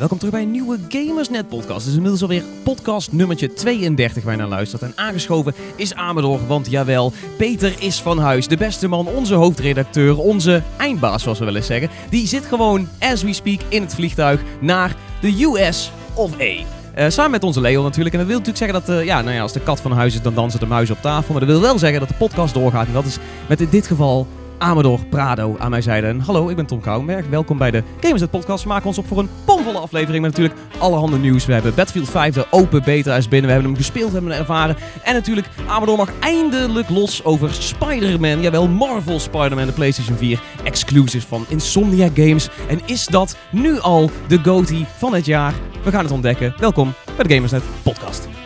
welkom terug bij een nieuwe Gamersnet podcast. Is inmiddels alweer podcast nummertje 32 waar naar luistert. En aangeschoven is Amador, want jawel, Peter is van huis. De beste man, onze hoofdredacteur, onze eindbaas zoals we willen zeggen. Die zit gewoon, as we speak, in het vliegtuig naar de US of A. Uh, samen met onze Leo natuurlijk. En dat wil natuurlijk zeggen dat, uh, ja, nou ja, als de kat van huis is, dan dansen de muizen op tafel. Maar dat wil wel zeggen dat de podcast doorgaat. En dat is met in dit geval Amador Prado aan mij zijde. En hallo, ik ben Tom Kouwenberg. Welkom bij de Gamersnet Podcast. We maken ons op voor een pomvolle aflevering met natuurlijk allerhande nieuws. We hebben Battlefield 5, de open beta is binnen. We hebben hem gespeeld, we hebben hem ervaren. En natuurlijk, Amador mag eindelijk los over Spider-Man. Jawel, Marvel Spider-Man, de PlayStation 4 exclusive van Insomnia Games. En is dat nu al de GOTY van het jaar? We gaan het ontdekken. Welkom bij de Gamersnet Podcast.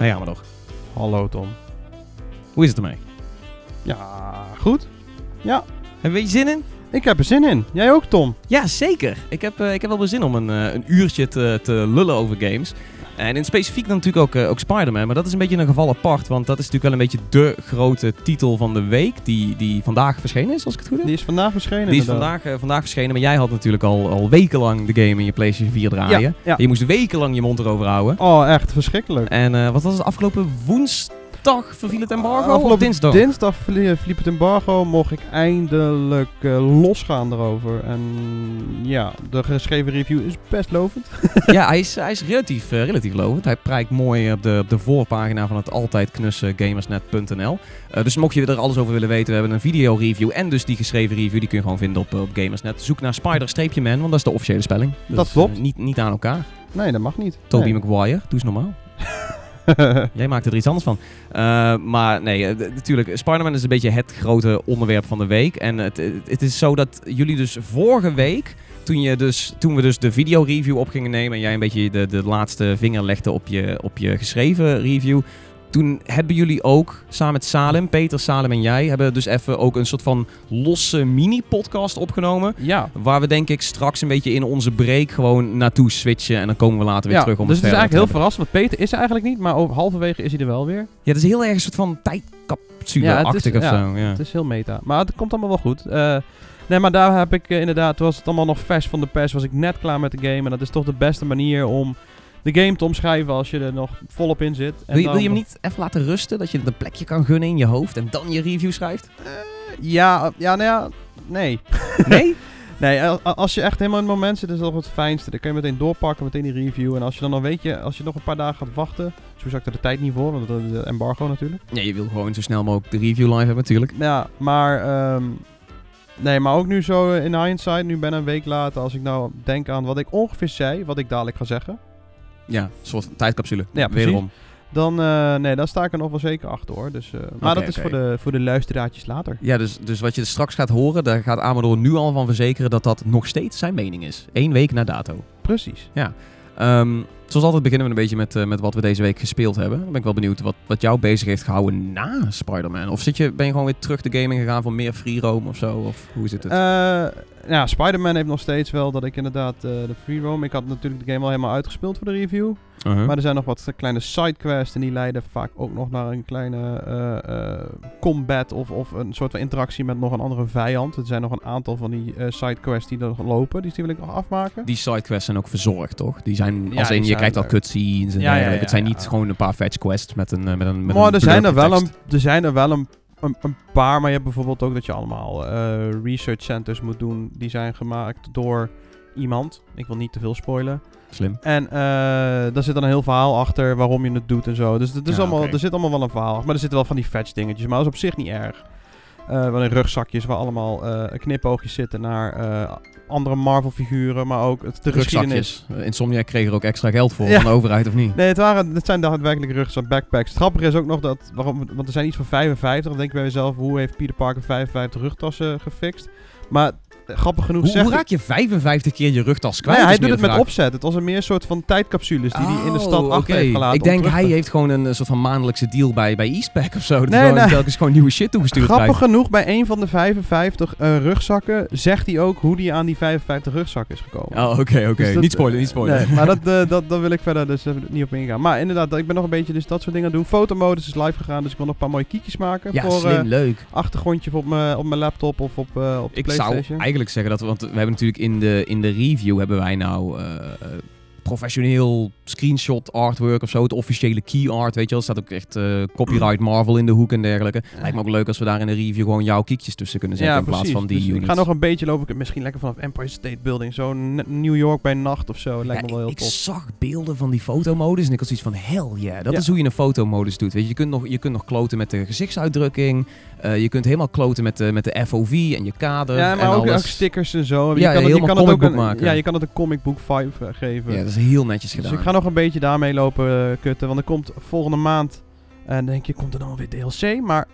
Hey Amador. Hallo Tom. Hoe is het ermee? Ja, goed. Ja. Heb je zin in? Ik heb er zin in. Jij ook, Tom? Ja, zeker. Ik heb, uh, ik heb wel weer zin om een, uh, een uurtje te, te lullen over games. En in specifiek dan natuurlijk ook, uh, ook Spider-Man. Maar dat is een beetje een geval apart. Want dat is natuurlijk wel een beetje de grote titel van de week. Die, die vandaag verschenen is, als ik het goed heb. Die is vandaag verschenen. Die is vandaag, uh, vandaag verschenen. Maar jij had natuurlijk al, al wekenlang de game in je PlayStation 4 draaien. Ja, ja. Je moest wekenlang je mond erover houden. Oh, echt verschrikkelijk. En uh, wat was het afgelopen woensdag? Dinsdag verviel het embargo? Afgelopen dinsdag? Dinsdag verliep het embargo. Mocht ik eindelijk uh, losgaan erover. En ja, de geschreven review is best lovend. ja, hij is, hij is relatief, uh, relatief lovend. Hij prijkt mooi op de, op de voorpagina van het altijd knusse gamersnet.nl. Uh, dus mocht je er alles over willen weten, we hebben een video review en dus die geschreven review. Die kun je gewoon vinden op, op Gamersnet. Zoek naar Spider-Man, want dat is de officiële spelling. Dus, dat klopt. niet, niet aan elkaar. Nee, dat mag niet. Toby nee. Maguire, doe eens normaal. Jij maakt er iets anders van. Uh, maar nee, natuurlijk, Spider-Man is een beetje het grote onderwerp van de week. En het, het is zo dat jullie dus vorige week, toen, je dus, toen we dus de video-review op gingen nemen... en jij een beetje de, de laatste vinger legde op je, op je geschreven review... Toen hebben jullie ook samen met Salem, Peter, Salem en jij, hebben dus even ook een soort van losse mini-podcast opgenomen. Ja. Waar we denk ik straks een beetje in onze break gewoon naartoe switchen. En dan komen we later weer ja, terug om dus het het is eigenlijk heel verrassend. want Peter is er eigenlijk niet, maar over halverwege is hij er wel weer. Ja, dat is heel erg een soort van tijdcapsule-achtig ja, of zo. Ja. Het is heel meta. Maar het komt allemaal wel goed. Uh, nee, maar daar heb ik uh, inderdaad, toen was het allemaal nog vers van de pers, was ik net klaar met de game. En dat is toch de beste manier om de game te omschrijven als je er nog volop in zit. En wil, je, wil je hem niet even laten rusten, dat je het een plekje kan gunnen in je hoofd en dan je review schrijft? Uh, ja, ja, nou ja, nee. Nee? nee, als je echt helemaal in het moment zit, is dat het fijnste. Dan kun je meteen doorpakken, meteen die review. En als je dan nog weet je, als je nog een paar dagen gaat wachten, sowieso ik er de tijd niet voor, want dat is de embargo natuurlijk. Ja, je wil gewoon zo snel mogelijk de review live hebben natuurlijk. Ja, maar... Um, Nee, maar ook nu zo in hindsight, nu ben een week later, als ik nou denk aan wat ik ongeveer zei, wat ik dadelijk ga zeggen. Ja, een soort tijdcapsule. Ja, Wederom. Dan, uh, nee, dan sta ik er nog wel zeker achter hoor. Dus, uh, maar okay, dat is okay. voor, de, voor de luisteraartjes later. Ja, dus, dus wat je straks gaat horen, daar gaat Amador nu al van verzekeren dat dat nog steeds zijn mening is. Eén week na dato. Precies. Ja. Um, zoals altijd beginnen we een beetje met, uh, met wat we deze week gespeeld hebben. Dan ben ik wel benieuwd wat, wat jou bezig heeft gehouden na Spider-Man. Of zit je, ben je gewoon weer terug de gaming gegaan voor meer free roam of zo? Of hoe zit het? Ja, Spider-Man heeft nog steeds wel dat ik inderdaad uh, de free roam... Ik had natuurlijk de game al helemaal uitgespeeld voor de review. Uh -huh. Maar er zijn nog wat kleine sidequests en die leiden vaak ook nog naar een kleine uh, combat of, of een soort van interactie met nog een andere vijand. Er zijn nog een aantal van die sidequests die er nog lopen, dus die wil ik nog afmaken. Die sidequests zijn ook verzorgd, toch? Die zijn, als ja, in, je krijgt al cutscenes en ja, ja, Het zijn niet gewoon een paar fetch quests met een met een met Maar een er zijn er wel een, er zijn er wel een een, een, paar, maar je hebt bijvoorbeeld ook dat je allemaal uh, research centers moet doen. Die zijn gemaakt door iemand. Ik wil niet te veel spoilen. Slim. En uh, daar zit dan een heel verhaal achter waarom je het doet en zo. Dus het is Ja, allemaal, er zit allemaal wel een verhaal. Maar er zitten wel van die fetch dingetjes. Maar dat is op zich niet erg. Uh, wel in rugzakjes waar allemaal uh, knipoogjes zitten naar uh, andere Marvel figuren. Maar ook het, de geschiedenis. Rugzakjes. Insomnia kreeg er ook extra geld voor Ja. van de overheid, of niet? Nee, het, waren, het zijn daadwerkelijk rugzak backpacks. Het grappige is ook nog dat, waarom, want er zijn iets van 55. Dan denk ik bij mezelf, hoe heeft Peter Parker 55 rugtassen gefixt? Maar grappig genoeg Hoe, zegt hoe raak je 55 keer je rugtas kwijt? Nee, hij doet het met opzet. Het was een meer een soort van tijdcapsules die hij in de Oh, stad achter oké. heeft gelaten. Ik denk hij heeft gewoon een soort van maandelijkse deal bij, bij Eastpack of zo. Dat Nee, nee. telkens gewoon nieuwe shit toegestuurd Grappig krijgt. genoeg, bij een van de 55 eh, rugzakken zegt hij ook hoe hij aan die 55 rugzakken is gekomen. Oh, oké, oké. Dus Niet spoilen, niet spoilen. Nee, maar dat, eh, dat, dat wil ik verder dus niet op ingaan. Maar inderdaad, ik ben nog een beetje dus dat soort dingen aan het doen. Fotomodus is live gegaan, dus ik wil nog een paar mooie kiekjes maken. Ja, voor slim, eh, leuk. achtergrondje op mijn op mijn laptop of op, op de Ik zou Playstation. Zeggen dat want we hebben natuurlijk in de, in de review hebben wij nou eh, eh, professioneel screenshot artwork of zo, het officiële key art, weet je wel. Er staat ook echt eh, copyright Marvel in de hoek en dergelijke. Lijkt me ook leuk als we daar in de review gewoon jouw kiekjes tussen kunnen zetten in plaats van die Dus units. ik ga nog een beetje lopen. Misschien lekker vanaf Empire State Building. Zo New York bij nacht of zo. Lijkt Ja, me wel heel ik, zag beelden van die fotomodus en ik had zoiets van, hell yeah. Dat Ja. is hoe je een fotomodus doet. Weet je, je, kunt nog, je kunt nog kloten met de gezichtsuitdrukking. eh, je kunt helemaal kloten met de, met de FOV en je kader Ja, en maar ook, ook alles. stickers en zo. Ja, je ja, kan het, je kan het ook een, maken. Ja, je kan het een comic book vibe eh, geven. Ja, dat is heel netjes dus gedaan. ik ga nog een beetje daarmee lopen eh, kutten. Want er komt volgende maand... En dan denk je, komt er dan weer DLC? Maar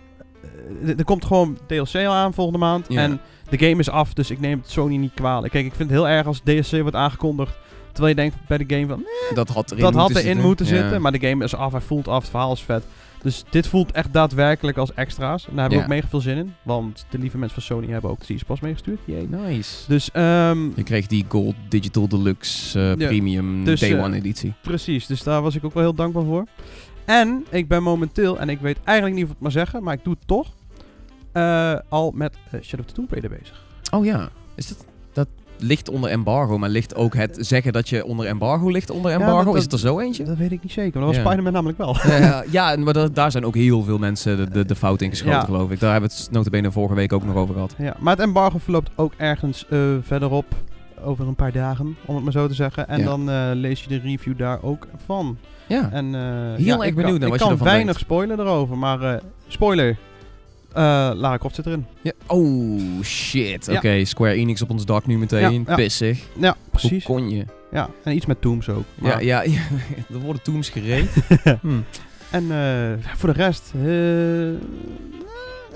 eh, er- komt gewoon DLC aan volgende maand. Ja. En de game is af, dus ik neem het Sony niet kwalijk. Kijk, ik vind het heel erg als DLC wordt aangekondigd. Terwijl je denkt bij de game van... dat had erin dat had moeten erin zitten. moeten Ja. zitten. Maar de game is af, hij voelt af, het verhaal is vet. Dus dit voelt echt daadwerkelijk als extra's. En daar hebben we ook mega veel zin in. Want de lieve mensen van Sony hebben ook de Pass meegestuurd. Jee. Nice. Dus ehm, Je kreeg die Gold Digital Deluxe eh, Premium dus, Day eh, One editie. precies, dus daar was ik ook wel heel dankbaar voor. En ik ben momenteel, en ik weet eigenlijk niet of ik het maar zeggen, maar ik doe het toch, eh, al met Shadow of the Tomb Raider bezig. Oh ja, is dat ligt onder embargo, maar ligt ook het zeggen dat je onder embargo ligt onder Ja, embargo? dat- is het er zo eentje? Dat weet ik niet zeker, maar dat was Ja. Spider-Man namelijk wel. Ja, ja, maar da- daar zijn ook heel veel mensen de, de, de fout in geschoten, geloof ik. Daar hebben we het notabene vorige week ook nog over gehad. Ja, maar het embargo verloopt ook ergens eh, verderop, over een paar dagen, om het maar zo te zeggen. En dan eh, lees je de review daar ook van. Ja, En, eh, Heel ja, erg ik benieuwd kan, naar ik wat je kan ervan weinig denkt. spoilen erover, maar spoiler, Lara Croft zit erin. ja. Oh, shit. Oké, Square Enix op ons dak nu meteen. Pissig. Ja, precies. Hoe kon je? Ja, en iets met Tombs ook. Ja, ja, ja, er worden tombs gereed. hm. En eh, voor de rest, eh,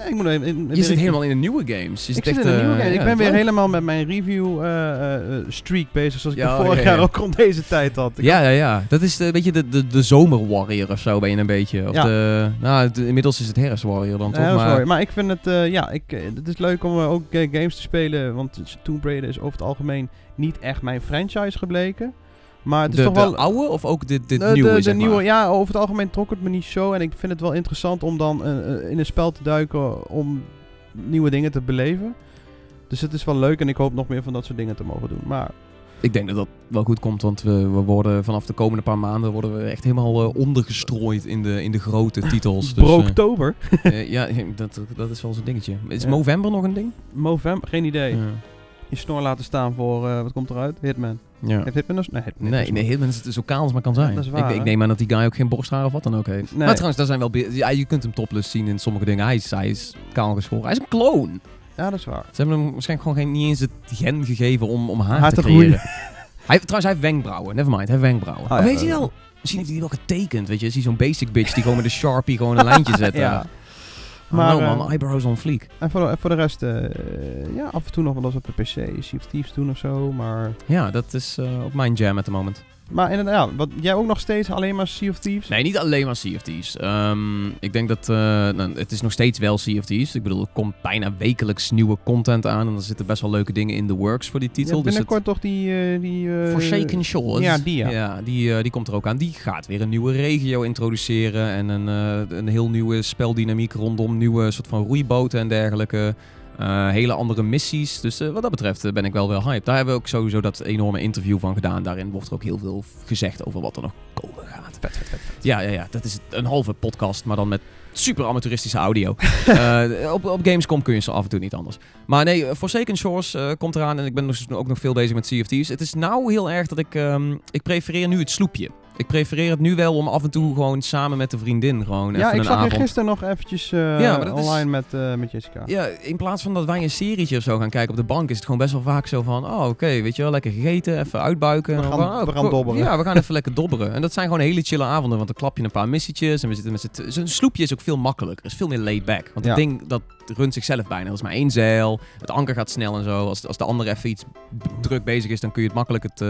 ik moet even... Je zit helemaal in de nieuwe games. Je Ik zit in nieuwe eh. Ik ben weer helemaal met mijn review eh, eh, streak bezig, zoals ik de vorig ja, ja. jaar ook rond deze tijd had. Ja, ja, ja. Dat is een beetje de, de, de zomerwarrior of zo ben je een beetje. Of Ja. de, nou, inmiddels is het herfstwarrior dan toch? Maar. Maar ik vind het, ja, ik, het is leuk om ook games te spelen, want Tomb Raider is over het algemeen niet echt mijn franchise gebleken. Maar het is de, toch de wel... oude of ook dit, dit de, nieuwe, de, de zeg nieuwe, maar? ja, over het algemeen trok het me niet zo. En ik vind het wel interessant om dan eh, eh, in een spel te duiken om nieuwe dingen te beleven. Dus het is wel leuk en ik hoop nog meer van dat soort dingen te mogen doen. Maar Ik denk dat dat wel goed komt, want we, we worden vanaf de komende paar maanden worden we echt helemaal eh, ondergestrooid in de, in de grote titels. Dus, eh, Brooktober, eh, ja, dat, dat is wel zo'n dingetje. Is Ja. Movember nog een ding? November, geen idee. Ja. Je snor laten staan voor, eh, wat komt eruit? Hitman. Ja. Heeft Hitman? Nee, Hitman Nee, nee, Hitman is het zo kaal als maar kan zijn. waar, ik, ik neem aan dat die guy ook geen borsthaar of wat dan ook heeft. Nee. Maar trouwens, daar zijn wel... Ja, je kunt hem topless zien in sommige dingen. Hij is, hij is kaal geschoren. Hij is een kloon. Ja, dat is waar. Ze hebben hem waarschijnlijk gewoon geen, niet eens het gen gegeven om, om haar, Haar te te creëren. groeien. Hij, trouwens, hij heeft wenkbrauwen. Nevermind, hij heeft wenkbrauwen. Ah, heeft hij dat- wel... Misschien heeft hij die wel getekend, weet je. Is hij zo'n basic bitch die gewoon met een Sharpie gewoon een lijntje zet. Ja. Maar, eh, man, eyebrows on fleek. En voor de, voor de rest, eh, ja, af en toe nog wel eens op de PC, of Thieves doen of zo. Maar, Ja, dat is eh, op mijn jam at the moment. Maar inderdaad, ja, wat, jij ook nog steeds alleen maar Sea of Thieves? Nee, niet alleen maar Sea of Thieves. Ehm, ik denk dat... eh, nou, het is nog steeds wel Sea of Thieves. Ik bedoel, er komt bijna wekelijks nieuwe content aan. En er zitten best wel leuke dingen in de works voor die titel. hebt Dus het, binnenkort toch die... eh, die eh, Forsaken Shores. ja, die, ja. Ja, die, die komt er ook aan. Die gaat weer een nieuwe regio introduceren. En een, een heel nieuwe speldynamiek rondom nieuwe soort van roeiboten en dergelijke. Eh, hele andere missies. Dus eh, wat dat betreft eh, ben ik wel wel hyped. Daar hebben we ook sowieso dat enorme interview van gedaan. Daarin wordt er ook heel veel gezegd over wat er nog komen gaat. Vet, vet, vet. Ja, ja, ja. Dat is een halve podcast, maar dan met super amateuristische audio. Op, op Gamescom kun je ze af en toe niet anders. Maar nee, Forsaken Shores komt eraan en ik ben dus ook nog veel bezig met Thieves. Het is nou heel erg dat ik... ehm, ik prefereer nu het sloepje. Ik prefereer het nu wel om af en toe gewoon samen met de vriendin gewoon Ja, even ik zag je gisteren nog eventjes eh, Ja, maar dat is- online met, eh, met Jessica. Ja, in plaats van dat wij een serietje of zo gaan kijken op de bank, is het gewoon best wel vaak zo van, oh oké, weet je wel, lekker gegeten, even uitbuiken. We en dan gaan- van, oh, we gaan dobberen. Ja, we gaan even lekker dobberen. En dat zijn gewoon hele chille avonden, want dan klap je een paar missietjes en we zitten met z'n... Zo'n sloepje is ook veel makkelijker, is veel meer laid back. Want Ja. het ding, dat runt zichzelf bijna. Er is maar één zeil, het anker gaat snel en zo. Als, als de ander even iets druk bezig is, dan kun je het makkelijk het, eh,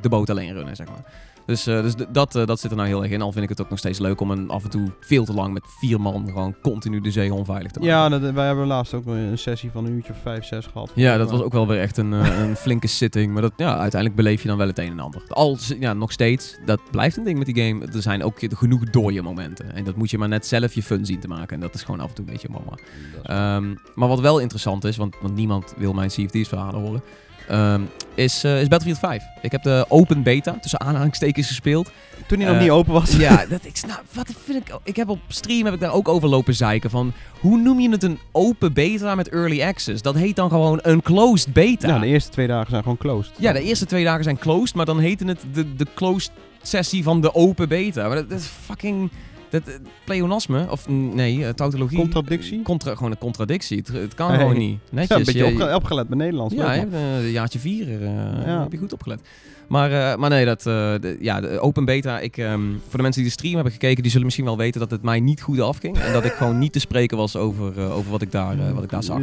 de boot alleen runnen, zeg maar. Dus, eh, dus dat, eh, dat zit er nou heel erg in. Al vind ik het ook nog steeds leuk om een, af en toe veel te lang met vier man gewoon continu de zee onveilig te maken. Ja, dat, wij hebben laatst ook een sessie van een uurtje of vijf, zes gehad. Ja, dat was ook wel weer echt een, eh, een flinke sitting. Maar dat, ja, uiteindelijk beleef je dan wel het een en ander. Al, ja, nog steeds, dat blijft een ding met die game. Er zijn ook genoeg dooie momenten. En dat moet je maar net zelf je fun zien te maken. En dat is gewoon af en toe een beetje mama. Ehm, maar wat wel interessant is, want, want niemand wil mijn CFD's verhalen horen. Ehm, is, eh, is Battlefield 5. Ik heb de open beta, tussen aanhalingstekens, gespeeld. Toen hij nog Eh, niet open was. Ja, dat, ik snap, wat vind ik, ik heb op stream heb ik daar ook over lopen zeiken van, hoe noem je het een open beta met early access? Dat heet dan gewoon een closed beta. Ja, de eerste twee dagen zijn gewoon closed. Ja, de eerste twee dagen zijn closed, maar dan heette het de, de closed sessie van de open beta. Maar dat, dat is fucking... Dat, eh, pleonasme, of nee, eh, tautologie. Contradictie? Contra, gewoon een contradictie. Het, het kan Hey. gewoon niet. Ja, Netjes. een beetje je- opge- opgelet bij Nederlands. ja, je hebt eh, een jaartje vier. eh, Ja. Heb je goed opgelet. Maar, eh, maar nee, dat, eh, de, ja, de open beta. Ik, ehm, voor de mensen die de stream hebben gekeken, die zullen misschien wel weten dat het mij niet goed afging. En dat ik gewoon niet te spreken was over, eh, over wat, ik daar, eh, wat ik daar zag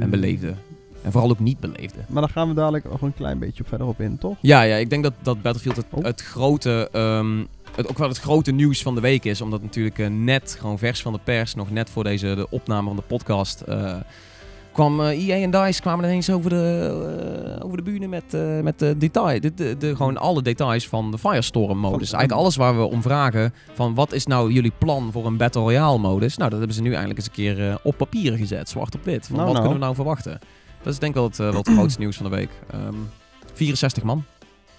en beleefde. En vooral ook niet beleefde. Maar daar gaan we dadelijk nog een klein beetje verder op in, toch? Ja, ja ik denk dat, dat Battlefield het, Oh. het grote... ehm, het, ook wel het grote nieuws van de week is. Omdat natuurlijk eh, net, gewoon vers van de pers, nog net voor deze de opname van de podcast... eh, kwam eh, EA en DICE kwamen ineens over de, over de bühne met, met de detail. De, de, de- gewoon alle details van de Firestorm modus. Van- Eigenlijk alles waar we om vragen. Van wat is nou jullie plan voor een Battle Royale modus? Nou, dat hebben ze nu eindelijk eens een keer op papier gezet. Zwart op wit. Van Nou, wat nou. kunnen we nou verwachten? Dat is denk ik wel het, wel het grootste nieuws van de week. Ehm 64 man.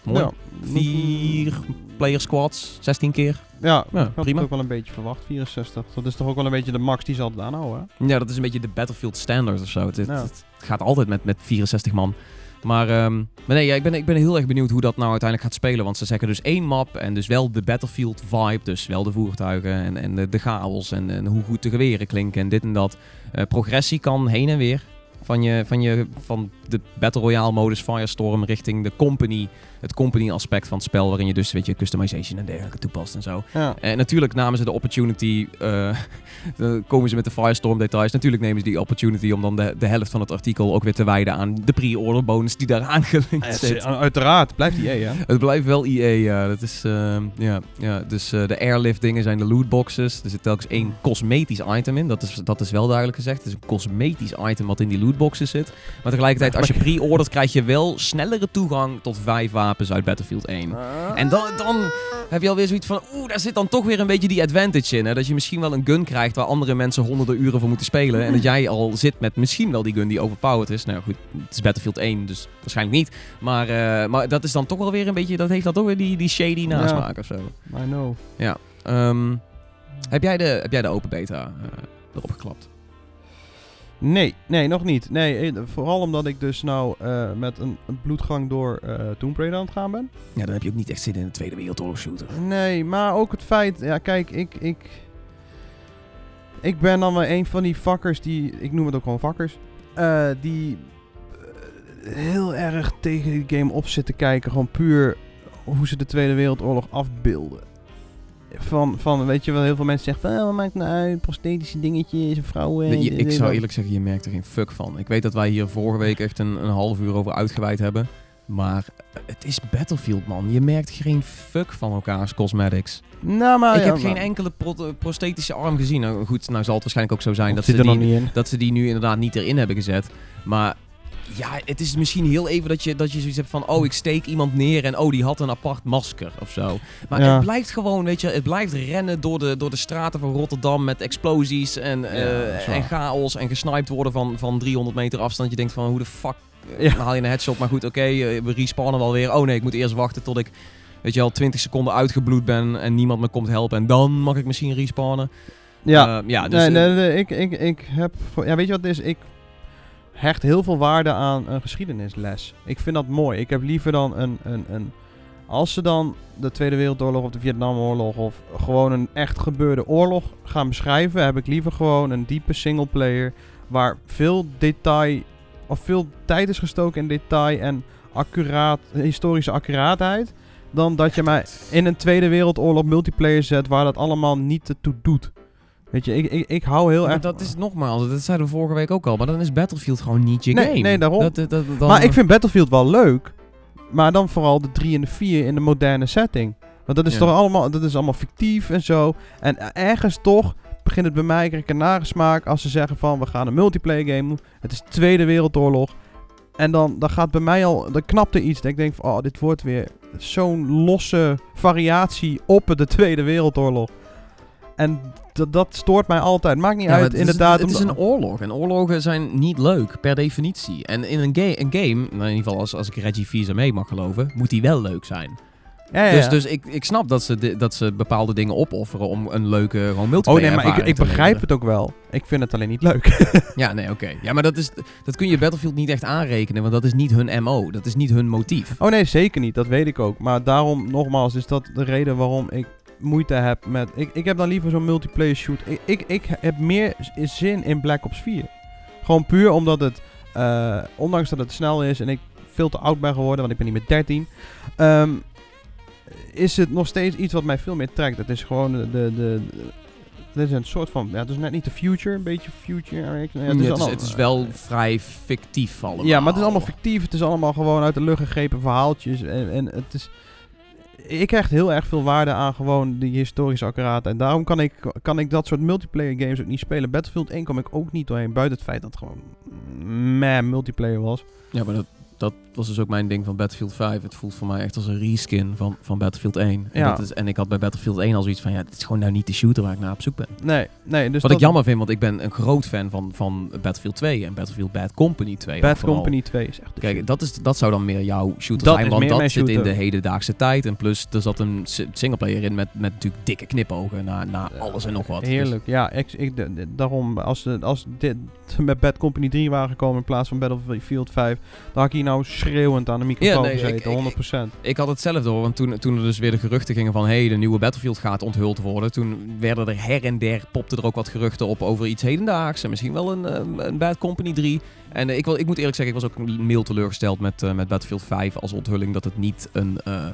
Mooi. Ja. Vier player squads, 16 keer. Ja, Ja, ik had prima. het ook wel een beetje verwacht. 64. Dat is toch ook wel een beetje de max die ze altijd aanhouden. hè? Ja, dat is een beetje de Battlefield standard of zo. Het, het- Ja. het gaat altijd met, met 64 man. Maar, ehm, maar nee, ja, ik, ben, ik ben heel erg benieuwd hoe dat nou uiteindelijk gaat spelen. Want ze zeggen dus één map en dus wel de Battlefield vibe. Dus wel de voertuigen en, en de, de chaos en, en hoe goed de geweren klinken en dit en dat. Eh, progressie kan heen en weer. Van, je, van, je, van de Battle Royale modus Firestorm richting de company. Het company aspect van het spel. Waarin je dus weet je, customization en dergelijke toepast en zo. Ja. En natuurlijk namen ze de opportunity, eh, dan komen ze met de Firestorm details. Natuurlijk nemen ze die opportunity om dan de, de helft van het artikel ook weer te wijden aan de pre-order bonus die daar aangelinkt zit. Uiteraard, blijft die E, hè? Het blijft wel EA, ja. Dat is, ehm, ja, ja. Dus eh, de airlift dingen zijn de lootboxes. Er zit telkens één cosmetisch item in. Dat is, dat is wel duidelijk gezegd. Het is een cosmetisch item wat in die lootboxes zit. Maar tegelijkertijd, als je pre-ordert, krijg je wel snellere toegang tot vijf wapens uit Battlefield 1. En dan, dan heb je alweer zoiets van, oeh, daar zit dan toch weer een beetje die advantage in. Hè? Dat je misschien wel een gun krijgt waar andere mensen honderden uren voor moeten spelen. En dat jij al zit met misschien wel die gun die overpowered is. Nou goed, het is Battlefield 1, dus waarschijnlijk niet. Maar, eh, maar dat is dan toch wel weer een beetje, dat heeft dan toch weer die, die shady nasmaak of zo. I know. Ehm, heb, jij de, heb jij de open beta eh, erop geklapt? Nee, nee, nog niet. Nee, eh, vooral omdat ik dus nou eh, met een, een bloedgang door eh Tomb Raider aan het gaan ben. Ja, dan heb je ook niet echt zin in een Tweede Wereldoorlog shooter. Nee, maar ook het feit... Ja, kijk, ik... Ik, ik ben dan wel een van die fuckers die... Ik noem het ook gewoon fuckers. die heel erg tegen die game op zitten kijken. Gewoon puur hoe ze de Tweede Wereldoorlog afbeelden. Van, van, weet je wel, heel veel mensen zeggen van... Oh, wat maakt nou uit, prosthetische dingetjes, vrouwen... Nee, je- ik zou eerlijk zeggen, je merkt er geen fuck van. Ik weet dat wij hier vorige week echt een, een half uur over uitgeweid hebben. Maar het is Battlefield, man. Je merkt geen fuck van elkaars cosmetics. Nou, maar... ik ja, heb maar- geen enkele pro- prosthetische arm gezien. Nou goed, nou zal het waarschijnlijk ook zo zijn dat ze, die, dat ze die nu inderdaad niet erin hebben gezet. Maar ja, het is misschien heel even dat je, dat je zoiets hebt van... Oh, ik steek iemand neer en oh, die had een apart masker of zo. Maar Ja. het blijft gewoon, weet je... Het blijft rennen door de, door de straten van Rotterdam met explosies en, eh, en chaos... en gesniped worden van, van 300 meter afstand. Je denkt van, hoe de fuck eh, haal je een headshot? Maar goed, oké, eh, we respawnen wel weer. Oh nee, ik moet eerst wachten tot ik... Weet je al 20 seconden uitgebloed ben en niemand me komt helpen. En dan mag ik misschien respawnen. Ja, ja dus, nee, nee, nee, ik, ik, ik heb... Ja, weet je wat het is? Ik hecht heel veel waarde aan een geschiedenisles. Ik vind dat mooi. Ik heb liever dan een, een, een, Als ze dan de Tweede Wereldoorlog of de Vietnamoorlog of gewoon een echt gebeurde oorlog gaan beschrijven, heb ik liever gewoon een diepe singleplayer waar veel detail of veel tijd is gestoken in detail en accuraat, historische accuraatheid. Dan dat je mij in een Tweede Wereldoorlog multiplayer zet waar dat allemaal niet toe doet. Weet je, ik, ik, ik hou heel Maar erg... dat is nogmaals, dat zeiden we vorige week ook al, maar dan is Battlefield gewoon niet je Nee, game. nee, daarom. Dat, dat, dat- dan- Maar ik vind Battlefield wel leuk. Maar dan vooral de 3 en de 4 in de moderne setting. Want dat is Ja. toch allemaal, dat is allemaal fictief en zo. En ergens toch begint het bij mij, krijg ik een nagesmaak als ze zeggen van we gaan een multiplayer game doen. Het is Tweede Wereldoorlog. En dan, dan gaat bij mij al, dan knapt er iets. Dat ik denk van, oh, dit wordt weer zo'n losse variatie op de Tweede Wereldoorlog. En dat- dat stoort mij altijd. Maakt niet Ja, uit, het is- inderdaad. Het is een oorlog en oorlogen zijn niet leuk, per definitie. En in een, ga- een game, nou in ieder geval als, als ik Reggie Visa mee mag geloven, moet die wel leuk zijn. Ja, ja, Dus, ja. dus ik, ik snap dat ze, dat ze bepaalde dingen opofferen om een leuke gewoon Oh multiplayer nee, maar ik, ik begrijp leveren. het ook wel. Ik vind het alleen niet leuk. Ja, nee, oké. Ja, maar dat, is, dat kun je Battlefield niet echt aanrekenen, want dat is niet hun MO. Dat is niet hun motief. Oh nee, zeker niet. Dat weet ik ook. Maar daarom, nogmaals, is dat de reden waarom ik moeite heb met... Ik, ik heb dan liever zo'n multiplayer shoot. Ik, ik, ik heb meer zin in Black Ops 4. Gewoon puur omdat het... eh, ondanks dat het snel is en ik veel te oud ben geworden, want ik ben niet meer 13... ehm, is het nog steeds iets wat mij veel meer trekt. Het is gewoon de... de, is een soort van... Ja, het is net niet de future. Een beetje future. Ja, het Ja, is, het, is, allemaal- het is wel vrij fictief allemaal. ja, maar het is allemaal fictief. Het is allemaal gewoon uit de lucht gegrepen verhaaltjes. En, en het is... Ik hecht heel erg veel waarde aan gewoon die historische accuraatheid. En daarom kan ik, kan ik dat soort multiplayer games ook niet spelen. Battlefield 1 kom ik ook niet doorheen. Buiten het feit dat het gewoon meh multiplayer was. Ja, maar dat, dat was dus ook mijn ding van Battlefield 5. Het voelt voor mij echt als een reskin van, van Battlefield 1. En, Ja. dat is, en ik had bij Battlefield 1 al zoiets van, ja, dit is gewoon nou niet de shooter waar ik naar op zoek ben. Nee, nee. Dus Wat dat, ik jammer vind, want ik ben een groot fan van, van Battlefield 2 en Battlefield Bad Company 2. ook Bad. Company 2 is echt Kijk, dat, is, dat zou dan meer jouw shooter Dat zijn, want dat zit in de hedendaagse tijd. En plus, er zat een si- singleplayer in met, met natuurlijk dikke knipogen naar, naar alles en nog wat. Dus- Heerlijk. Ja, ik, ik, daarom, als, als dit met Bad Company 3 waren gekomen in plaats van Battlefield 5, dan had ik hier nou schreeuwend aan de microfoon Ja, nee, gezeten, ik- ik- 100%. Ik had hetzelfde hoor, want toen, toen er dus weer de geruchten gingen van... hé, hey, de nieuwe Battlefield gaat onthuld worden. Toen werden er her en der, popte er ook wat geruchten op over iets hedendaags. En misschien wel een, eh, een Bad Company 3. En eh, ik, wil, ik moet eerlijk zeggen, ik was ook een mail teleurgesteld met, eh, met Battlefield 5 als onthulling. Dat het niet een... nou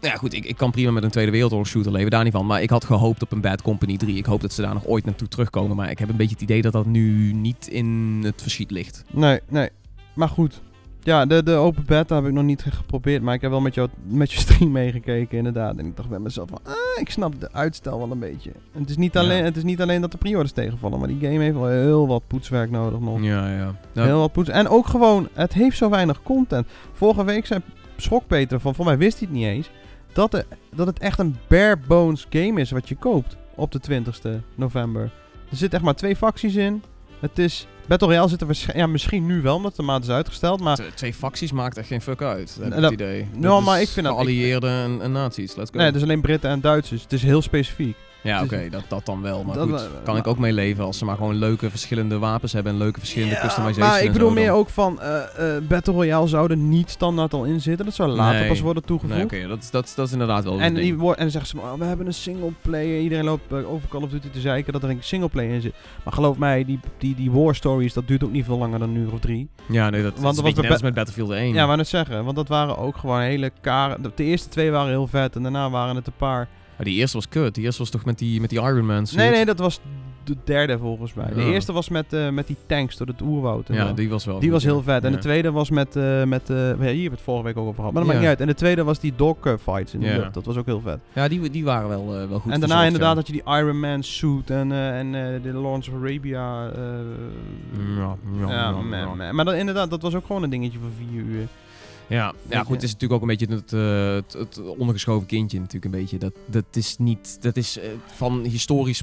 ja, goed, ik, ik kan prima met een Tweede Wereldoorlog shooter leven, daar niet van. Maar ik had gehoopt op een Bad Company 3. Ik hoop dat ze daar nog ooit naartoe terugkomen. Maar ik heb een beetje het idee dat dat nu niet in het verschiet ligt. Nee, nee. Maar goed. Ja, de, de open beta heb ik nog niet geprobeerd, maar ik heb wel met, jou, met je stream meegekeken inderdaad. En ik dacht bij mezelf van, ah, ik snap de uitstel wel een beetje. En het, is niet Ja. alleen, het is niet alleen dat de pre-orders tegenvallen, maar die game heeft wel heel wat poetswerk nodig nog. Ja, ja. Heel wat poets. En ook gewoon, het heeft zo weinig content. Vorige week zei schrok Peter van, voor mij wist hij het niet eens, dat, de, dat het echt een bare bones game is wat je koopt op de 20ste november. Er zitten echt maar twee facties in. Het is, Battle Royale zit er waarschijnlijk, ja misschien nu wel, omdat de maand is uitgesteld, maar... Twee facties maakt echt geen fuck uit, En het dat- idee. Nou, Dat maar ik vind dat- Geallieerden en, en nazi's, let's go. Nee, dus alleen Britten en Duitsers. Het is heel specifiek. Ja, het oké, dat, dat dan wel. Maar Dat- goed, eh, kan ik ook mee leven als ze maar gewoon leuke verschillende wapens hebben en leuke verschillende Ja, customizations maar ik bedoel meer ook van, eh, Battle Royale zou er niet standaard al in zitten. Dat zou later Nee. pas worden toegevoegd. Nee, oké, dat, is- dat, dat is inderdaad wel En, die en dan zeggen ze, maar, oh, we hebben een singleplayer. Iedereen loopt eh, over Call of Duty te zeiken dat er een singleplayer in zit. Maar geloof mij, die, die, die war stories, dat duurt ook niet veel langer dan een uur of drie. Ja, nee, dat, Want dat is was met Battlefield 1. Ja, maar net zeggen, want dat waren ook gewoon hele karen. De eerste twee waren heel vet en daarna waren het een paar. Maar die eerste was kut. Die eerste was toch met die, met die Iron Man suit? Nee, nee, dat was de derde volgens mij. De Ja. eerste was met, eh, met die tanks door het oerwoud. en Ja, zo. die was wel Die was heel vet. En Ja. de tweede was met, eh met ja, hier hebben we het vorige week ook over gehad. Maar dat Ja. maakt niet uit. En de tweede was die dog fights in de lucht. Dat was ook heel vet. Ja, die, die waren wel, wel goed en daarna verzorgd, inderdaad had je die Iron Man suit en, en de Lawrence of Arabia. Ja, man, man. Maar dan, inderdaad, dat was ook gewoon een dingetje voor vier uur. Ja, ja goed, het is natuurlijk ook een beetje het, eh, het, het ondergeschoven kindje natuurlijk een beetje. Dat, dat is niet, dat is eh, van historisch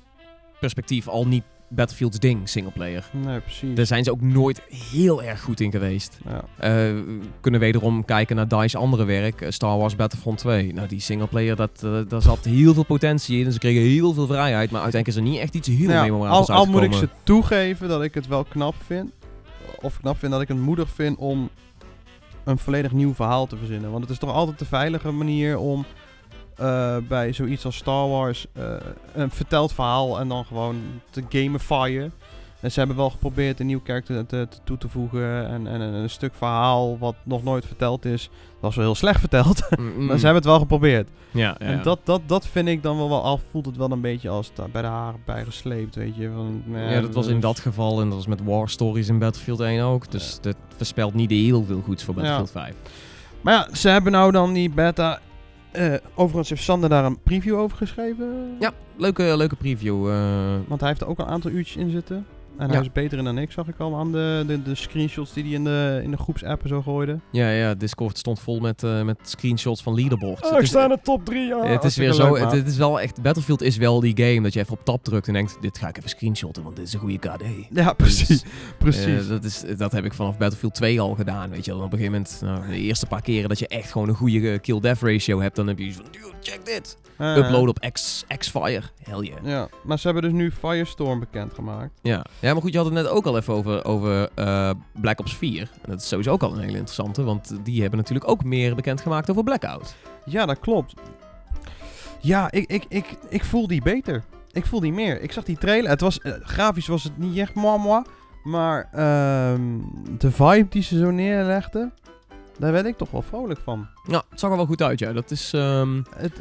perspectief al niet Battlefield's ding, singleplayer. Nee, precies. Daar zijn ze ook nooit heel erg goed in geweest. ja. We kunnen wederom kijken naar DICE andere werk, Star Wars Battlefront 2. Nou, die singleplayer, dat, daar zat heel veel potentie in. En ze kregen heel veel vrijheid, maar uiteindelijk is er niet echt iets heel Ja, memorabels al, al moet ik ze toegeven dat ik het wel knap vind. Of knap vind dat ik het moedig vind om een volledig nieuw verhaal te verzinnen. Want het is toch altijd de veilige manier om eh, bij zoiets als Star Wars eh, een verteld verhaal en dan gewoon te gamifyen. En ze hebben wel geprobeerd een nieuw karakter te, te- toe te voegen en, en een, stuk verhaal wat nog nooit verteld is. Dat was wel heel slecht verteld, Mm, maar ze hebben het wel geprobeerd. Ja, ja, En ja. dat, dat, dat vind ik dan wel, wel af. Voelt het wel een beetje als bij de haren bijgesleept, weet je. Van, nou Ja, dat was in dat geval en dat was met War Stories in Battlefield 1 ook. Dus dat voorspelt niet heel veel goeds voor Battlefield 5. Maar ja, ze hebben nou dan die beta. eh, overigens heeft Sander daar een preview over geschreven. Ja, leuke, leuke preview. eh. Want hij heeft er ook een aantal uurtjes in zitten. En Ja. hij is beter in dan ik, zag ik al aan de, de, de screenshots die hij in de, in de groepsapp en zo gooide. ja, ja, Discord stond vol met, eh, met screenshots van leaderboards. Oh, Het is- de top 3. Ja, het is weer zo, het, het is wel echt, Battlefield is wel die game dat je even op tab drukt en denkt, dit ga ik even screenshotten, want dit is een goede KD. Ja, precies. Dus, precies. Eh, dat, is, dat heb ik vanaf Battlefield 2 al gedaan, weet je. En op een gegeven moment, nou, de eerste paar keren dat je echt gewoon een goede eh, kill-death ratio hebt, dan heb je van, dude, check dit. Upload op X, X-Fire, hell yeah. Ja, maar ze hebben dus nu Firestorm bekendgemaakt. Ja. Ja, maar goed, je had het net ook al even over, over eh, Black Ops 4. En dat is sowieso ook al een hele interessante, want die hebben natuurlijk ook meer bekendgemaakt over Blackout. Ja, dat klopt. Ja, ik, ik, ik, ik voel die beter. Ik voel die meer. Ik zag die trailer. Het was, eh, grafisch was het niet echt moi moi. Maar ehm, de vibe die ze zo neerlegden, daar werd ik toch wel vrolijk van. Ja, het zag er wel goed uit, ja. Dat is, ehm, Het,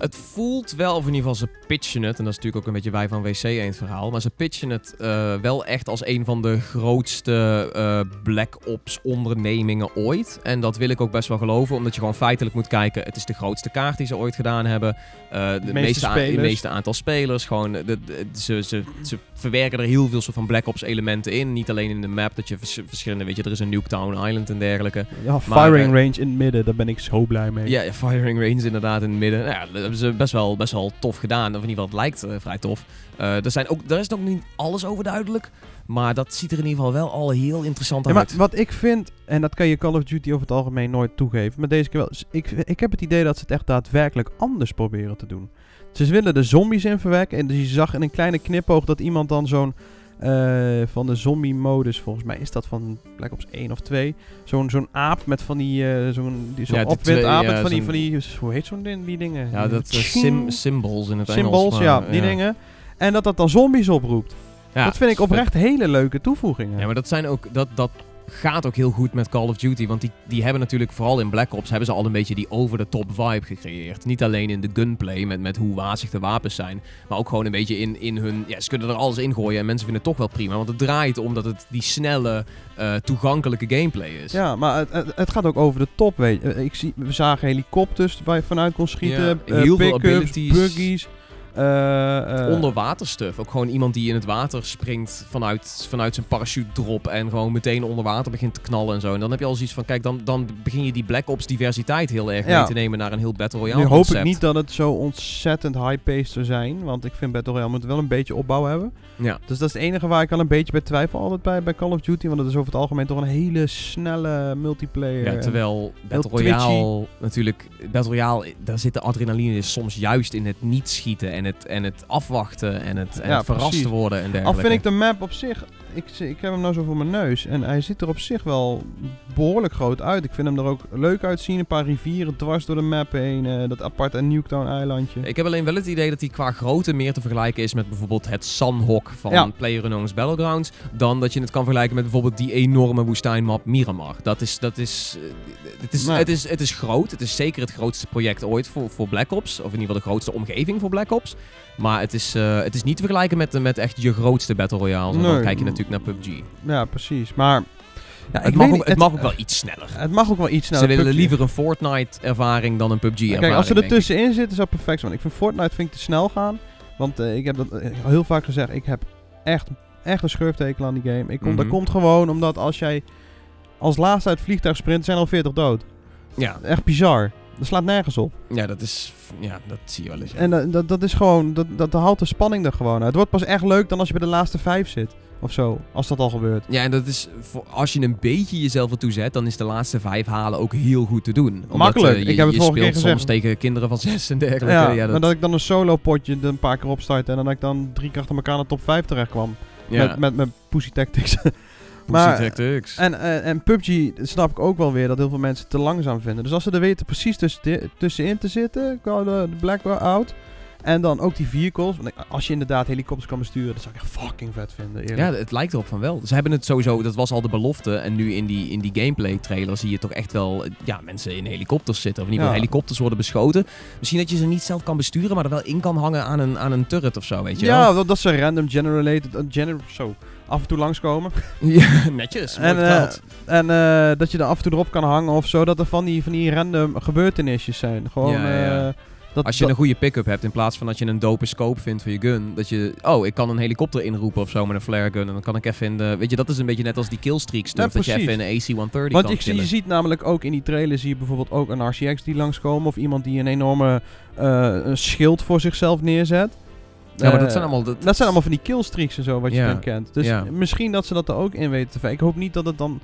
het voelt wel, of in ieder geval ze pitchen het, en dat is natuurlijk ook een beetje wij van WC het verhaal, maar ze pitchen het eh, wel echt als een van de grootste eh, Black Ops ondernemingen ooit. En dat wil ik ook best wel geloven, omdat je gewoon feitelijk moet kijken, het is de grootste kaart die ze ooit gedaan hebben. Eh, de, meeste, spelers. het meeste aantal spelers. Gewoon, de, de- ze, ze, ze verwerken er heel veel soort van Black Ops elementen in. Niet alleen in de map, dat je vers- verschillende, weet je, er is een Nuketown Island en dergelijke. ja, firing range in het midden, daar ben ik zo blij mee. Ja, firing range inderdaad in het midden. Nou ja, hebben ze best wel, best wel tof gedaan. Of in ieder geval, het lijkt eh, vrij tof. Eh, er, zijn ook, daar is nog niet alles over duidelijk. Maar dat ziet er in ieder geval wel al heel interessant Ja, maar uit. wat ik vind, en dat kan je Call of Duty over het algemeen nooit toegeven, maar deze keer wel. Ik, ik heb het idee dat ze het echt daadwerkelijk anders proberen te doen. Ze willen de zombies in verwekken. En dus je zag in een kleine knipoog dat iemand dan zo'n. Eh, van de zombie-modus, volgens mij is dat van Black Ops 1 of 2. Zo'n zo'n aap met van die. eh, zo'n die zo'n Ja, die opwindaap twee, met van die, zo'n- van die. Hoe heet zo'n ding, die dingen? ja, dat sim, symbols in het Engels. Symbols, maar, ja, die dingen. En dat dat dan zombies oproept. Ja, dat vind ik oprecht hele leuke toevoegingen. Ja, maar dat zijn ook... Dat, dat gaat ook heel goed met Call of Duty. Want die, die hebben natuurlijk, vooral in Black Ops, hebben ze al een beetje die over-the-top vibe gecreëerd. Niet alleen in de gunplay, met, met hoe wazig de wapens zijn. Maar ook gewoon een beetje in, in hun... Ja, ze kunnen er alles in gooien en mensen vinden het toch wel prima. Want het draait om dat het die snelle, eh, toegankelijke gameplay is. Ja, maar het, het, gaat ook over de top, weet je. Eh, Ik zie, we zagen helikopters waar je vanuit kon schieten. Ja, eh, heel veel abilities. buggies. Eh, eh, Onderwaterstuff. Ook gewoon iemand die in het water springt vanuit, vanuit zijn parachute drop en gewoon meteen onder water begint te knallen en zo. En dan heb je al zoiets van, kijk, dan, dan begin je die Black Ops diversiteit heel erg Ja. mee te nemen naar een heel Battle Royale Nu hoop concept. ik niet dat het zo ontzettend high-paced zou zijn. Want ik vind Battle Royale moet wel een beetje opbouw hebben. Ja. Dus dat is het enige waar ik al een beetje bij twijfel altijd bij, bij Call of Duty. Want het is over het algemeen toch een hele snelle multiplayer. Ja, terwijl Battle. Royale natuurlijk, Battle Royale, daar zit de adrenaline soms juist in het niet schieten en het, en het afwachten en het, en Ja, het verrast precies. worden en Al dergelijke. vind ik de map op zich... Ik, ik heb hem nou zo voor mijn neus. En hij ziet er op zich wel behoorlijk groot uit. Ik vind hem er ook leuk uitzien. Een paar rivieren dwars door de map heen. eh, dat aparte Nuketown eilandje. Ik heb alleen wel het idee dat hij qua grootte meer te vergelijken is met bijvoorbeeld het Sanhok van Ja. PlayerUnknown's Battlegrounds. Dan dat je het kan vergelijken met bijvoorbeeld die enorme woestijnmap Miramar. Dat is, dat is, eh, het, is, Nee. het, is, het is groot. Het is zeker het grootste project ooit voor, voor Black Ops. Of in ieder geval de grootste omgeving voor Black Ops. Maar het is, eh, het is niet te vergelijken met, met echt je grootste Battle Royale. Dan kijk je natuurlijk naar PUBG. Ja, precies. Maar... Ja, het, mag ook, het mag ook wel iets sneller. Het mag ook wel iets sneller. Ze willen PUBG. liever een Fortnite-ervaring dan een PUBG-ervaring. Kijk, als ze er tussenin zitten, zou het perfect. Want ik vind Fortnite vind ik te snel gaan. Want eh, ik heb dat eh, heel vaak gezegd. Ik heb echt, echt een schurftekel aan die game. Ik kom, Mhm. Dat komt gewoon omdat als jij als laatste uit het vliegtuig sprint, zijn al 40 dood. Ja, Echt bizar. Dat slaat nergens op. ja, dat is... Ja, dat zie je wel eens. ja. En dat, dat, dat is gewoon, dat, dat, dat haalt de spanning er gewoon uit. Het wordt pas echt leuk dan als je bij de laatste vijf zit. Of zo, als dat al gebeurt. Ja, en dat is voor, als je een beetje jezelf ertoe zet, dan is de laatste vijf halen ook heel goed te doen. Omdat, Makkelijk. eh, je, Ik heb het je vorige keer speelt soms gezegd. tegen kinderen van zes en dergelijke. Ja, Ja, maar dat, dat ik dan een solo potje een paar keer opstart en dan dat ik dan drie keer achter elkaar naar top 5 terecht kwam. ja. Met, met, met Pussy Tactics. Maar, Tactics. En, en, en PUBG snap ik ook wel weer dat heel veel mensen te langzaam vinden. Dus als ze er weten precies tussen, tussenin te zitten, de, de Blackout. En dan ook die vehicles. Want als je inderdaad helikopters kan besturen, dat zou ik echt fucking vet vinden. Eerlijk. Ja, het lijkt erop van wel. Ze hebben het sowieso, dat was al de belofte. En nu in die, in die gameplay trailer zie je toch echt wel eh, ja, mensen in helikopters zitten. Of in ieder geval Ja. helikopters worden beschoten. Misschien dat je ze niet zelf kan besturen, maar er wel in kan hangen aan een, aan een turret of zo, weet je wel. Ja, dat, dat ze random generated, uh, gener zo, af en toe langskomen. Ja, netjes. En, eh, en eh, dat je er af en toe erop kan hangen of zo. Dat er van die, van die random gebeurtenisjes zijn. Gewoon, Ja, ja. eh, dat, Als je dat- een goede pick-up hebt, in plaats van dat je een dope scope vindt voor je gun. Dat je, oh, ik kan een helikopter inroepen of zo met een flare gun. En dan kan ik even in de... Weet je, dat is een beetje net als die killstreak stuff. Ja, dat je even in een AC-130 Want ik zie, je ziet namelijk ook in die trailer zie je bijvoorbeeld ook een RCX die langskomen. Of iemand die een enorme eh, een schild voor zichzelf neerzet. Ja, maar dat Eh, zijn allemaal... Dat, Dat zijn allemaal van die killstreaks en zo, wat je dan kent. Dus misschien dat ze dat er ook in weten te Ik hoop niet dat het dan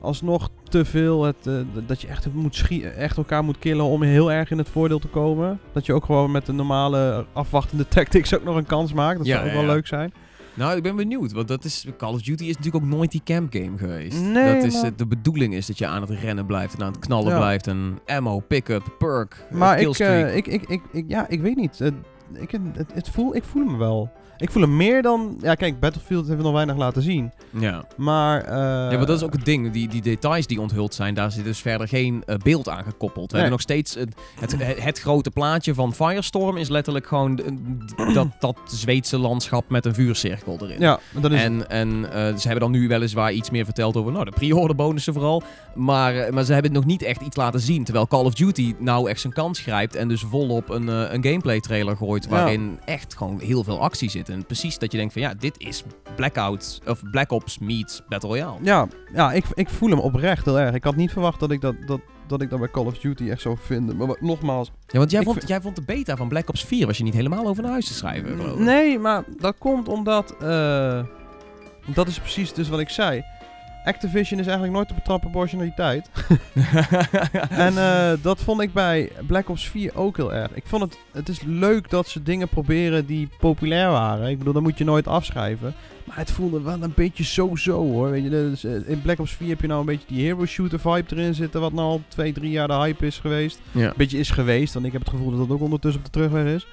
alsnog te veel... Het, eh, dat je echt, moet echt elkaar moet killen om heel erg in het voordeel te komen. Dat je ook gewoon met de normale afwachtende tactics ook nog een kans maakt. Dat Ja, zou ook ja, wel ja. leuk zijn. Nou, ik ben benieuwd. Want dat is, Call of Duty is natuurlijk ook nooit die camp game geweest. Nee, dat is, maar- eh, de bedoeling is dat je aan het rennen blijft en aan het knallen blijft. En ammo, pick-up, perk, Maar ik, eh, ik, ik, ik, ik, ja, ik weet niet. Ik, het, het voel, ik voel hem wel. Ik voel hem meer dan... Ja, kijk, Battlefield hebben we nog weinig laten zien. ja. Maar... eh, ja, maar dat is ook het ding. Die, die details die onthuld zijn, daar zit dus verder geen eh, beeld aan gekoppeld. We Nee. hebben nog steeds... het, het, grote plaatje van Firestorm is letterlijk gewoon eh, dat, dat Zweedse landschap met een vuurcirkel erin. Ja, dat is... En, en eh, ze hebben dan nu weliswaar iets meer verteld over nou, de pre-order bonussen vooral. Maar, eh, maar ze hebben nog niet echt iets laten zien. Terwijl Call of Duty nou echt zijn kans grijpt. En dus volop een, eh, een gameplay trailer gooit. Ja. Waarin echt gewoon heel veel actie zit. En precies dat je denkt van ja, dit is Blackout of Black Ops meets Battle Royale. Ja, ja ik, ik voel hem oprecht heel erg. Ik had niet verwacht dat ik dat, dat, dat, ik dat bij Call of Duty echt zou vinden. Maar nogmaals... Ja, want jij, vond, vind- jij vond de beta van Black Ops 4 was je niet helemaal over naar huis te schrijven. geloof. Nee, maar dat komt omdat... eh, dat is precies dus wat ik zei. Activision is eigenlijk nooit te betrappen op originaliteit. en eh, dat vond ik bij Black Ops 4 ook heel erg. Ik vond het, het is leuk dat ze dingen proberen die populair waren. Ik bedoel, dat moet je nooit afschrijven. Maar het voelde wel een beetje zo-zo hoor. Weet je, dus, eh, in Black Ops 4 heb je nou een beetje die hero shooter vibe erin zitten. Wat nou al twee, drie jaar de hype is geweest. ja. Een beetje is geweest, want ik heb het gevoel dat dat ook ondertussen op de terugweg is.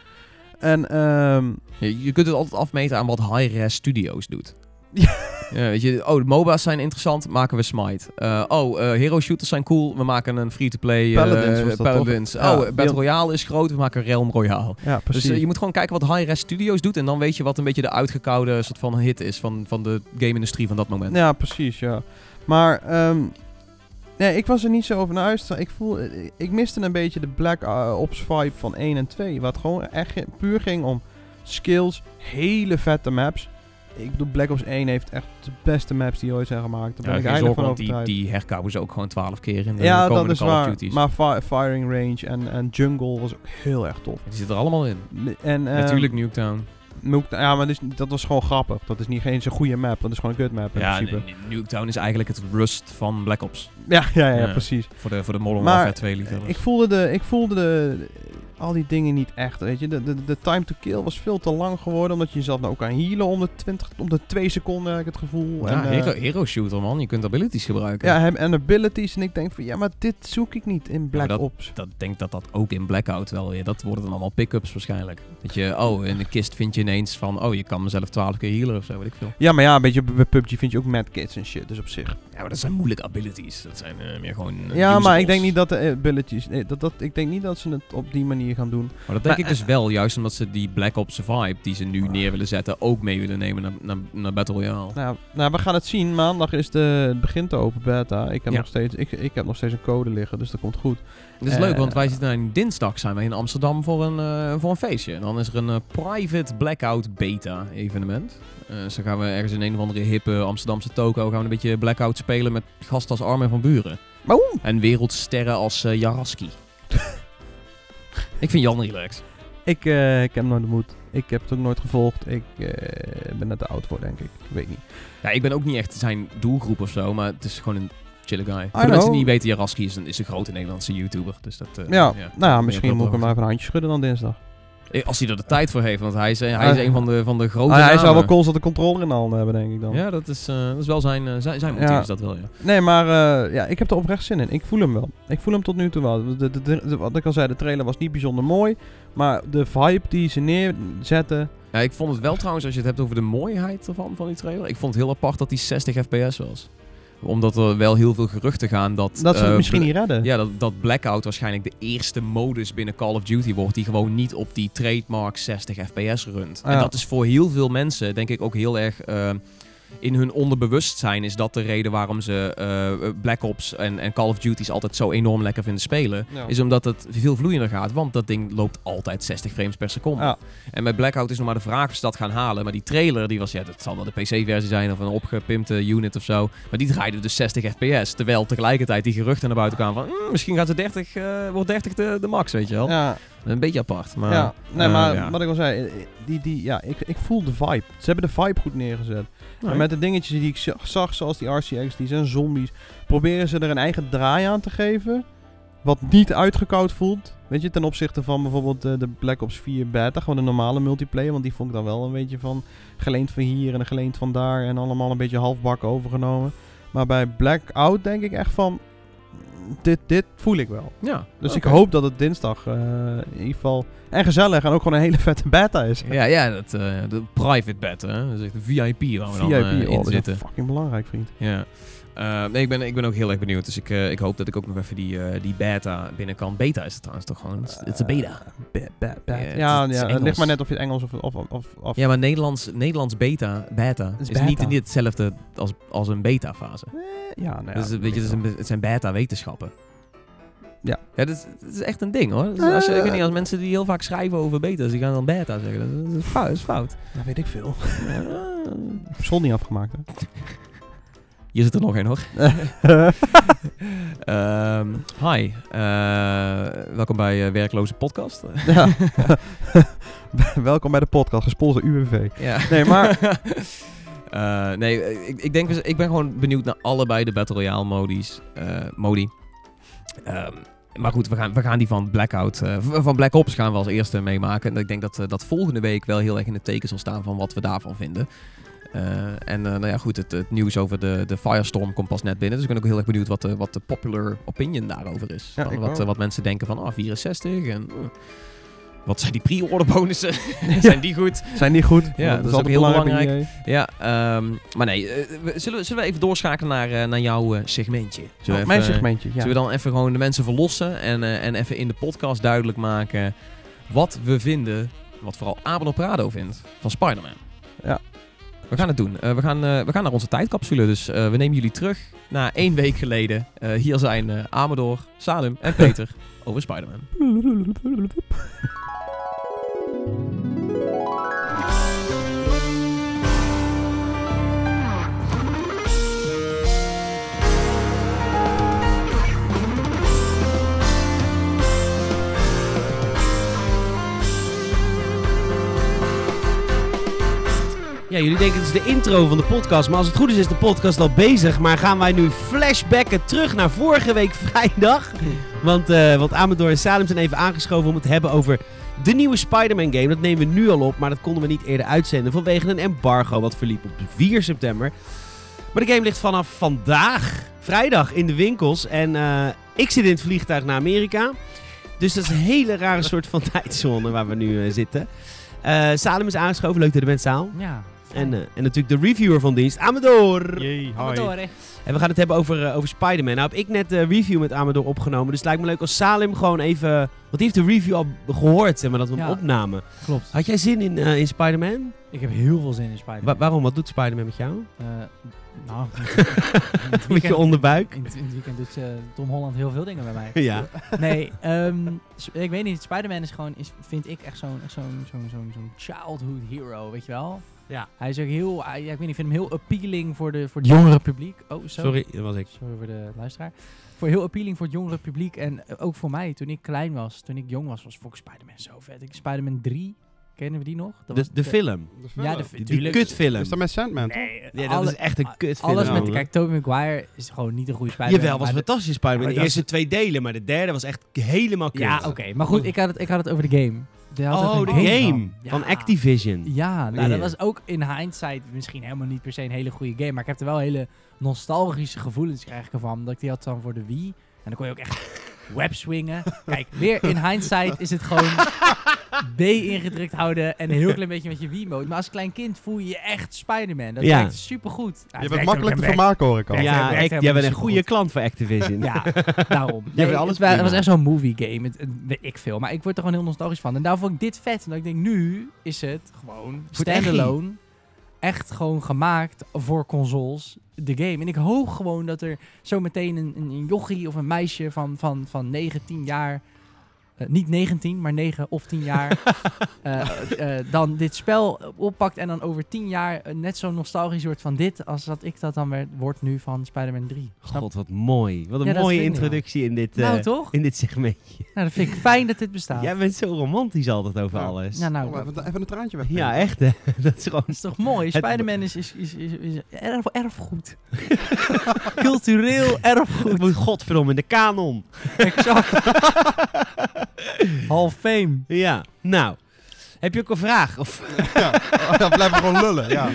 En ehm Je, je kunt het altijd afmeten aan wat Hi-Res Studios doet. Ja. Ja, weet je, oh, de MOBA's zijn interessant, maken we Smite. Eh, oh, eh, hero shooters zijn cool, we maken een free-to-play eh, Paladins oh, eh, Battle Royale is groot, we maken Realm Royale. ja, precies. Dus eh, je moet gewoon kijken wat Hi-Res Studios doet en dan weet je wat een beetje de uitgekoude soort van hit is van, van de game-industrie van dat moment. Ja, precies, ja. Maar, ehm nee, ik was er niet zo over naar huis. Ik voel, eh, ik miste een beetje de Black eh, Ops vibe van 1 en 2. Wat gewoon echt puur ging om skills, hele vette maps. Ik bedoel, Black Ops 1 heeft echt de beste maps die ooit zijn gemaakt. Daar ben Ja, ik eigenlijk van die, overtuigd. die herkauwen ze ook gewoon twaalf keer in de ja, dat komende is Call of waar. Duties. Maar fi- firing range en, en jungle was ook heel erg tof. Die zitten er allemaal in. En, ehm, Natuurlijk Nuketown. Nook- ja, maar dat, is, dat was gewoon grappig. Dat is niet geen zo'n goede map. Dat is gewoon een kut map in Ja, principe. Nuketown is eigenlijk het rust van Black Ops. Ja, ja, ja, Ja. precies. Voor de, voor de Modern Maar, Warfare 2 liefhebbers. Ik voelde, de, ik voelde de, al die dingen niet echt, weet je. De, de, de time to kill was veel te lang geworden, omdat je jezelf nou ook kan healen om de, 20, om de 2 seconden, heb ik het gevoel. Ja, en, eh, hero, hero shooter man, je kunt abilities gebruiken. ja, en abilities. En ik denk van, ja, maar dit zoek ik niet in Black dat- Ops. Dat denk dat dat ook in Blackout wel weer. Dat worden dan allemaal pick-ups waarschijnlijk. Dat je, oh, in de kist vind je ineens van, oh, je kan mezelf 12 keer healen of zo, weet ik veel. Ja, maar ja, een beetje bij PUBG vind je ook medkits en shit, dus op zich. Ja, maar dat zijn moeilijke abilities. Dat zijn eh, meer gewoon. eh, ja, maar ik denk niet dat de abilities, nee, dat, dat, ik denk niet dat ze het op die manier gaan doen. Maar dat denk Maar, ik dus wel, juist omdat ze die Black Ops vibe die ze nu neer willen zetten, ook mee willen nemen naar, naar, naar Battle Royale. Nou, nou, we gaan het zien. Maandag is de, het begint de open beta. Ik heb, nog steeds, ik, ik heb nog steeds een code liggen, dus dat komt goed. Dat is Eh, leuk, want wij zitten dinsdag zijn wij in Amsterdam voor een, eh, voor een feestje. En dan is er een eh, private blackout beta evenement. Eh dus dan gaan we ergens in een of andere hippe Amsterdamse toko gaan we een beetje blackout spelen met gasten als Armin van Buren. En wereldsterren als eh, Jaraski. ik vind Jan relaxed. Ik, eh, ik heb nooit de moed. Ik heb het ook nooit gevolgd. Ik eh, ben net te oud voor, denk ik. Ik weet niet. Ja, ik ben ook niet echt zijn doelgroep of zo, maar het is gewoon een chille guy. Voor de mensen die niet weten, Jaraski is een, is een grote Nederlandse YouTuber. Dus dat, eh, ja, nou ja, misschien moet ik hem maar even een handje schudden dan dinsdag. Eh, Als hij er de tijd voor heeft, want hij is, eh, hij is Ah. een van de, van de grote Ah, hij zou wel constant de controle in de handen hebben, denk ik dan. Ja, dat is, eh, dat is wel zijn, eh, zijn, zijn motief, Ja. is dat wel, ja. Nee, maar ja, ik heb er oprecht zin in. Ik voel hem wel. Ik voel hem tot nu toe wel. De, de, de- de- wat ik al zei, de trailer was niet bijzonder mooi. Maar de vibe die ze neerzetten... Ja, ik vond het wel trouwens, als je het hebt over de mooiheid ervan, van die trailer. Ik vond het heel apart dat die 60 fps was. Omdat er wel heel veel geruchten gaan dat... Dat ze het eh, misschien niet redden. Ja, dat, dat Blackout waarscheinlijk de eerste modus binnen Call of Duty wordt die gewoon niet op die trademark 60 fps runt. En Ja. dat is voor heel veel mensen denk ik ook heel erg eh, in hun onderbewustzijn is dat de reden waarom ze eh, Black Ops en, en Call of Duty's altijd zo enorm lekker vinden spelen. Ja. Is omdat het veel vloeiender gaat, want dat ding loopt altijd 60 frames per seconde. Ja. En bij Blackout is nog maar de vraag of ze dat gaan halen. Maar die trailer, die was, ja, dat zal wel de PC-versie zijn of een opgepimpte unit of zo. Maar die draaide dus 60 fps. Terwijl tegelijkertijd die geruchten naar buiten kwamen van, "Mm, misschien gaat ze 30, eh, wordt 30 de, de max, weet je wel. Ja, Een beetje apart, maar... ja. Nee, eh, maar ja. wat ik al zei, die, die, ja, ik, ik voel de vibe. Ze hebben de vibe goed neergezet. Nee. En met de dingetjes die ik za- zag, zoals die RCX's en zombies, proberen ze er een eigen draai aan te geven. Wat niet uitgekoud voelt. Weet je, ten opzichte van bijvoorbeeld eh, de Black Ops 4 beta, gewoon de normale multiplayer. Want die vond ik dan wel een beetje van geleend van hier en geleend van daar. En allemaal een beetje halfbak overgenomen. Maar bij Blackout denk ik echt van, dit, dit voel ik wel. Ja, Dus ik hoop dat het dinsdag eh, in ieder geval... En gezellig en ook gewoon een hele vette beta is. Ja, ja dat, eh, de private bed, hè. Dat is echt de VIP waar we dan eh, VIP, oh, in dat is zitten. fucking belangrijk, vriend. Ja. Eh, nee, ik ben, ik ben ook heel erg benieuwd. Dus ik, eh, ik hoop dat ik ook nog even die, eh, die beta binnen kan. Beta is het trouwens toch gewoon? Het is een beta. Be- Ja, het ja, ligt maar net of je het Engels of... of, of, of Ja, maar Nederlands, Nederlands beta, beta is is, niet, beta. niet hetzelfde als, als een beta-fase. Eh, ja, nou ja, dus het- weet je, het, een- het zijn beta-wetenschappen. Ja. Ja, dat is, dat is echt een ding hoor. Dus als, je, ik weet niet, als mensen die heel vaak schrijven over beta's, die gaan dan beta zeggen. Dat is fout. Dat is fout. Dat weet ik veel. Ik heb school niet afgemaakt, hè. Hier zit er nog één hoor. Ehm, hi, eh, welkom bij eh, Werkloze Podcast. ja. Welkom bij de podcast, gesponsord UWV. ja. Nee, maar... Eh, nee, ik, ik, denk, we- ik ben gewoon benieuwd naar allebei de Battle Royale modis, modi. Ehm, maar goed, we gaan, we gaan die van Blackout, van Black Ops gaan we als eerste meemaken. En ik denk dat dat volgende week wel heel erg in het teken zal staan van wat we daarvan vinden. Eh, en eh, nou ja, goed, het, het nieuws over de, de Firestorm komt pas net binnen. Dus ik ben ook heel erg benieuwd wat de, wat de popular opinion daarover is. Ja, wat, eh, wat mensen denken van, ah, 64 en... eh, wat zijn die pre-order bonussen? zijn die goed? Zijn die goed? Ja, dat is ook heel belangrijk. Ja, ehm, maar nee, eh, zullen, we, zullen we even doorschakelen naar, eh, naar jouw eh, segmentje? Zullen Oh, mijn even- segmentje, ja. Zullen we dan even gewoon de mensen verlossen en, eh, en even in de podcast duidelijk maken wat we vinden, wat vooral Abel Prado vindt van Spider-Man? Ja. We gaan het doen. Eh, we, gaan, eh, we gaan naar onze tijdcapsule, dus eh, we nemen jullie terug naar één week geleden. Hier zijn Amador, Salem en Peter over Spider-Man. Ja, jullie denken het is de intro van de podcast, maar als het goed is is de podcast al bezig. Maar gaan wij nu flashbacken terug naar vorige week vrijdag. Want, eh want Amador en Salem zijn even aangeschoven om het te hebben over de nieuwe Spider-Man game. Dat nemen we nu al op, maar dat konden we niet eerder uitzenden vanwege een embargo wat verliep op 4 september. Maar de game ligt vanaf vandaag, vrijdag, in de winkels. En eh, ik zit in het vliegtuig naar Amerika. Dus dat is een hele rare soort van tijdzone waar we nu eh, zitten. Eh Salem is aangeschoven, leuk dat je er bent, Saal. Ja. En, eh, en natuurlijk de reviewer van dienst, Amador. Jee, Amador, hè? En we gaan het hebben over, eh, over Spider-Man. Nou heb ik net de review met Amador opgenomen. Dus het lijkt me leuk als Salim gewoon even... Want die heeft de review al gehoord, zeg maar, dat we hem Ja. opnamen. Klopt. Had jij zin in, eh, in Spider-Man? Ik heb heel veel zin in Spider-Man. Wa- waarom? Wat doet Spider-Man met jou? Eh, nou, Met je onderbuik? In het, in het weekend doet eh, Tom Holland heel veel dingen bij mij. Ja. Nee, ehm, ik weet niet. Spider-Man is gewoon, is, vind ik echt zo'n echt zo'n zo'n zo'n zo'n childhood hero, weet je wel? Ja. Hij is ook heel, ja, ik weet niet, ik vind hem heel appealing voor, de, voor het jongere publiek. Oh. Sorry, dat was ik. Sorry voor de luisteraar. Voor heel appealing voor het jongere publiek. En ook voor mij, toen ik klein was, toen ik jong was, was ik Spider-Man zo vet. Ik Spider-man 3, kennen we die nog? Dat De, was de film. Ja, de, Die, die kutfilm. Is dat met Sandman? toch? Nee, Ja, dat alle- is echt een kutfilm. Alles met, kijk, Tobey Maguire is gewoon niet een goede Spider-Man. Jawel, was fantastisch Spider-Man. maar De eerste twee delen, maar de derde was echt helemaal kut. Ja, oké. Maar goed, ik had, het, ik had het over de game. Die had ook Oh, de game game van. Activision. Ja, nou, dat was ook in hindsight misschien helemaal niet per se een hele goede game. Maar ik heb er wel hele nostalgische gevoelens krijg ik ervan. Dat ik die had dan voor de Wii. En dan kon je ook echt webswingen. Kijk, weer in hindsight is het gewoon B ingedrukt houden en een heel klein beetje met je Wii-mode. Maar als klein kind voel je je echt Spider-Man. Dat Ja. werkt supergoed. Ja, het Je bent makkelijk te vermaken hoor ik al. Ja, jij bent een goede klant voor Activision. Ja, daarom. Nee, alles het, het was echt zo'n movie game. Het, het- weet ik veel. Maar ik word er gewoon heel nostalgisch van. En daarom vond ik dit vet. En ik denk, nu is het gewoon standalone. Echt gewoon gemaakt voor consoles. De game. En ik hoop gewoon dat er zo meteen een, een, jochie of een meisje van, van, van 19 jaar. Eh, niet 19, maar 9 of 10 jaar. eh, eh, dan dit spel oppakt. En dan over 10 jaar net zo nostalgisch wordt van dit. Als dat ik dat dan werd, wordt nu van Spider-Man 3. Snap God, wat mooi. Wat een Ja, dat mooie ik, introductie in dit, Nou, eh, toch? in dit segmentje. Nou, dat vind ik fijn dat dit bestaat. Jij bent zo romantisch altijd over Ja. alles. Ja, nou, Oh, dat, even, even een traantje weg. Ja, echt hè. Dat is gewoon... is toch mooi? Spider-Man is, is, is, is, is erf, erfgoed. Cultureel erfgoed. Het moet godverdomme in de kanon. Exact. Hall of Fame. Ja, nou. Heb je ook een vraag? Of... ja. Dan blijven we gewoon lullen. Ja.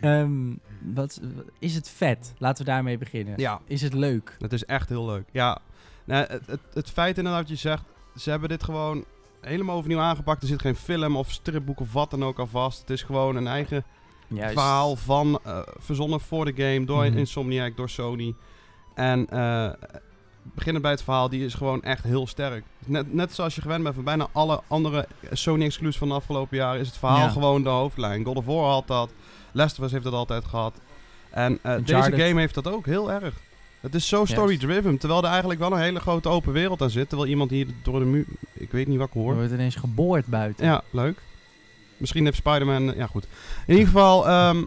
Ehm, wat, is het vet? Laten we daarmee beginnen. ja, Is het leuk? het is echt heel leuk. Ja, nou, het, het, het feit inderdaad dat je zegt, ze hebben dit gewoon helemaal overnieuw aangepakt. Er zit geen film of stripboek of wat dan ook aan vast. Het is gewoon een eigen Juist. verhaal van, eh, verzonnen voor de game, door Mhm. Insomniac, door Sony. En eh beginnen bij het verhaal, die is gewoon echt heel sterk. Net, net zoals je gewend bent van bijna alle andere Sony-exclusies van de afgelopen jaren, is het verhaal Ja. gewoon de hoofdlijn. God of War had dat, Last of Us heeft dat altijd gehad. En eh, deze game heeft dat ook heel erg. Het is zo story-driven, terwijl er eigenlijk wel een hele grote open wereld aan zit. Terwijl iemand hier door de muur, ik weet niet wat ik Er hoor. wordt ineens geboord buiten. Ja, leuk. Misschien heeft Spider-Man... Ja, goed. In ieder geval, ehm,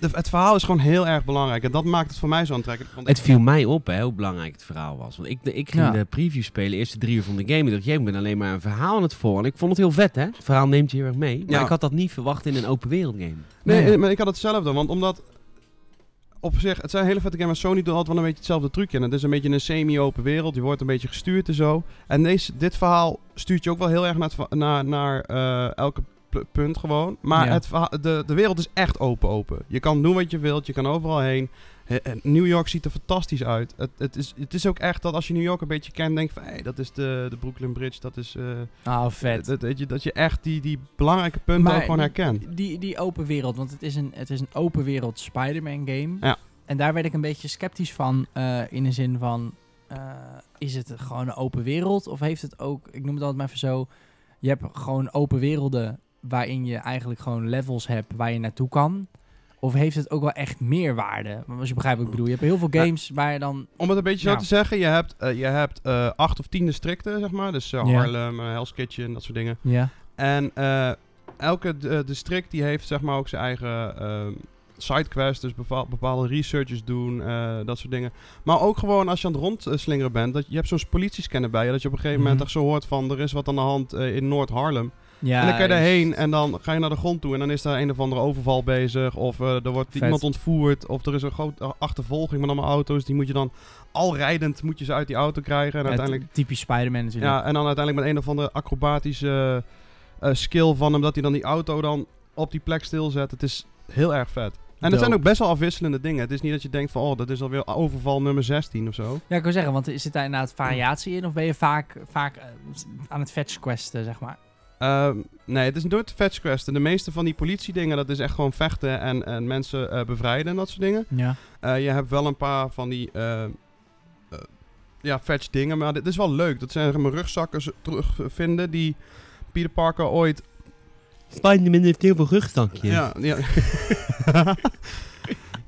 de- het verhaal is gewoon heel erg belangrijk. En dat maakt het voor mij zo aantrekkelijk. Want Het viel mij op hè, hoe belangrijk het verhaal was. Want ik, ik ging Ja. de preview spelen, de eerste drie uur van de game. Ik dacht, jij ik ben alleen maar een verhaal aan het voor. En ik vond het heel vet hè. Het verhaal neemt je heel erg mee. Maar Ja. ik had dat niet verwacht in een open wereld game. nee, Nee. eh, maar ik had hetzelfde. Want omdat... Op zich, het zijn hele vette games. Sony doet altijd wel een beetje hetzelfde trucje. En het is een beetje een semi-open wereld. Je wordt een beetje gestuurd en zo. En deze, dit verhaal stuurt je ook wel heel erg naar, naar, naar eh, elke punt gewoon. Maar Ja. het de, de wereld is echt open-open. Je kan doen wat je wilt. Je kan overal heen. He- en New York ziet er fantastisch uit. Het, het, is, het is ook echt dat als je New York een beetje kent, denk je van... Hé, dat is de, de Brooklyn Bridge. Dat is... eh, Ah, vet. dat, weet je, dat je echt die, die belangrijke punten ook gewoon herkent. Die, die open wereld, want het is een, het is een open wereld Spider-Man game. Ja. En daar werd ik een beetje sceptisch van, eh, in de zin van, eh, is het gewoon een open wereld? Of heeft het ook, ik noem het altijd maar even zo, je hebt gewoon open werelden waarin je eigenlijk gewoon levels hebt waar je naartoe kan. Of heeft het ook wel echt meerwaarde? Als je begrijpt wat ik bedoel. Je hebt heel veel Ja. games waar je dan... Om het een beetje zo te zeggen, je hebt, eh, je hebt eh, acht of tien districten, zeg maar. Dus eh. Harlem, Hell's Kitchen, dat soort dingen. Ja. En elke district die heeft zeg maar ook zijn eigen ehm sidequest. Dus bepaal- bepaalde researches doen, dat soort dingen. Maar ook gewoon als je aan het rondslingeren bent. Dat, je hebt zo'n politiescanner bij je. Dat je op een gegeven moment Mhm. echt zo hoort van... er is wat aan de hand in Noord-Harlem. Ja en dan kan je daarheen en dan ga je naar de grond toe. En dan is daar een of andere overval bezig. Of eh, er wordt Vet. iemand ontvoerd. Of er is een grote achtervolging met allemaal auto's. Die moet je dan al rijdend moet je ze uit die auto krijgen. En Ja, uiteindelijk... typisch Spider-Man natuurlijk. Ja, en dan uiteindelijk met een of andere acrobatische eh, skill van hem... dat hij dan die auto dan op die plek stilzet. Het is heel erg vet. En het zijn ook best wel afwisselende dingen. Het is niet dat je denkt van... oh, dat is alweer overval nummer 16 of zo. Ja, ik wil zeggen, want zit daar inderdaad variatie in? Of ben je vaak, vaak eh, aan het fetch questen, zeg maar? Ehm, nee, het is nooit fetch questen. De meeste van die politiedingen... dat is echt gewoon vechten en, en mensen eh, bevrijden en dat soort dingen. Ja. Eh, je hebt wel een paar van die... eh, ja, fetch dingen. Maar dit is wel leuk. Dat zijn maar, rugzakken terugvinden... die Peter Parker ooit Spider-Man heeft heel veel rugzakjes. Ja, ja.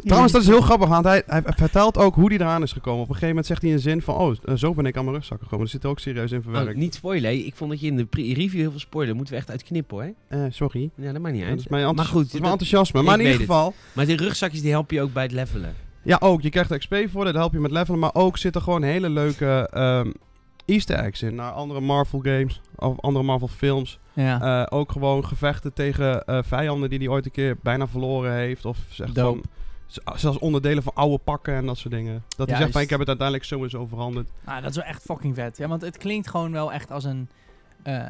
Trouwens, dat is heel grappig, want hij, hij vertelt ook hoe hij eraan is gekomen. Op een gegeven moment zegt hij een zin van, oh, eh, zo ben ik aan mijn rugzak gekomen. Dat zit er ook serieus in verwerkt. Oh, niet spoilen. Ik vond dat je in de review heel veel spoiler. Moeten we echt uitknippen hoor. Eh, sorry. Ja, dat maakt niet Dat uit. is mijn, maar goed, dat is mijn dat- enthousiasme. Maar in ieder het. geval, maar die rugzakjes die helpen je ook bij het levelen. ja ook, je krijgt er XP voor, dat help je met levelen. Maar ook zitten gewoon hele leuke ehm, easter eggs in. Naar andere Marvel games, of andere Marvel films. Ja. Eh, ook gewoon gevechten tegen eh, vijanden die hij ooit een keer bijna verloren heeft. Of zegt Dope. z- zelfs onderdelen van oude pakken en dat soort dingen. Dat hij zegt van, Juist. ik heb het uiteindelijk zo en zo veranderd. Nou, dat is wel echt fucking vet. Ja, want het klinkt gewoon wel echt als een... eh,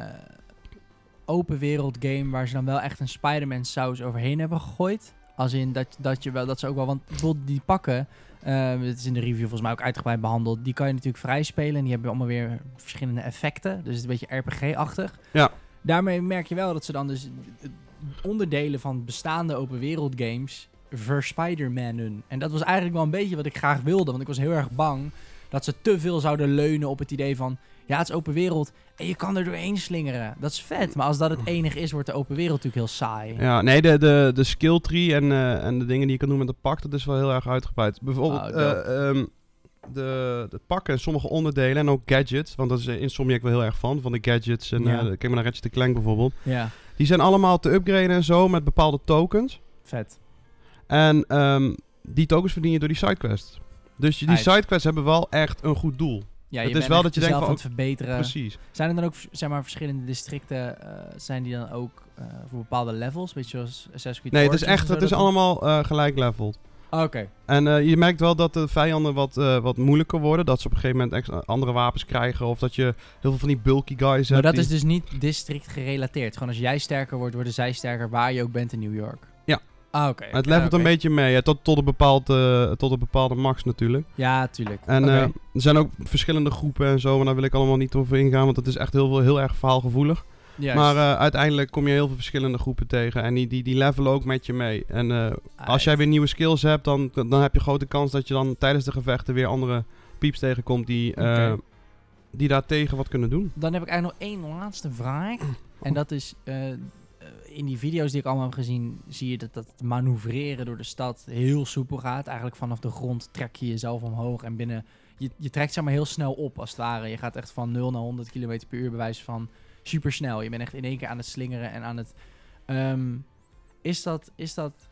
open wereld game waar ze dan wel echt een Spider-Man saus overheen hebben gegooid. Als in dat, dat je wel, dat ze ook wel, want bijvoorbeeld die pakken, eh het is in de review volgens mij ook uitgebreid behandeld, die kan je natuurlijk vrij spelen en die hebben allemaal weer verschillende effecten. Dus het is een beetje RPG-achtig. Ja. Daarmee merk je wel dat ze dan dus eh, onderdelen van bestaande open wereld games verspidermanen. En dat was eigenlijk wel een beetje wat ik graag wilde, want ik was heel erg bang dat ze te veel zouden leunen op het idee van, ja, het is open wereld en je kan er doorheen slingeren. Dat is vet, maar als dat het enige is, wordt de open wereld natuurlijk heel saai. Ja, nee, de, de, de skill tree en, eh, en de dingen die je kan doen met de pak, dat is wel heel erg uitgebreid. Bijvoorbeeld Oh, eh, ehm, de, de pakken, sommige onderdelen en ook gadgets, want dat is in Insomniac wel heel erg van, van de gadgets. En Ja. eh, kijk maar naar Ratchet Clank bijvoorbeeld. Ja, Die zijn allemaal te upgraden en zo met bepaalde tokens. vet. En ehm, die tokens verdien je door die sidequests. Dus die sidequests hebben wel echt een goed doel. Ja, Het je is bent wel dat je denkt van, aan het verbeteren. Precies. Zijn er dan ook zeg maar, verschillende districten, eh, zijn die dan ook eh, voor bepaalde levels? Weet je, zoals Assassin's Creed Nee, het is echt, het is dat- allemaal eh, gelijk leveled. Ah, Oké, En je merkt wel dat de vijanden wat, wat moeilijker worden. Dat ze op een gegeven moment extra andere wapens krijgen. Of dat je heel veel van die bulky guys maar hebt. dat die- is dus niet district gerelateerd. Gewoon als jij sterker wordt, worden zij sterker waar je ook bent in New York. Ah, oké. Het levelt een beetje mee, hè, tot, tot, een bepaald, eh, tot een bepaalde max natuurlijk. Ja, tuurlijk. En eh, er zijn ook verschillende groepen en zo, maar daar wil ik allemaal niet over ingaan, want het is echt heel, veel, heel erg verhaalgevoelig. Juist. Maar eh, uiteindelijk kom je heel veel verschillende groepen tegen en die, die, die levelen ook met je mee. En eh, als jij weer nieuwe skills hebt, dan, dan heb je grote kans dat je dan tijdens de gevechten weer andere pieps tegenkomt die, die daar tegen wat kunnen doen. Dan heb ik eigenlijk nog één laatste vraag. En dat is, in die video's die ik allemaal heb gezien, zie je dat dat manoeuvreren door de stad heel soepel gaat. Eigenlijk vanaf de grond trek je jezelf omhoog en binnen... Je, je trekt zeg maar heel snel op, als het ware. Je gaat echt van 0 naar 100 km per uur, bewijs van super snel. Je bent echt in één keer aan het slingeren en aan het... Ehm, is, dat, is dat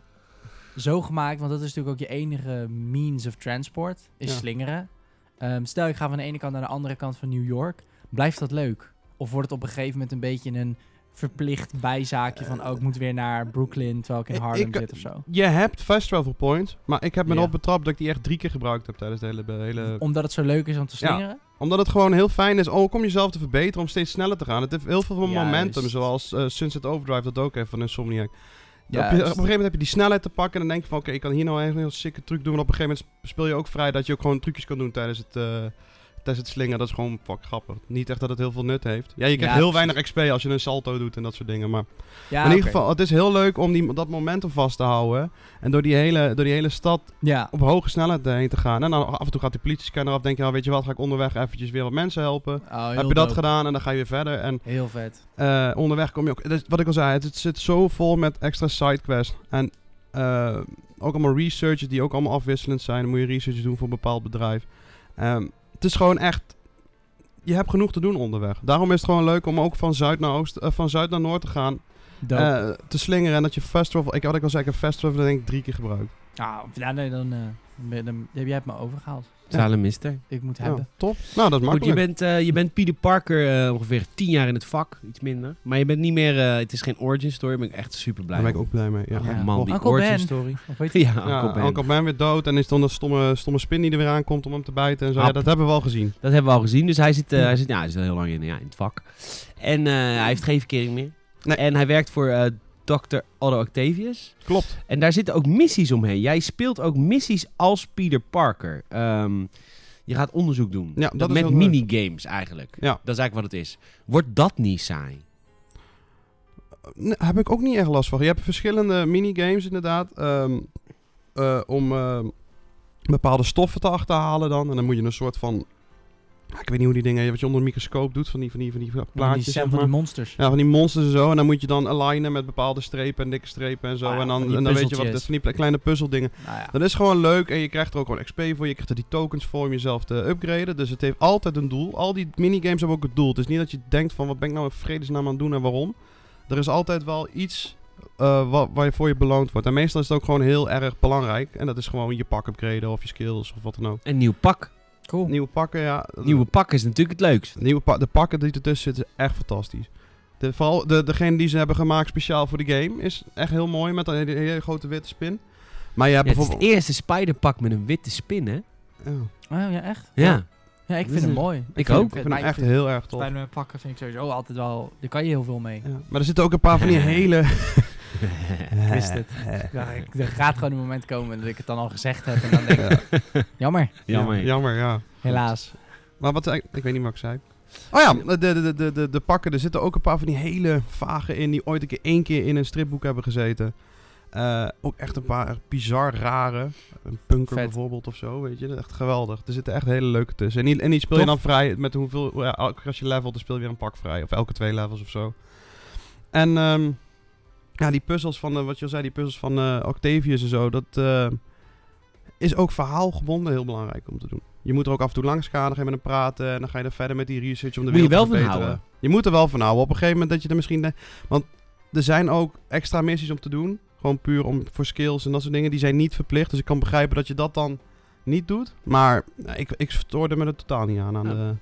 zo gemaakt? Want dat is natuurlijk ook je enige means of transport, is Ja. slingeren. Ehm, stel, ik ga van de ene kant naar de andere kant van New York. Blijft dat leuk? Of wordt het op een gegeven moment een beetje een verplicht bijzaakje van... oh, ik moet weer naar Brooklyn terwijl ik in Harlem ik- zit of zo? Je hebt fast travel points, maar ik heb me Ja. erop betrapt dat ik die echt drie keer gebruikt heb tijdens de hele... de hele Omdat het zo leuk is om te Ja. slingeren? omdat het gewoon heel fijn is ook om jezelf te verbeteren, om steeds sneller te gaan. Het heeft heel veel van momentum, zoals eh, Sunset Overdrive dat ook heeft van Insomniac. Op, je- op Juist. een gegeven moment heb je die snelheid te pakken en dan denk je van oké, ik kan hier nou een heel sikke truc doen. En op een gegeven moment speel je ook vrij dat je ook gewoon trucjes kan doen tijdens het, eh, het slingen. Dat is gewoon fuck grappig. Niet echt dat het heel veel nut heeft. Ja, je krijgt Ja, heel weinig XP als je een salto doet en dat soort dingen. Maar Ja, in ieder geval, het is heel leuk om die, dat momentum vast te houden. En door die hele, door die hele stad Ja, op hoge snelheid heen te gaan. En dan af en toe gaat die politiescanner af. Denk je, nou, weet je wat, ga ik onderweg eventjes weer wat mensen helpen. Oh, Heb je dat dope. gedaan en dan ga je weer verder. En Heel vet. eh, onderweg kom je ook... dus wat ik al zei, het, het zit zo vol met extra sidequests. En eh, ook allemaal researches die ook allemaal afwisselend zijn. Dan moet je research doen voor een bepaald bedrijf. Ehm, het is gewoon echt... Je hebt genoeg te doen onderweg. Daarom is het gewoon leuk om ook van zuid naar, oost, eh, van zuid naar noord te gaan. Eh, te slingeren. En dat je fast travel... Ik had ik al zei, ik heb fast travel denk ik drie keer gebruikt. Ah, ja, nee, dan, eh, ben- dan, heb jij het me overgehaald. Salem is er. Ik moet Ja, hebben. top. Nou, dat is Goed, je makkelijk. bent, eh, je bent Peter Parker eh, ongeveer tien jaar in het vak, iets minder. Maar je bent niet meer, eh, het is geen origin story, daar ben ik echt super blij Daar ben ik ook blij mee. Ja. Ja. Oh, man, die Uncle origin Ben. story. Of weet je? Ja, Ja, Uncle Ben. Uncle Ben weer dood en is dan een stomme, stomme spin die er weer aankomt om hem te bijten en zo. Ja, dat hebben we al gezien. Dat hebben we al gezien. Dus hij zit, Ja. hij zit, ja, hij zit al heel lang in, ja, in het vak. En eh, hij heeft geen verkering meer. Nee. En hij werkt voor eh Dr. Otto Octavius. Klopt. En daar zitten ook missies omheen. Jij speelt ook missies als Peter Parker. Ehm, je gaat onderzoek doen. Ja, dat is met minigames eigenlijk. Ja. Dat is eigenlijk wat het is. Wordt dat niet saai? Nee, heb ik ook niet echt last van. Je hebt verschillende minigames inderdaad. ehm, eh, om ehm, bepaalde stoffen te achterhalen dan. En dan moet je een soort van... ik weet niet hoe die dingen... Wat je onder een microscoop doet van die, van die, van die die plaatjes. zijn zeg van die monsters. Ja, van die monsters en zo. En dan moet je dan alignen met bepaalde strepen en dikke strepen en zo. Ah ja, en dan, die en dan weet je wat puzzeltjes. van die kleine puzzeldingen. Nou ja. Dat is gewoon leuk en je krijgt er ook gewoon XP voor. Je krijgt er die tokens voor om jezelf te upgraden. Dus het heeft altijd een doel. Al die minigames hebben ook het doel. Het is niet dat je denkt van wat ben ik nou in vredesnaam aan het doen en waarom. Er is altijd wel iets eh, wa- waar je voor je beloond wordt. En meestal is het ook gewoon heel erg belangrijk. En dat is gewoon je pak upgraden of je skills of wat dan ook. Een nieuw pak. Cool. Nieuwe pakken, ja. Nieuwe pak is natuurlijk het leukst. Nieuwe pa- de pakken die ertussen zitten, echt fantastisch. De, vooral de, degene die ze hebben gemaakt speciaal voor de game is echt heel mooi met een hele, hele grote witte spin. Maar je hebt Ja, het is het bijvoorbeeld... eerste spiderpak met een witte spin, hè? Ja. Oh ja, echt? Ja. Ja, ik vind hem mooi. ik vind ook. hem Ik vind hem echt vind heel erg tof. Spider-Man pakken vind ik sowieso altijd wel... Daar kan je heel veel mee. Ja. Maar er zitten ook een paar van die hele... Ik wist het. Ja, ik- er gaat gewoon een moment komen dat ik het dan al gezegd heb. En dan denk ik, jammer, Jammer. Ja, jammer, ja. helaas. Maar wat, ik ik weet niet wat ik zei. Oh ja, de, de, de, de, de pakken. Er zitten ook een paar van die hele vage in die ooit een keer één keer in een stripboek hebben gezeten. Eh, ook echt een paar echt bizar rare. Een punker Vet. bijvoorbeeld of zo, weet je. Echt geweldig. Er zitten echt hele leuke tussen. En die, en die speel je Tof. dan vrij met hoeveel... Ja, als je levelt, dan speel je weer een pak vrij. Of elke twee levels of zo. En ehm, ja, die puzzels van, eh, wat je al zei, die puzzels van eh, Octavius en zo, dat eh, is ook verhaalgebonden heel belangrijk om te doen. Je moet er ook af en toe langs gaan, dan ga je met hem praten en dan ga je er verder met die research om de Moet je wereld te wel van houden. Je moet er wel van houden. Op een gegeven moment dat je er misschien... de- want er zijn ook extra missies om te doen. Gewoon puur om, voor skills en dat soort dingen. Die zijn niet verplicht. Dus ik kan begrijpen dat je dat dan niet doet. Maar nou, ik, ik stoorde me er totaal niet aan. aan Ja. de,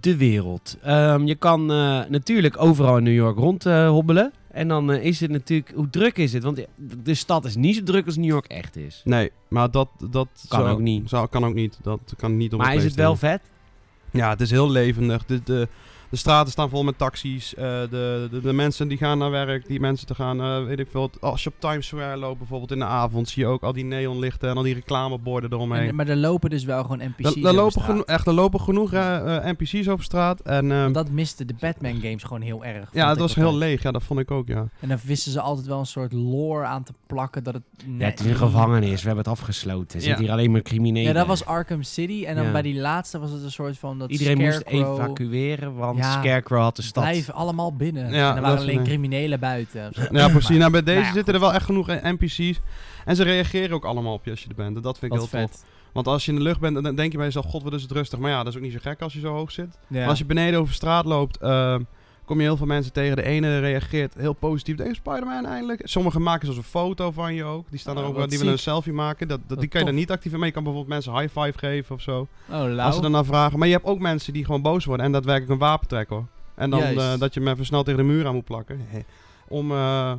De wereld. Ehm, je kan natuurlijk overal in New York rond eh, hobbelen. En dan eh, is het natuurlijk... Hoe druk is het? Want de- de stad is niet zo druk als New York echt is. nee, maar dat, dat Kan zou- ook niet. Zou, kan ook niet. Dat kan niet op Maar is het wel vet? Ja, het is heel levendig. De, de, de straten staan vol met taxis. eh, de, de, de mensen die gaan naar werk, die mensen te gaan, eh, weet ik veel. Als je op Times Square loopt bijvoorbeeld in de avond, zie je ook al die neonlichten en al die reclameborden eromheen. En, maar er lopen dus wel gewoon NPC's Er, er lopen geno- echt, er lopen genoeg eh, NPC's over straat. En ehm, dat miste de Batman games gewoon heel erg. ja, het was heel leeg. Ja, dat vond ik ook, ja. En dan wisten ze altijd wel een soort lore aan te plakken dat het... Ja, het is een gevangenis. We hebben het afgesloten. Er zitten hier alleen maar criminelen. Ja, dat was Arkham City. En dan Ja. bij die laatste was het een soort van dat Iedereen moest evacueren, want Ja, Scarecrow had de stad. Blijven allemaal binnen. Ja, en er waren alleen een- criminelen buiten. Ja, precies. Nou, bij deze Nou zitten er wel echt genoeg eh, NPC's. En ze reageren ook allemaal op je als je er bent. En dat vind ik heel tof. vet. Want als je in de lucht bent, dan denk je bij jezelf, god, wat is het rustig. Maar ja, dat is ook niet zo gek als je zo hoog zit. Maar als je beneden over straat loopt, ehm, kom je heel veel mensen tegen. De ene reageert heel positief. Denk Spider-Man eindelijk. Sommigen maken zelfs een foto van je ook. Die staan er Oh, ook, die willen een selfie maken. Dat, dat, die kan je dan niet activeren. Maar je kan bijvoorbeeld mensen high five geven of zo. Oh. Als ze dan naar vragen. Maar je hebt ook mensen die gewoon boos worden en daadwerkelijk een wapen trekken hoor. En dan eh, dat je hem even snel tegen de muur aan moet plakken. Om, eh,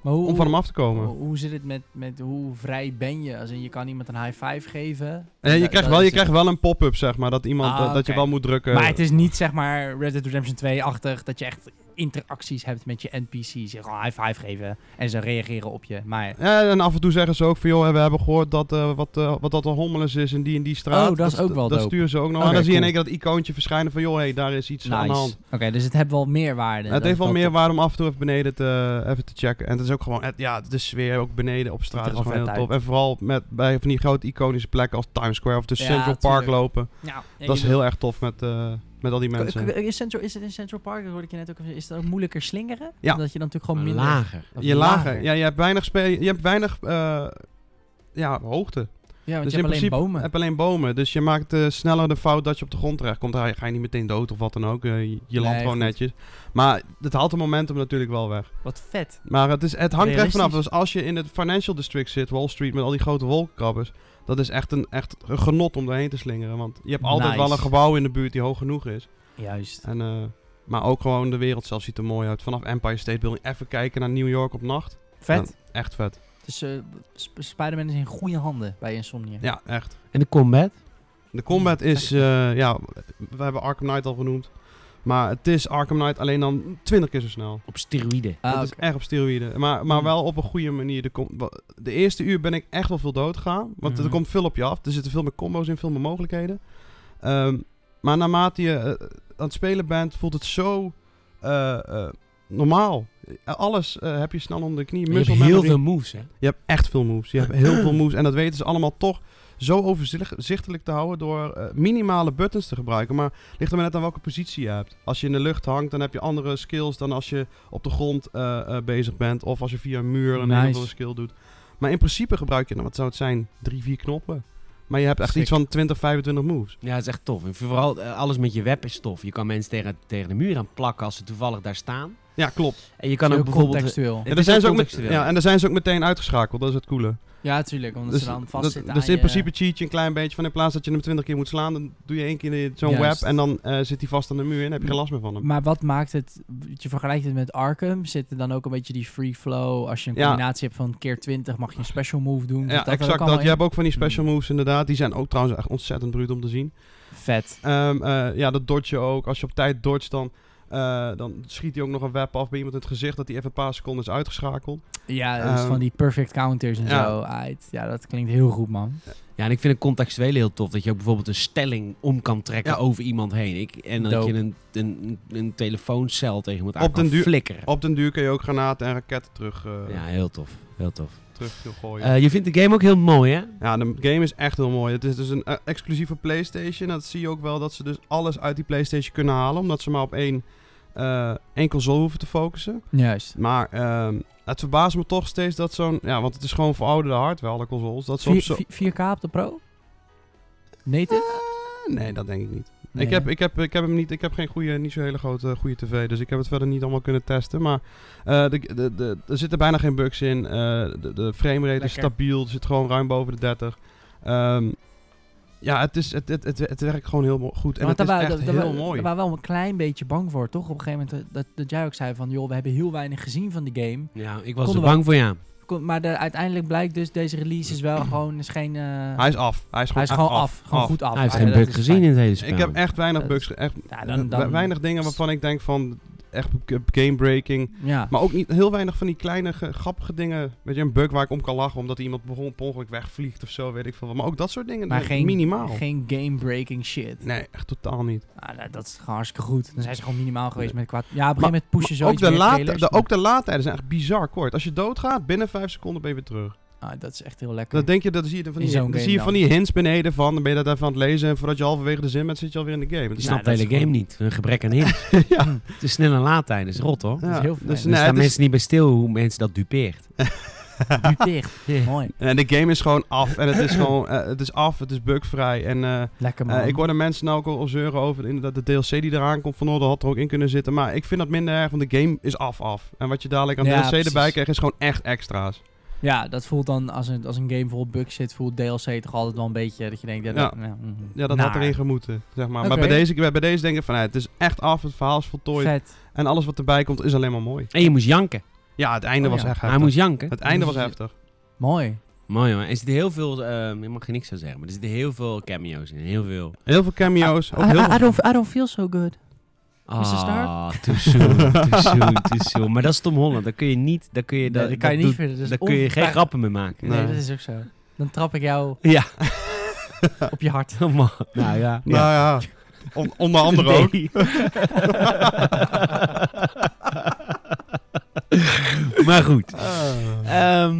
Maar hoe, om van hem af te komen. hoe, hoe zit het met, met hoe vrij ben je? Als in, je kan iemand een high five geven. Je krijgt wel, je krijgt wel een pop-up zeg maar. Dat, iemand, Ah, dat, dat je wel moet drukken. Maar het is niet zeg maar Red Dead Redemption 2-achtig dat je echt interacties hebt met je NPC's. Je gewoon high five geven en ze reageren op je. Maar Ja, en af en toe zeggen ze ook van, joh, we hebben gehoord dat, eh, wat, eh, wat dat er hommeles is in die en die straat. Oh, dat is ook wel Dat sturen ze ook nog. Oké, en dan zie je in één keer dat icoontje verschijnen van, joh, hey, daar is iets aan de hand. Oké, dus het heeft wel meerwaarde. het heeft wel meer waarde om af en toe even beneden te, even te checken. En het is ook gewoon, het, ja, de sfeer ook beneden op straat is gewoon heel tof. En vooral met, bij van die grote iconische plekken als Times Square of de Ja, Central Park tuurlijk. lopen. Ja, Dat is heel erg tof met, eh, met al die mensen. Is, Central, is het in Central Park, dat hoorde ik je net ook, is het ook moeilijker slingeren? Ja. Dat je dan natuurlijk gewoon minder... Lager. Je lager. Ja, je hebt weinig, spe je hebt weinig eh, ja, hoogte. Ja, want Dus je in hebt alleen principe bomen. heb alleen bomen. Dus je maakt eh, sneller de fout dat je op de grond terechtkomt. Dan ga je niet meteen dood of wat dan ook. Eh, je je landt Nee, gewoon goed. netjes. Maar het haalt het momentum natuurlijk wel weg. Wat vet. Maar het, is, het hangt er echt vanaf. Dus als je in het financial district zit, Wall Street, met al die grote wolkenkrabbers. Dat is echt een, echt een genot om daarheen te slingeren. Want je hebt altijd Nice. wel een gebouw in de buurt die hoog genoeg is. Juist. En, eh, maar ook gewoon de wereld zelf ziet er mooi uit. Vanaf Empire State Building even kijken naar New York op nacht. Vet. Echt vet. Dus eh, Sp- Spider-Man is in goede handen bij Insomnia. Ja, echt. En de combat? De combat is, eh, ja, we hebben Arkham Knight al genoemd. Maar het is Arkham Knight alleen dan 20 keer zo snel. Op steroïden. Ah, het is echt op steroïden. Maar, maar Hmm. wel op een goede manier. De, eerste uur ben ik echt wel veel dood gegaan. Want er Mhm. komt veel op je af. Er zitten veel meer combo's in, veel meer mogelijkheden. Ehm, maar naarmate je eh, aan het spelen bent, voelt het zo eh, eh, normaal. Alles eh, heb je snel onder de knie. Je hebt heel memory. veel moves, hè? Je hebt echt veel moves. Je hebt heel veel moves. En dat weten ze allemaal toch zo overzichtelijk te houden door eh, minimale buttons te gebruiken. Maar ligt er maar net aan welke positie je hebt. Als je in de lucht hangt, dan heb je andere skills dan als je op de grond eh, eh, bezig bent. Of als je via een muur een Nice. hele skill doet. Maar in principe gebruik je, nou, wat zou het zijn, drie, vier knoppen. Maar je hebt echt Sick. iets van 20, 25 moves. Ja, dat is echt tof. En vooral alles met je web is tof. Je kan mensen tegen, tegen de muur aan plakken als ze toevallig daar staan. Ja, klopt. En je kan ook bijvoorbeeld... contextueel. En, daar zijn ook ze ook met, contextueel. ja, en daar zijn ze ook meteen uitgeschakeld. Dat is het coole. Ja, tuurlijk, omdat Dus, ze dan vastzitten dus in je- principe cheat je een klein beetje van in plaats dat je hem 20 keer moet slaan, dan doe je één keer zo'n web en dan eh, zit hij vast aan de muur en heb je geen last meer van hem. Maar wat maakt het, je vergelijkt het met Arkham, zit er dan ook een beetje die free flow, als je een combinatie hebt van keer 20 mag je een special move doen. Ja, dat exact dat. Je hebt ook van die special moves inderdaad. Die zijn ook trouwens echt ontzettend bruut om te zien. Vet. Ehm, eh, ja, dat dodge je ook. Als je op tijd dodge, dan, eh, dan schiet hij ook nog een web af bij iemand in het gezicht dat hij even een paar seconden is uitgeschakeld. Ja, dat is Ehm, van die perfect counters en ja. zo. Uit. Ja, dat klinkt heel goed, man. Ja, en ik vind het contextueel heel tof dat je ook bijvoorbeeld een stelling om kan trekken Ja. over iemand heen. Ik, en dat je een, een, een telefooncel tegen iemand Op aan kan den duur- flikkeren. Op den duur kun je ook granaten en raketten terug, eh Ja, heel tof. Heel tof. terug gooien. Eh, je vindt de game ook heel mooi, hè? ja, de game is echt heel mooi. Het is dus een exclusieve PlayStation. Dat zie je ook wel dat ze dus alles uit die PlayStation kunnen halen, omdat ze maar op één, eh één console hoeven te focussen. Juist. Maar ehm, het verbaast me toch steeds dat zo'n... Ja, want het is gewoon verouderde hardware, alle consoles. Dat Vier- zo... vier- 4K op de Pro? Native? Eh, nee, dat denk ik niet. Nee, ik, heb, ik, heb, ik heb hem niet. Ik heb geen goede, niet zo hele grote goede tv. Dus ik heb het verder niet allemaal kunnen testen. Maar eh, de, de, de, er zitten bijna geen bugs in. De, de framerate is stabiel. Er zit gewoon ruim boven de 30. Ehm, ja, het, is, het, het, het, het werkt gewoon heel goed. En het is daar echt heel mooi. Daar waren we wel een klein beetje bang voor, toch? Op een gegeven moment eh, dat, dat jij ook zei van... joh, we hebben heel weinig gezien van die game. Ja, ik was Konden er we- bang voor, ja. Kon- Maar de, uiteindelijk blijkt dus, deze release is wel gewoon... Is geen, eh, Hij is af. Hij is hij gewoon, is gewoon echt af. Gewoon goed af. Hij heeft geen bug gezien fijn. in het hele spel. Ik heb echt weinig Dat- bugs. Echt, Ja, dan- we- dan- weinig dingen waarvan ik denk van... Echt game breaking. Ja. Maar ook niet heel weinig van die kleine ge- grappige dingen. Weet je, een bug waar ik om kan lachen omdat iemand bijvoorbeeld per ongeluk wegvliegt of zo, weet ik veel. wat. Maar ook dat soort dingen, maar geen, minimaal. geen game-breaking shit. Nee, echt totaal niet. Ah, dat, dat is gewoon hartstikke goed. Dan zijn ze gewoon minimaal geweest met kwaad. Ja, op een gegeven moment pushen ze ook de, laad, ook de laadtijden zijn echt bizar kort. Als je doodgaat, binnen 5 seconden ben je weer terug. Ah, dat is echt heel lekker. Dan denk je, dat zie je, van die, dan zie je dan. van die hints beneden van, dan ben je dat even aan het lezen en voordat je halverwege de zin bent, zit je alweer in de game. Je snapt de hele game gewoon- niet. Een gebrek aan hint. ja. Het is snel een laadtijd. Dat is rot, hoor. Dat is heel dus, Er staan is- mensen niet bij stil hoe mensen dat dupeert. Ja. Mooi. en de game is gewoon af en het is gewoon, eh, het is af, het is bugvrij en eh, Lekker man. Eh, ik hoorde mensen nou ook al zeuren over inderdaad de DLC die eraan komt. Van oh, dat had er ook in kunnen zitten. Maar ik vind dat minder erg, want de game is af af. En wat je dadelijk aan Ja, DLC erbij krijgt, is gewoon echt extra's. Ja, dat voelt dan als een, als een game vol bugs zit, voelt DLC toch altijd wel een beetje dat je denkt... Ja, Ja. dat, ja, mhm. Ja, dat Naar. had erin gemoeten, zeg maar. Maar bij deze, bij deze denk ik van, nee, het is echt af, het verhaal is voltooid. Vet. En alles wat erbij komt is alleen maar mooi. En je moest janken. Ja, het einde Oh, was ja. echt Hij heftig. moest janken. Het einde was heftig. Mooi. Mooi hoor. Er zitten heel veel, ehm je mag je niks zo zeggen, maar er zitten heel veel cameo's in. Heel veel. Heel veel cameo's. ook I, heel I, veel- I don't, I don't feel so good. Ah, Mr. Stark? too soon, too soon, too soon. Maar dat is Tom Holland. Daar kun je niet, daar kun je, Nee, dat kan je niet vinden. Is Daar kun je geen grappen mee maken. Nee, Nee. dat is ook zo. Dan trap ik jou Ja. op je hart. nou ja. Nou ja, on- onder andere ook. Maar goed. Ehm,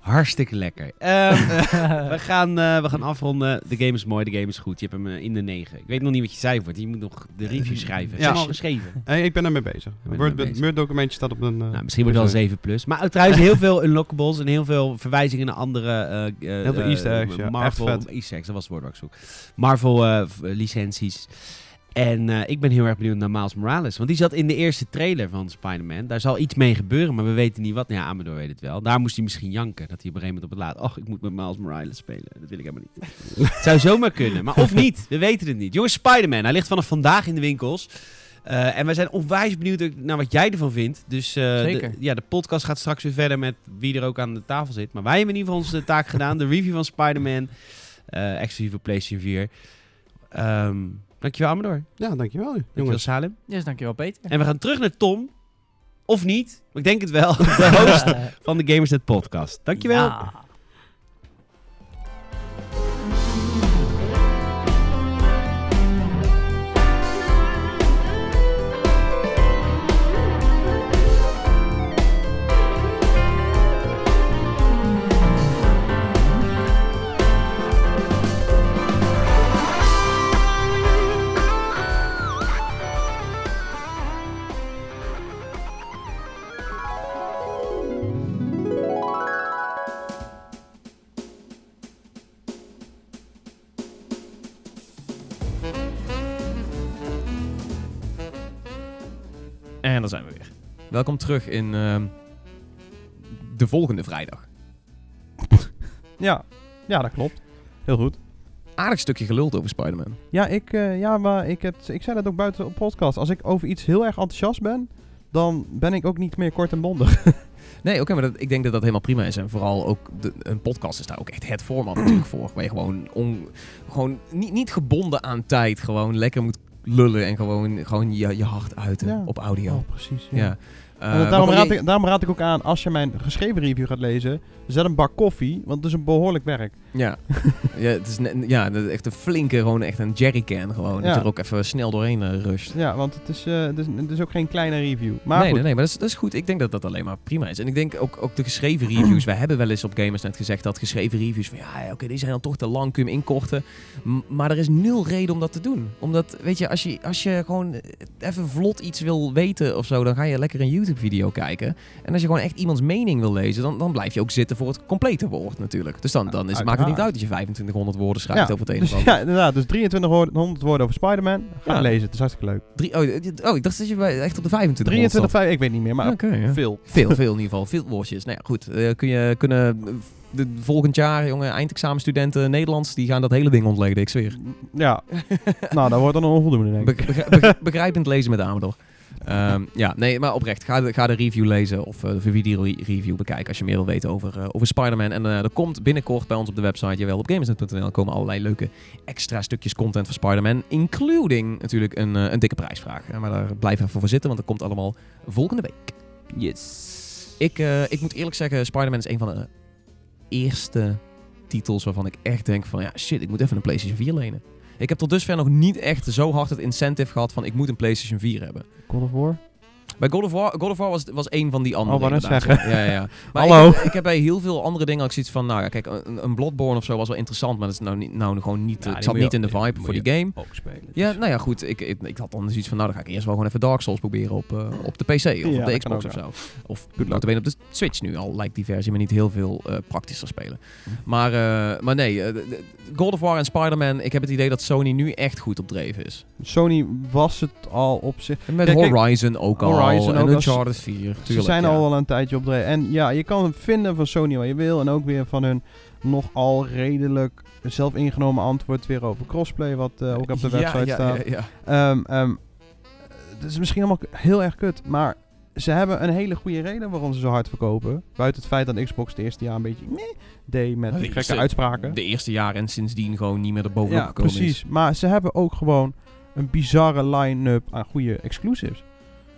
hartstikke lekker. Ehm, we, gaan, eh, we gaan afronden. De game is mooi, de game is goed. Je hebt hem eh, in de 9. Ik weet nog niet wat je zei voor. Je moet nog de review schrijven. Heb Ja. hem al geschreven? Hey, ik ben ermee bezig. Word documentje staat op een... eh, Nou, misschien wordt het wel 7 plus. Maar trouwens heel veel unlockables en heel veel verwijzingen naar andere eh, eh, Heel veel eh, easter eggs, ja. Marvel, Echt vet. Easter eggs, dat was het woord wat ik zoek. Marvel eh, licenties. En eh, ik ben heel erg benieuwd naar Miles Morales. Want die zat in de eerste trailer van Spider-Man. Daar zal iets mee gebeuren, maar we weten niet wat. Nou ja, Amador weet het wel. Daar moest hij misschien janken. Dat hij op een gegeven moment op het laat... Och, ik moet met Miles Morales spelen. Dat wil ik helemaal niet. het zou zomaar kunnen. Maar of niet. We weten het niet. Jongens, Spider-Man. Hij ligt vanaf vandaag in de winkels. Eh, en wij zijn onwijs benieuwd naar wat jij ervan vindt. Dus Zeker. De, ja, de podcast gaat straks weer verder met wie er ook aan de tafel zit. Maar wij hebben in ieder geval onze taak gedaan. De review van Spider-Man. exclusief op PlayStation 4. Ehm dankjewel Amador. Ja, dankjewel. Dankjewel Jongens. Salim. Yes, dankjewel Peter. En we gaan terug naar Tom. Of niet. Maar ik denk het wel. De host van de Gamersnet podcast. Dankjewel. Ja. En daar zijn we weer. Welkom terug in ehm, de volgende vrijdag. Ja, ja dat klopt. Heel goed. Aardig stukje geluld over Spider-Man. Ja, ik, eh, ja maar ik, het, ik zei dat ook buiten op podcast. Als ik over iets heel erg enthousiast ben, dan ben ik ook niet meer kort en bondig. Nee, oké, maar dat, ik denk dat dat helemaal prima is. En vooral ook de, een podcast is daar ook echt het format natuurlijk voor. Waar je gewoon, on, gewoon niet, niet gebonden aan tijd, gewoon lekker moet lullen en gewoon, gewoon je, je hart uiten Ja. op audio. Oh, precies. ja. En daarom, raad ik, daarom raad ik ook aan, als je mijn geschreven review gaat lezen, zet een bak koffie, want het is een behoorlijk werk. Ja, ja, het is ja, echt een flinke, gewoon echt een jerrycan gewoon. Dat Ja. er ook even snel doorheen eh, rusht. Ja, want het is, eh, het is, het is ook geen kleine review. Maar nee, goed. nee, nee, maar dat is, dat is goed. Ik denk dat dat alleen maar prima is. En ik denk ook, ook de geschreven reviews. Wij hebben wel eens op Gamers net gezegd dat geschreven reviews van ja, oké, die zijn dan toch te lang, kun je hem inkorten. M- maar er is nul reden om dat te doen. Omdat, weet je, als je, als je gewoon eh, even vlot iets wil weten of zo, dan ga je lekker een YouTube-video kijken. En als je gewoon echt iemands mening wil lezen, dan, dan blijf je ook zitten voor het complete woord natuurlijk. Dus dan, dan is, maakt het niet uit dat je 2500 woorden schrijft Ja, over het een Dus, of ja, inderdaad. Dus 2300 woorden over Spider-Man. Ga Ja. lezen, het is hartstikke leuk. Drie, oh, dit- oh, ik dacht dat je bij- echt op de 25 23, 5, ik weet niet meer, maar ja. veel. Veel, veel in ieder geval. Veel woordjes. Nou ja, goed. Eh, kun je, kunnen eh, de, volgend jaar, jongen, eindexamenstudenten Nederlands, die gaan dat hele ding ontleden, ik zweer. Ja, nou, dat wordt dan een onvoldoende, denk ik. Be- begri- begri- begrijpend lezen met Amador. Ehm, ja, nee, maar oprecht. Ga de, ga de review lezen of eh, de video-review bekijken als je meer wil weten over, eh, over Spider-Man. En eh, er komt binnenkort bij ons op de website, jawel, op gamersnet.nl, komen allerlei leuke extra stukjes content voor Spider-Man. Including natuurlijk een, eh, een dikke prijsvraag. Eh, maar daar blijf even voor zitten, want dat komt allemaal volgende week. Yes. Ik, eh, ik moet eerlijk zeggen, Spider-Man is een van de eerste titels waarvan ik echt denk van... Ja, shit, ik moet even een PlayStation 4 lenen. Ik heb tot dusver nog niet echt zo hard het incentive gehad van... ik moet een PlayStation 4 hebben. Of War? Bij God of War, God of War was, was een van die andere. Oh, net inderdaad, Ja, ja, ja. Maar Hallo. Ik, heb- ik heb bij heel veel andere dingen ook zoiets van... Nou ja, kijk, een, een Bloodborne of zo was wel interessant... maar dat is nou, niet, nou gewoon niet... Ja, ik die zat niet in de vibe voor die game. Ook spelen. Ja, nou ja, goed. Ik, ik, ik had dan zoiets van... Nou, dan ga ik eerst wel gewoon even Dark Souls proberen op, eh, op de PC of Ja, op de Xbox of zo. Of notabene op de Switch nu al lijkt die versie me niet heel veel eh, praktischer spelen. Maar, eh, maar nee, God of War en Spider-Man... Ik heb het idee dat Sony nu echt goed op dreven is. Sony was het al op zich. En met Kijk, kijk, Horizon ook al. Horizon en ook als- Uncharted 4. Tuurlijk, Ze zijn ja. al wel een tijdje op dreef. En ja, je kan vinden van Sony wat je wil. En ook weer van hun nogal redelijk zelf ingenomen antwoord weer over crossplay. Wat eh, ook op de website ja, staat. Ja, ja. Ehm, ehm, het is misschien allemaal heel erg kut, maar ze hebben een hele goede reden waarom ze zo hard verkopen. Buiten het feit dat Xbox het eerste jaar een beetje meh deed met De gekke uitspraken. De eerste jaren en sindsdien gewoon niet meer erbovenop ja, gekomen precies. is. Maar ze hebben ook gewoon een bizarre line-up aan goede exclusives.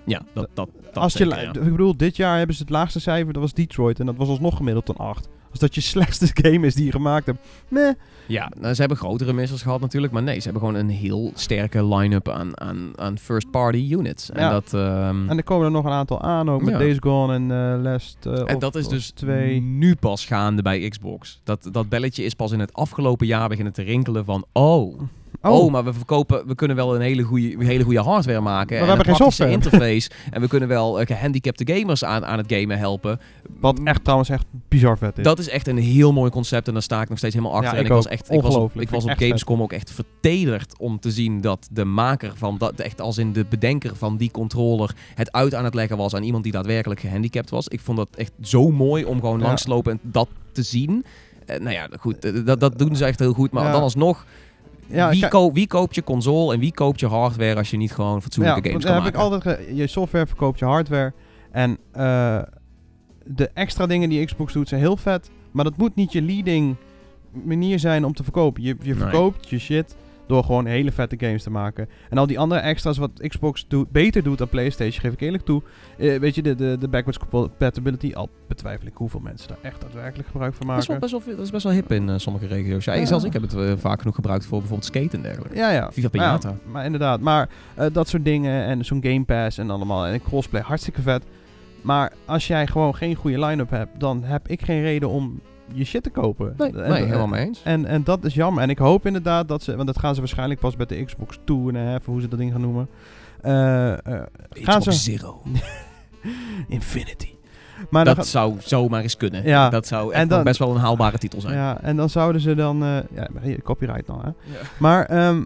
Ja, dat, dat, dat Als je, zeker, li- ja. Ik bedoel, dit jaar hebben ze het laagste cijfer, dat was Detroit. En dat was alsnog gemiddeld een 8. Als dat je slechtste game is die je gemaakt hebt. Meh. Ja, nou, ze hebben grotere missers gehad natuurlijk. Maar nee, ze hebben gewoon een heel sterke line-up aan, aan, aan first-party units. En Ja. dat... ehm, En er komen er nog een aantal aan, ook met Ja. Days Gone en eh Last eh, En of- dat is dus twee. nu pas gaande bij Xbox. Dat, dat belletje is pas in het afgelopen jaar beginnen te rinkelen van... Oh, oh, maar we verkopen... We kunnen wel een hele goede, hele goede hardware maken. Maar we en hebben een geen software. interface. en we kunnen wel eh, gehandicapte gamers aan, aan het gamen helpen. Wat echt trouwens echt bizar vet is. Dat is echt een heel mooi concept en daar sta ik nog steeds helemaal achter. Ja, en ik ik was echt, ik was op, ik was op ik Gamescom ook echt vertederd om te zien dat de maker van dat, echt als in de bedenker van die controller, het uit aan het leggen was aan iemand die daadwerkelijk gehandicapt was. Ik vond dat echt zo mooi om gewoon Ja. langs te lopen en dat te zien. Eh, nou ja, goed, eh, dat, dat doen ze echt heel goed. Maar Ja. dan alsnog, ja, wie, kijk- ko- wie koopt je console en wie koopt je hardware als je niet gewoon fatsoenlijke ja, games kan heb maken? ik altijd je software verkoopt je hardware. En eh, de extra dingen die Xbox doet zijn heel vet. Maar dat moet niet je leading manier zijn om te verkopen. Je, je Nee. verkoopt je shit door gewoon hele vette games te maken. En al die andere extra's wat Xbox doet, beter doet dan PlayStation, geef ik eerlijk toe. Eh, weet je, de, de, de backwards compatibility, al betwijfel ik hoeveel mensen daar echt daadwerkelijk gebruik van Dat is, maken. best wel, dat is best wel hip in eh, sommige regio's. Ja, Ja. Zelfs ik heb het eh, vaak genoeg gebruikt voor bijvoorbeeld skaten en dergelijke. Ja, ja. Maar ja, Pinata. maar inderdaad, maar dat soort dingen en zo'n Game Pass en allemaal en crossplay, hartstikke vet. Maar als jij gewoon geen goede line-up hebt, dan heb ik geen reden om je shit te kopen. Nee, En- nee helemaal mee eens. En, en dat is jammer. En ik hoop inderdaad dat ze, want dat gaan ze waarschijnlijk pas bij de Xbox 2 en een half, hoe ze dat ding gaan noemen. Eh, eh, gaan ze Zero. Infinity. Maar dan dat zou zomaar eens kunnen. Ja. Dat zou En echt dan- wel best wel een haalbare titel zijn. ja, en dan zouden ze dan, eh, ja, hier, copyright dan, hè. Maar ehm,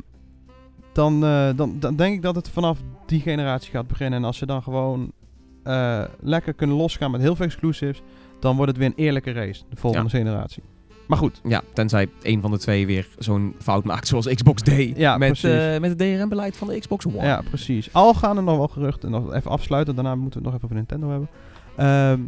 dan, eh, dan, dan denk ik dat het vanaf die generatie gaat beginnen. En als ze dan gewoon eh, lekker kunnen losgaan met heel veel exclusives, dan wordt het weer een eerlijke race, de volgende generatie. Maar goed, Ja, tenzij een van de twee weer zo'n fout maakt zoals Xbox deed. Ja, met, eh, met het DRM-beleid van de Xbox One. Ja, precies. Al gaan er nog wel geruchten, en nog even afsluiten, daarna moeten we het nog even over Nintendo hebben. Ehm,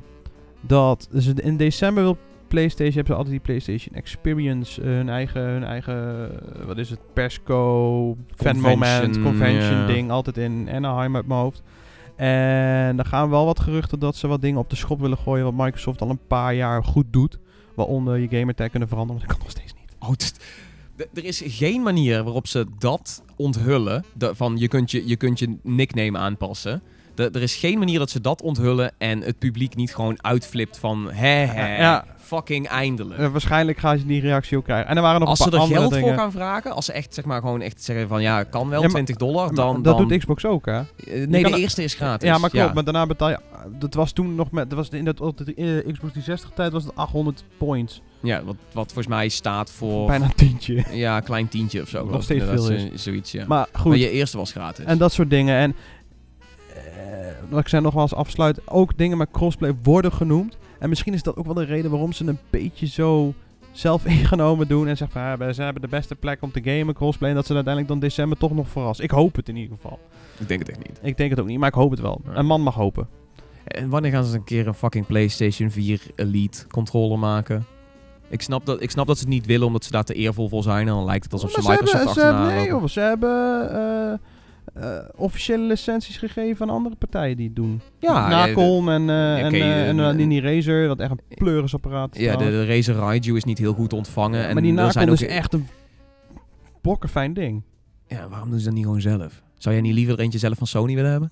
dat ze in december wil PlayStation, hebben ze altijd die PlayStation Experience, eh, hun eigen, hun eigen, eh, wat is het, persco, fan moment, Convention, convention ding, altijd in Anaheim uit mijn hoofd. En er gaan wel wat geruchten dat ze wat dingen op de schop willen gooien, wat Microsoft al een paar jaar goed doet. Waaronder je gamertag kunnen veranderen, maar dat kan nog steeds niet. Oh, er is geen manier waarop ze dat onthullen. van je kunt je, je kunt je nickname aanpassen. Er is geen manier dat ze dat onthullen en het publiek niet gewoon uitflipt van hè hè, Ja. fucking eindelijk. Waarschijnlijk gaan ze die reactie ook krijgen. En er waren nog als een ze paar er andere geld dingen. voor gaan vragen, als ze echt zeg maar gewoon echt zeggen van ja, kan wel Ja, maar- 20 dollar, dan dat doet Xbox ook, hè? Eh, nee, de er- eerste is gratis. Ja, maar klopt. Maar daarna betaal je... Dat was toen nog met... Dat was in dat, eh, Xbox 360 tijd was het 800 points. Ja, wat, wat volgens mij staat voor Bijna een tientje. ja, een klein tientje of zo. Nog steeds veel is. Zoiets, ja. Maar goed. Maar je eerste was gratis. En dat soort dingen. En... eh, wat ik zei nogmaals afsluiten. Ook dingen met crossplay worden genoemd. En misschien is dat ook wel de reden waarom ze een beetje zo zelf ingenomen doen. En zeggen van... Ja, ze hebben de beste plek om te gamen crossplay. En dat ze uiteindelijk dan december toch nog verrassen. Ik hoop het in ieder geval. Ik denk het echt niet. Ik denk het ook niet. Maar ik hoop het wel. Ja. Een man mag hopen. En wanneer gaan ze een keer een fucking PlayStation 4 Elite controller maken? Ik snap, dat, ik snap dat ze het niet willen omdat ze daar te eervol voor zijn. En dan lijkt het alsof ze Microsoft hebben, ze hebben, nee, joh, ze hebben eh, eh, officiële licenties gegeven aan andere partijen die het doen. Ja, Nacon en, eh en, eh, en Nini Razer, wat echt een pleurisapparaat is Ja, de, de Razer Raiju is niet heel goed ontvangen. en maar die Nacon zijn ook, is echt een bokkenfijn ding. Ja, waarom doen ze dat niet gewoon zelf? Zou jij niet liever er eentje zelf van Sony willen hebben?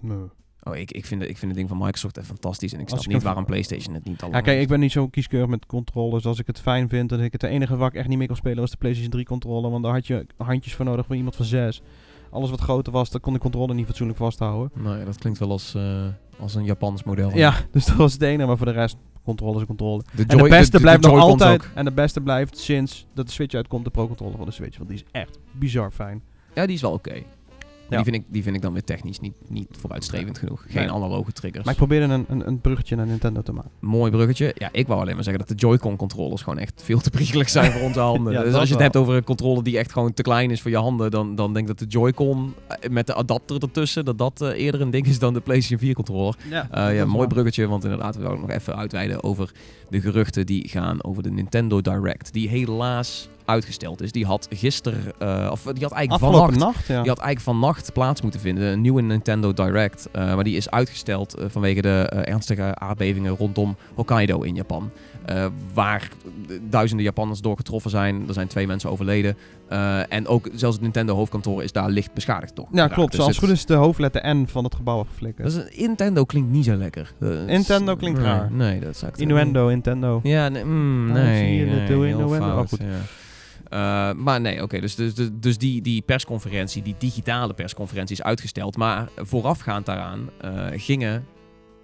Nee. Oh, ik, ik, vind, het- ik vind het ding van Microsoft echt fantastisch. En ik snap ik niet waarom PlayStation het niet al Ja, kijk, ik ben niet zo kieskeurig met controllers. Als ik het fijn vind, dan ik het de enige waar ik echt niet mee kon spelen was de PlayStation 3 controller. Want daar had je handjes voor nodig van iemand van 6. Alles wat groter was, dan kon de controller niet fatsoenlijk vasthouden. Nee, dat klinkt wel als, eh, als een Japans model. Ja, dus dat was het enige. Maar voor de rest, controller is controller. De, En de beste de- de blijft nog altijd. ook. En de beste blijft sinds dat de Switch uitkomt, de Pro Controller van de Switch. Want die is echt bizar fijn. Ja, die is wel oké. Ja. Die, vind ik, die vind ik dan weer technisch niet, niet vooruitstrevend genoeg. Geen Nee. analoge triggers. Maar ik probeerde een, een, een bruggetje naar Nintendo te maken. Mooi bruggetje. Ja, ik wou alleen maar zeggen dat de Joy-Con controllers gewoon echt veel te priegelig zijn voor onze handen. Ja, dus als je het wel. hebt over een controller die echt gewoon te klein is voor je handen, dan, dan denk ik dat de Joy-Con eh, met de adapter ertussen, dat dat eh, eerder een ding is dan de PlayStation 4 controller. Ja, Eh, ja, mooi bruggetje, want inderdaad, we willen ook nog even uitweiden over de geruchten die gaan over de Nintendo Direct. Die helaas uitgesteld is. Die had gisteren, eh, of die had eigenlijk Afgelopen vannacht nacht, ja. die had eigenlijk vannacht plaats moeten vinden. Een nieuwe Nintendo Direct. eh, maar die is uitgesteld eh, vanwege de eh, ernstige aardbevingen rondom Hokkaido in Japan. Waar duizenden Japanners door getroffen zijn. Er zijn twee mensen overleden. En ook zelfs het Nintendo hoofdkantoor is daar licht beschadigd door. Ja, geraakt. klopt. Dus Zoals het- goed is de hoofdletter N van het gebouw afgeflikkerd. Is een, Nintendo klinkt niet zo lekker. Nintendo klinkt raar. Nee, dat is. Innuendo, Nintendo. Ja, nee, mm, nee. zie je, nee, heel fout, Oh, goed. ja. Eh, maar nee, oké. dus dus, dus, dus die, die persconferentie, die digitale persconferentie is uitgesteld. Maar voorafgaand daaraan eh, gingen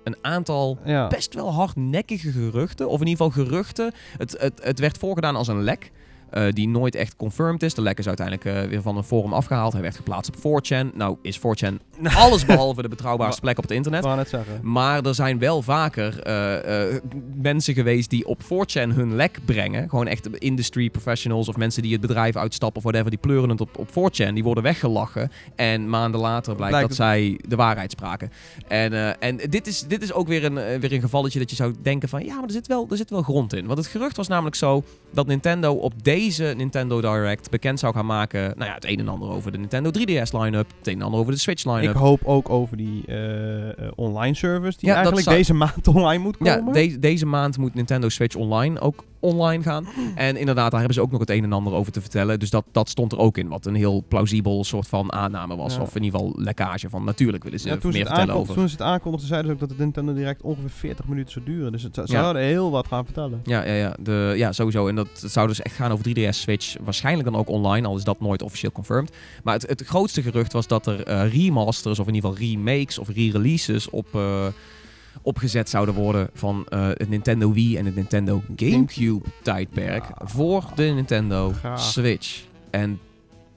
een aantal Ja. best wel hardnekkige geruchten. Of in ieder geval geruchten. Het, het, het werd voorgedaan als een lek. Eh, die nooit echt confirmed is. De lek is uiteindelijk eh, weer van een forum afgehaald. Hij werd geplaatst op 4chan. Nou is 4chan alles behalve de betrouwbaarste plek op het internet. Zeggen. Maar er zijn wel vaker eh, mensen geweest die op 4chan hun lek brengen. Gewoon echt industry professionals of mensen die het bedrijf uitstappen of whatever. Die pleuren het op, op 4chan. Die worden weggelachen. En maanden later blijkt, Blijkt dat zij de waarheid spraken. En, en dit, is, dit is ook weer een, weer een gevalletje dat je zou denken van... Ja, maar er zit, wel, er zit wel grond in. Want het gerucht was namelijk zo dat Nintendo op deze Nintendo Direct bekend zou gaan maken... Nou ja, het een en ander over de Nintendo 3DS line-up. Het een en ander over de Switch line-up. Ik hoop ook over die eh, eh, online service die Ja, eigenlijk zou- deze maand online moet Ja, komen. de- deze maand moet Nintendo Switch Online ook online gaan. En inderdaad, daar hebben ze ook nog het een en ander over te vertellen. Dus dat, dat stond er ook in, wat een heel plausibel soort van aanname was. Ja. Of in ieder geval lekkage van natuurlijk willen ze Ja, meer ze vertellen over. toen ze het aankondigden, zeiden ze ook dat het Nintendo Direct ongeveer 40 minuten zou duren. Dus het, ze Ja. zouden heel wat gaan vertellen. Ja, ja, ja, de, ja, sowieso. En dat zou dus echt gaan over 3DS Switch. Waarschijnlijk dan ook online, al is dat nooit officieel confirmed. Maar het, het grootste gerucht was dat er eh, remasters, of in ieder geval remakes of re-releases op, eh, opgezet zouden worden van eh, het Nintendo Wii en het Nintendo Gamecube tijdperk Ja. voor de Nintendo. Switch. En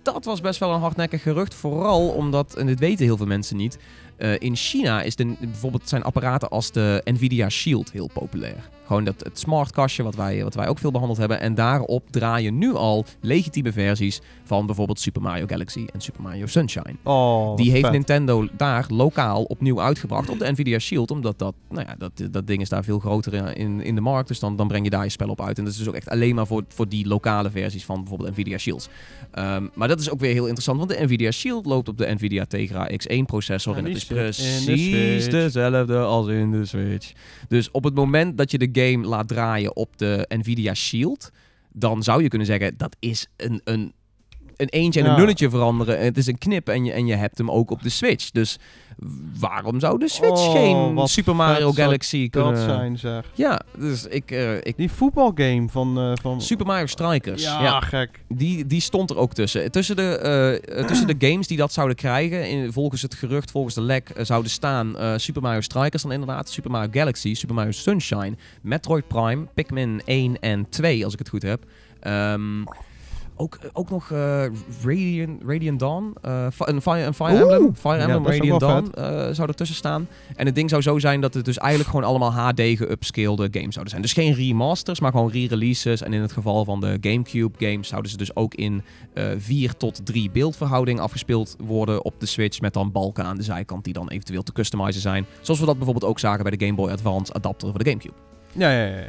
dat was best wel een hardnekkig gerucht. Vooral omdat, en dit weten heel veel mensen niet, Eh, in China is de, bijvoorbeeld zijn apparaten als de Nvidia Shield heel populair. Gewoon dat, het smartkastje wat wij, wat wij ook veel behandeld hebben. En daarop draaien nu al legitieme versies van bijvoorbeeld Super Mario Galaxy en Super Mario Sunshine. Oh, Die heeft vet. Nintendo daar lokaal opnieuw uitgebracht op de Nvidia Shield. Omdat dat, nou ja, dat, dat ding is daar veel groter in, in de markt. Dus dan, dan breng je daar je spel op uit. En dat is dus ook echt alleen maar voor, voor die lokale versies van bijvoorbeeld Nvidia Shields. Ehm, maar dat is ook weer heel interessant. Want de Nvidia Shield loopt op de Nvidia Tegra X1 processor. Ja, en het die is de precies dezelfde als in de Switch. Dus op het moment dat je de game laat draaien op de Nvidia Shield. Dan zou je kunnen zeggen dat is een... een een eentje en een Ja. nulletje veranderen. Het is een knip en je, en je hebt hem ook op de Switch. Dus waarom zou de Switch Oh, geen Super Mario Galaxy Dat kunnen... zijn zeg. Ja, dus ik... eh, ik Die voetbalgame van... eh, van Super Mario Strikers. ja, Ja, gek. die, die stond er ook tussen. Tussen de, eh, tussen de games die dat zouden krijgen, in, volgens het gerucht, volgens de lek, zouden staan Super Mario Strikers dan inderdaad, Super Mario Galaxy, Super Mario Sunshine, Metroid Prime, Pikmin 1 en 2, als ik het goed heb. Ehm, ook, ook nog eh, Radiant, Radiant Dawn, eh, een Fire, een Fire! Emblem, Fire Emblem Radiant Dawn eh, zou ertussen staan. En het ding zou zo zijn dat het dus eigenlijk gewoon allemaal HD geupscalede games zouden zijn. Dus geen remasters, maar gewoon re-releases. En in het geval van de GameCube games zouden ze dus ook in eh 4 tot 3 beeldverhouding afgespeeld worden op de Switch. Met dan balken aan de zijkant die dan eventueel te customizen zijn. Zoals we dat bijvoorbeeld ook zagen bij de Game Boy Advance adapter voor de GameCube. Ja, ja, ja. ja.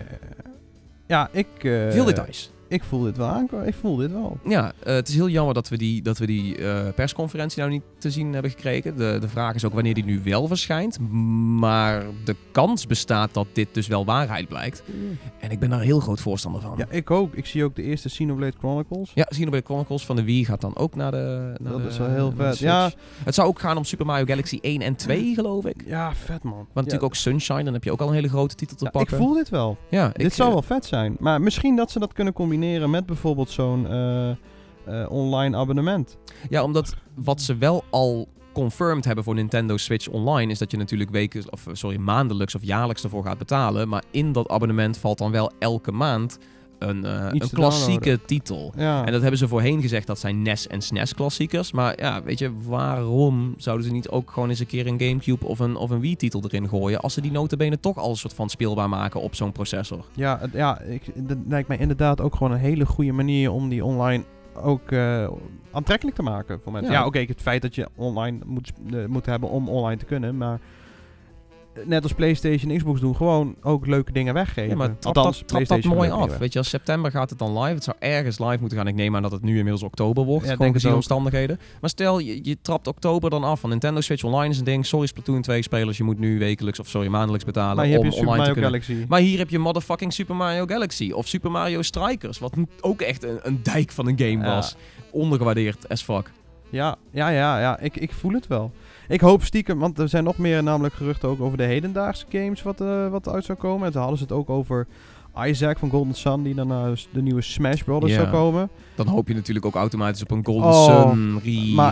Ja, ik... Veel details. Ik voel dit wel aankomen. Ik voel dit wel. Ja, eh, het is heel jammer dat we die, dat we die eh, persconferentie nou niet te zien hebben gekregen. De, de vraag is ook wanneer die nu wel verschijnt. Maar de kans bestaat dat dit dus wel waarheid blijkt. En ik ben daar heel groot voorstander van. Ja, ik ook. Ik zie ook de eerste Xenoblade Chronicles. Ja, Xenoblade Chronicles van de Wii gaat dan ook naar de naar Dat de- is wel heel vet. Ja, Het zou ook gaan om Super Mario Galaxy 1 en 2, geloof ik. ja, vet man. Want natuurlijk ook Sunshine, dan heb je ook al een hele grote titel te Ja, ik pakken. voel dit wel. ja, dit ik, zou eh, wel vet zijn. Maar misschien dat ze dat kunnen combineren met bijvoorbeeld zo'n eh, eh, online abonnement. Ja, omdat wat ze wel al confirmed hebben voor Nintendo Switch Online is dat je natuurlijk weken, of eh, sorry, maandelijks of jaarlijks ervoor gaat betalen. Maar in dat abonnement valt dan wel elke maand een, eh, een klassieke titel. Ja. En dat hebben ze voorheen gezegd, dat zijn NES en SNES klassiekers. Maar ja, weet je, waarom zouden ze niet ook gewoon eens een keer een Gamecube of een, of een Wii-titel erin gooien... als ze die notabene toch al een soort van speelbaar maken op zo'n processor? Ja, ja ik, dat lijkt mij inderdaad ook gewoon een hele goede manier om die online ook eh, aantrekkelijk te maken voor mensen. Ja. Ja, oké, het feit dat je online moet, eh, moet hebben om online te kunnen, maar net als PlayStation en Xbox doen, gewoon ook leuke dingen weggeven. Ja, maar trap Althans, dat, trap dat mooi af. Weet je, als september gaat het dan live. Het zou ergens live moeten gaan. Ik neem aan dat het nu inmiddels oktober wordt. Ja, gewoon gezien omstandigheden. Maar stel, je, je trapt oktober dan af. Van Nintendo Switch Online is een ding. Sorry Splatoon 2 spelers. Je moet nu wekelijks of sorry maandelijks betalen Maar hier om heb je Super online te Mario kunnen. Galaxy. Maar hier heb je motherfucking Super Mario Galaxy. Of Super Mario Strikers. Wat ook echt een, een dijk van een game Ja. was. Ondergewaardeerd as fuck. Ja, ja, ja, ja. Ik, ik voel het wel. Ik hoop stiekem, want er zijn nog meer namelijk geruchten ook over de hedendaagse games wat, eh wat uit zou komen. En toen hadden ze het ook over Isaac van Golden Sun, die dan naar de nieuwe Smash Brothers zou komen. Dan hoop je natuurlijk ook automatisch op een Golden Oh, Sun echt.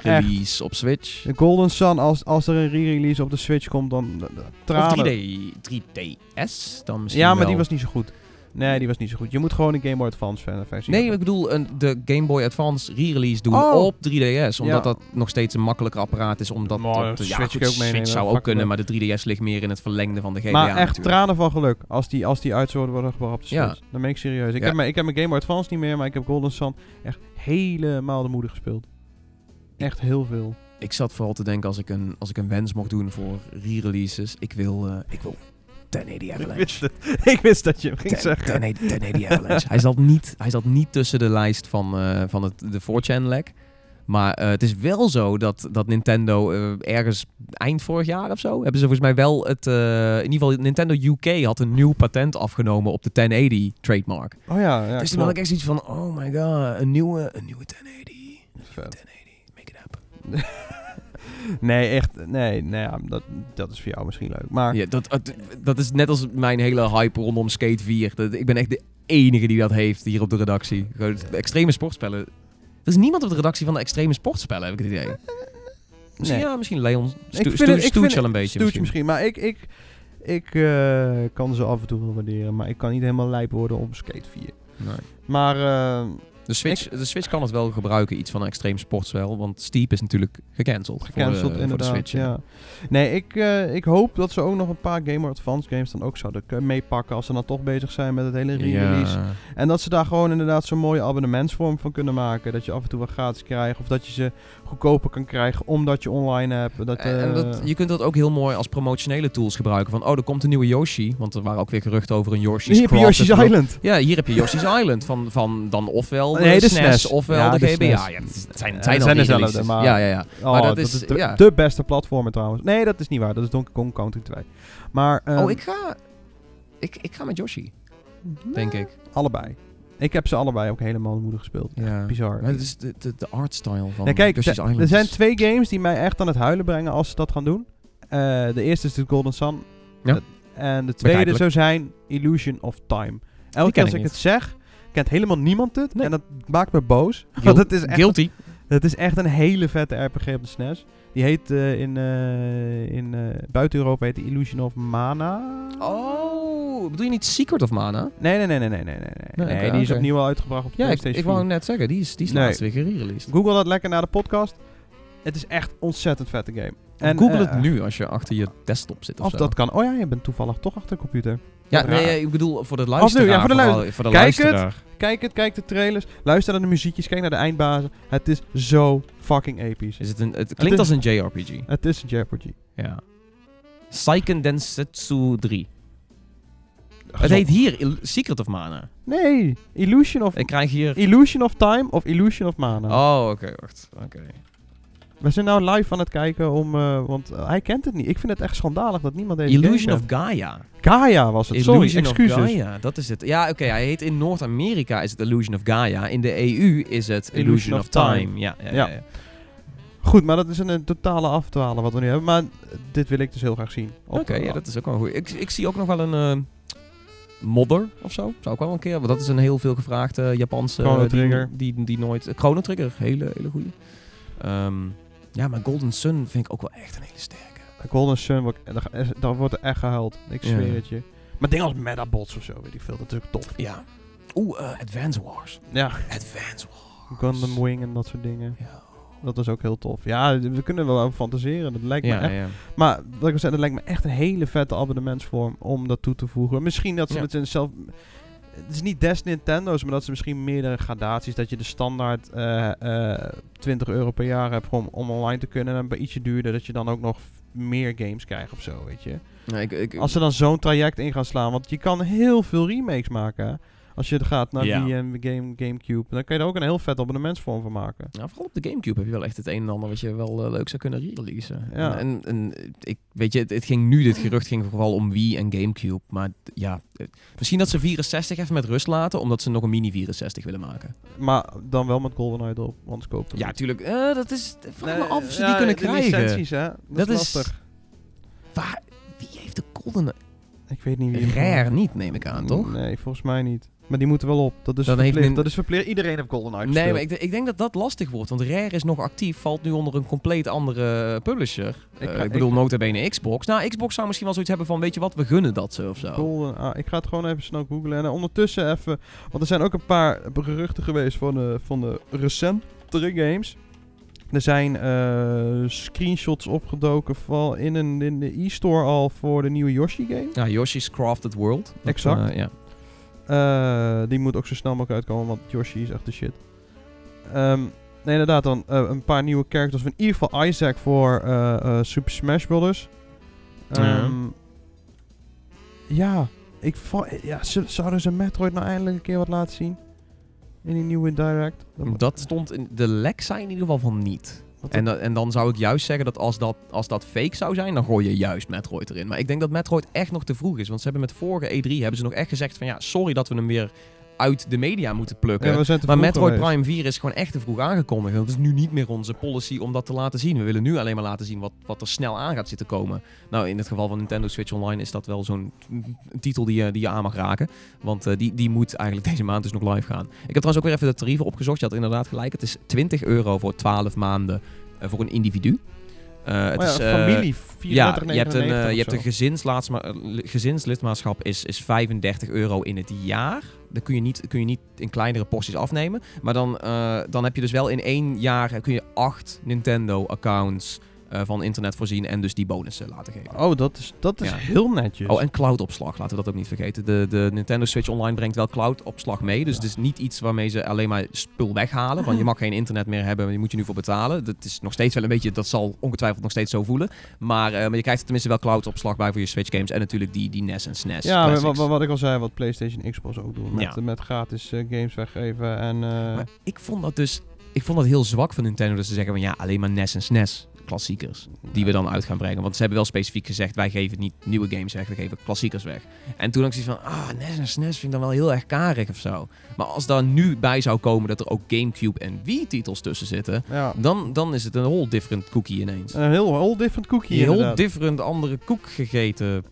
re-release op Switch. De Golden Sun, als, als er een re-release op de Switch komt, dan... tranen. Of 3D, 3DS dan misschien Ja, maar wel. die was niet zo goed. Nee, die was niet zo goed. Je moet gewoon een Game Boy Advance versie Nee, hebben. ik bedoel een, de Game Boy Advance re-release doen Oh. op 3DS. Omdat Ja. dat nog steeds een makkelijker apparaat is. Omdat dat, Switch ja, goed, je ook meenemen, Switch zou ook kunnen, maar de 3DS ligt meer in het verlengde van de GBA Maar echt natuurlijk. tranen van geluk als die, als die uit zouden worden gebracht op de Ja. Switch. Dan ben ik serieus. Ik, heb mijn, ik heb mijn Game Boy Advance niet meer, maar ik heb Golden Sun echt helemaal de moeder gespeeld. Echt heel veel. Ik zat vooral te denken als ik een, als ik een wens mocht doen voor re-releases. Ik wil, eh, ik wil 1080 Ik Avalanche. wist, het. ik wist dat je hem ging 10 zeggen. 1080 1080 Avalanche. hij, zat niet, hij zat niet tussen de lijst van, eh, van het, de 4chan-lek. Maar eh, het is wel zo dat, dat Nintendo eh, ergens eind vorig jaar of zo... hebben ze volgens mij wel het... eh, in ieder geval, Nintendo UK had een nieuw patent afgenomen op de 1080 trademark. Oh ja, ja dus toen had ik echt zoiets van... Oh my god, een nieuwe, een nieuwe 1080. Vet. 1080, make it happen. Nee, echt. Nee, nee ja, dat, dat is voor jou misschien leuk. Maar Ja, dat, dat, is net als mijn hele hype rondom Skate 4. Dat, ik ben echt de enige die dat heeft hier op de redactie. Gewoon de extreme sportspellen. Er is niemand op de redactie van de extreme sportspellen, heb ik het idee. Misschien, Nee. ja, misschien Leon. Stu, vind het- Stu, ik vind wel een beetje. Misschien. misschien. Maar ik, ik, ik eh, kan ze af en toe wel waarderen. Maar ik kan niet helemaal lijp worden op Skate 4. Nee. Maar eh, De Switch, de Switch kan het wel gebruiken, iets van extreem sportspel. Want Steep is natuurlijk gecanceld. voor de- Gecanceld voor de, inderdaad, Switch. ja. Nee, ik, eh, ik hoop dat ze ook nog een paar Game Boy Advance games dan ook zouden k- meepakken als ze dan toch bezig zijn met het hele re-release. Ja. En dat ze daar gewoon inderdaad zo'n mooie abonnementsvorm van kunnen maken. Dat je af en toe wat gratis krijgt of dat je ze goedkoper kan krijgen omdat je online hebt. Dat, En eh, dat, je kunt dat ook heel mooi als promotionele tools gebruiken. Van, oh, er komt een nieuwe Yoshi. Want er waren ook weer geruchten over een Yoshi's hier heb je Yoshi's. Island. Ja, hier heb je Yoshi's Island. Van, van dan ofwel de, Nee, de SNES, SNES. ofwel Ja, de de GBA. SNES. Ja, het zijn, het Ja, zijn, die dezelfde, maar- Ja, ja, ja. Oh, Maar dat dat is- de, ja. de beste platformer trouwens. Nee, dat is niet waar. Dat is Donkey Kong Country 2. Maar, ehm, oh, ik ga... Ik, ik ga met Yoshi, denk ik. allebei. Ik heb ze allebei ook helemaal moeder gespeeld. Ja. Bizar. Maar het is de, de, de artstyle van Ja, kijk, Island. er zijn twee games die mij echt aan het huilen brengen als ze dat gaan doen. Eh, de eerste is de Golden Sun. Ja. Eh, en de tweede zou zijn Illusion of Time. Elke keer als ik het zeg, kent helemaal niemand het. Nee. En dat maakt me boos. Guil- Want het is, echt, Guilty. het is echt een hele vette RPG op de SNES. Die heet eh, in, eh, in eh, buiten Europa heet die Illusion of Mana. Oh, bedoel je niet Secret of Mana? Nee, nee, nee, nee, nee, nee. nee, nee. Nee, die is opnieuw al uitgebracht op de Ja, ik, PlayStation ik wou 4. net zeggen, die is, die is Nee. laatst weer gereleased. Google dat lekker naar de podcast. Het is echt ontzettend vette game. En Google het nu als je achter je desktop zit of, Of dat kan. Oh ja, je bent toevallig toch achter de computer. Ja, Wat nee, raar. ik bedoel voor de nu, luisteraar. ja, voor de vooral- luister- voor de Kijk het. luisteraar. Kijk het, kijk de trailers. Luister naar de muziekjes. Kijk naar de eindbazen. Het is zo fucking episch. Is het, een, het klinkt is- als een JRPG. Het is een JRPG. Ja. Seiken Densetsu 3. Het heet hier Il- Secret of Mana. Nee, Illusion of... Ik krijg hier... Illusion of Time of Illusion of Mana. Oh, oké, wacht. Oké. We zijn nou live aan het kijken om... eh, want eh, hij kent het niet. Ik vind het echt schandalig dat niemand deze Illusion of Gaia. Gaia was het. Sorry, Illusion excuses. of Gaia, dat is het. Ja, oké, hij heet in Noord-Amerika is het Illusion of Gaia. In de EU is het Illusion, Illusion of of Time. Time. Ja, ja, Ja. Goed, maar dat is een, een totale afdwalen wat we nu hebben. Maar eh, dit wil ik dus heel graag zien. Oké, ja, dat is ook wel goed. Ik, ik zie ook nog wel een eh, modder of zo. Zou ik wel een keer. Want dat is een heel veel gevraagde Japanse. Die-. Die, die, nooit. Chrono Trigger, hele, hele goede. Ja, maar Golden Sun vind ik ook wel echt een hele sterke. Golden Sun, wordt, daar, wordt er echt gehuild. Ik Ja. zweer het je. Maar dingen als Metabots of zo, weet ik veel. Dat is ook tof. Ja. Oeh, eh, Advance Wars. Ja, Advance Wars. Gundam Wing en dat soort dingen. Ja, Dat is ook heel tof. Ja, we kunnen wel over fantaseren. Dat lijkt me echt. ja. Maar wat ik al zei, dat lijkt me echt een hele vette abonnementsvorm om dat toe te voegen. Misschien dat ze het zelf... Het is niet des Nintendo's, maar dat ze misschien meerdere gradaties... Dat je de standaard eh, eh, 20 euro per jaar hebt gewoon om online te kunnen. En bij ietsje duurder dat je dan ook nog meer games krijgt of zo, weet je. Nee, ik, ik, Als ze dan zo'n traject in gaan slaan. Want je kan heel veel remakes maken. Als je er gaat naar Ja. die game, Gamecube. Dan kan je er ook een heel vet abonnementsvorm van maken. Nou, vooral op de Gamecube heb je wel echt het een en ander wat je wel eh, leuk zou kunnen re-releasen. Ja. En, en, en ik, weet je, het, het ging nu, dit gerucht ging vooral om Wii en Gamecube. Maar ja, eh, misschien dat ze 64 even met rust laten, omdat ze nog een mini 64 willen maken. Maar dan wel met GoldenEye erop. Want kopen. Ja, tuurlijk. eh, dat is, vraag me af of ze die kunnen krijgen. licenties, hè. Dat, Dat is lastig. Waar, wie heeft de golden... Ik weet niet wie. Rare niet, neem ik aan, toch? Nee, volgens mij niet. Maar die moeten wel op. Dat is verplicht. men- Dat is verplicht. Iedereen heeft GoldenEye Nee, gespeeld. maar ik, ik denk dat dat lastig wordt. Want Rare is nog actief, valt nu onder een compleet andere publisher. Ik ik bedoel, ik- nota bene Xbox. Nou, Xbox zou misschien wel zoiets hebben van, weet je wat, we gunnen dat ze of zo. Golden, ah, ik ga het gewoon even snel googlen. En eh, ondertussen even... Want er zijn ook een paar geruchten geweest van de, van de recentere games. Er zijn eh, screenshots opgedoken van in, een, in de e-store al voor de nieuwe Yoshi game. Ja, Yoshi's Crafted World. Dat, Exact. eh, ja. Eh, die moet ook zo snel mogelijk uitkomen, want Yoshi is echt de shit. Ehm, nee, inderdaad, dan eh, een paar nieuwe characters. In ieder geval Isaac voor eh, Super Smash Bros. Ja. Ehm, ja, ik ja, zouden ze Metroid nou eindelijk een keer wat laten zien? In die nieuwe Direct? Dat stond in de lek zei in ieder geval van niet. En, en dan zou ik juist zeggen dat als, dat als dat fake zou zijn, dan gooi je juist Metroid erin. Maar ik denk dat Metroid echt nog te vroeg is. Want ze hebben met vorige E3 hebben ze nog echt gezegd van ja, sorry dat we hem weer uit de media moeten plukken. Ja, Maar Metroid geweest. Prime 4 is gewoon echt te vroeg aangekondigd. Dat is nu niet meer onze policy om dat te laten zien. We willen nu alleen maar laten zien wat, wat er snel aan gaat zitten komen. Nou, in het geval van Nintendo Switch Online is dat wel zo'n titel die je, die je aan mag raken. Want eh, die, die moet eigenlijk deze maand dus nog live gaan. Ik heb trouwens ook weer even de tarieven opgezocht. Je had inderdaad gelijk. Het is 20 euro voor 12 maanden eh, voor een individu. Eh, het ja, is, familie, 34,99 ja, je hebt een, of je hebt een gezinslidmaatschap is, is 35 euro in het jaar. Dat kun je niet, kun je niet in kleinere porties afnemen. Maar dan, eh, dan heb je dus wel in één jaar kun je acht Nintendo-accounts eh, van internet voorzien en dus die bonussen laten geven. Oh, dat is, dat is Ja. heel netjes. Oh, en cloudopslag, laten we dat ook niet vergeten. De, de Nintendo Switch Online brengt wel cloudopslag mee. Dus het is niet iets waarmee ze alleen maar spul weghalen. Want je mag geen internet meer hebben, die moet je nu voor betalen. Dat is nog steeds wel een beetje, dat zal ongetwijfeld nog steeds zo voelen. Maar, eh, maar je krijgt er tenminste wel cloudopslag bij voor je Switch games. En natuurlijk die, die NES en SNES. ja, wat, wat, ik al zei, wat PlayStation Xbox ook doen. Met, Ja. met gratis eh, games weggeven. En, Maar ik vond dat dus, ik vond dat heel zwak van Nintendo. Dat ze zeggen van ja, alleen maar NES en SNES klassiekers. Die we dan uit gaan brengen. Want ze hebben wel specifiek gezegd, wij geven niet nieuwe games weg, we geven klassiekers weg. En toen had ik van, ah, NES en SNES vind ik dan wel heel erg karig of zo. Maar als daar nu bij zou komen dat er ook Gamecube en Wii-titels tussen zitten, ja. dan, dan is het een whole different cookie ineens. Een heel, heel different cookie Een heel different andere koek gegeten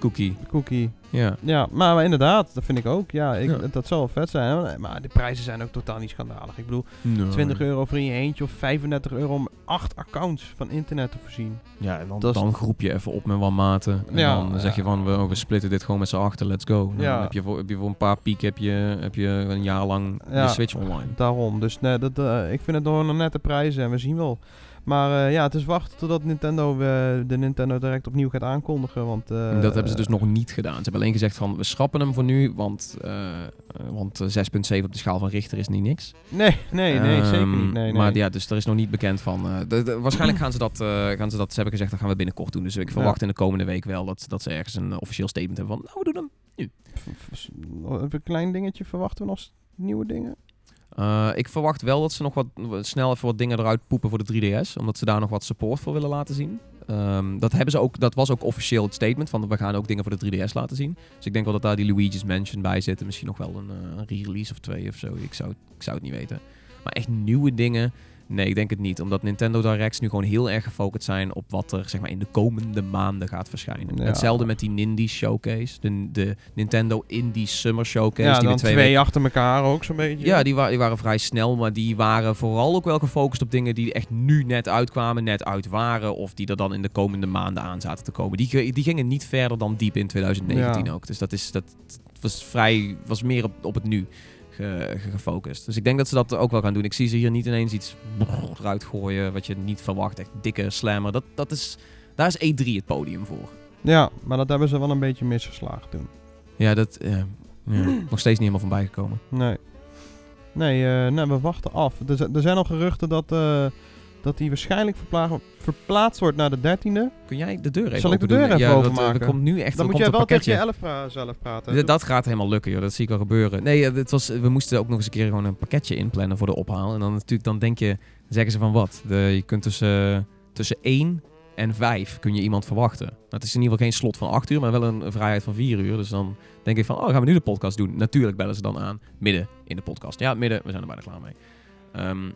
cookie. cookie. Ja. Ja, maar, maar inderdaad, dat vind ik ook. Ja, ik, Ja. dat zou wel vet zijn. Maar de prijzen zijn ook totaal niet schandalig. Ik bedoel, 20 euro voor in je eentje of 35 euro om acht accounts van internet te voorzien. Ja, en dan, Dat is- dan groep je even op met wat maten. En Ja, dan zeg je van, we, we splitten dit gewoon met z'n achter, let's go. Nou, Ja. Dan heb je, voor, heb je voor een paar piek heb je, heb je een jaar lang Ja. de Switch online. Daarom. Dus nee, dat, eh, ik vind het nog een nette prijzen en we zien wel. Maar eh, ja, het is wachten totdat Nintendo eh, de Nintendo Direct opnieuw gaat aankondigen. Want, eh, dat hebben ze dus nog niet gedaan. Ze hebben alleen gezegd van, we schrappen hem voor nu, want, eh, eh, want eh, 6.7 op de schaal van Richter is niet niks. Nee, nee, nee, zeker Ehm, niet. Nee, nee. Maar ja, dus er is nog niet bekend van. eh, de- de- waarschijnlijk gaan ze, dat, eh, gaan ze dat, ze hebben gezegd, dat gaan we binnenkort doen. Dus ik verwacht in de komende week wel dat, dat ze ergens een eh, officieel statement hebben van, nou we doen hem. Even een klein dingetje, verwachten we nog nieuwe dingen? Eh, ik verwacht wel dat ze nog wat snel even wat dingen eruit poepen voor de 3DS. Omdat ze daar nog wat support voor willen laten zien. Ehm, dat, hebben ze ook, dat was ook officieel het statement van we gaan ook dingen voor de 3DS laten zien. Dus ik denk wel dat daar die Luigi's Mansion bij zitten. Misschien nog wel een, eh, een re-release of twee of zo. Ik zou, ik zou het niet weten. Maar echt nieuwe dingen. Nee, ik denk het niet. Omdat Nintendo Directs nu gewoon heel erg gefocust zijn op wat er zeg maar, in de komende maanden gaat verschijnen. Ja. Hetzelfde met die Nindy Showcase. De, de Nintendo Indie Summer Showcase. ja, die dan twee twee, achter elkaar ook zo'n beetje. ja, die, wa- die waren vrij snel, maar die waren vooral ook wel gefocust op dingen die echt nu net uitkwamen, net uit waren, of die er dan in de komende maanden aan zaten te komen. Die, die gingen niet verder dan diep in 2019 Ja. ook. Dus dat, is, dat was vrij, was meer op, op het nu ge- ge- gefocust. Dus ik denk dat ze dat ook wel gaan doen. Ik zie ze hier niet ineens iets eruit gooien wat je niet verwacht. Echt dikke slammer. Dat, dat is, daar is E3 het podium voor. Ja, maar dat hebben ze wel een beetje misgeslagen toen. Ja, dat ja, nog steeds niet helemaal van bijgekomen. Nee. Nee, eh, nee, we wachten af. Er, er zijn al geruchten dat, eh, dat die waarschijnlijk verpla- verplaatst wordt naar de dertiende. Kun jij de deur even Zal ik de deur doen? even ja, dat, eh, openmaken? Komt nu echt Dan moet jij wel tegen je elf pra- zelf praten. D- Dat gaat helemaal lukken, joh. Dat zie ik al gebeuren. Nee, eh, het was, we moesten ook nog eens een keer gewoon een pakketje inplannen voor de ophaal. En dan natuurlijk, dan denk je, dan zeggen ze van wat? De, je kunt tussen, tussen 1 en 5 kun je iemand verwachten. Nou, het is in ieder geval geen slot van 8 uur, maar wel een, een vrijheid van 4 uur. Dus dan denk ik van, oh, gaan we nu de podcast doen? Natuurlijk bellen ze dan aan, midden in de podcast. Ja, midden, we zijn er bijna klaar mee. Ehm,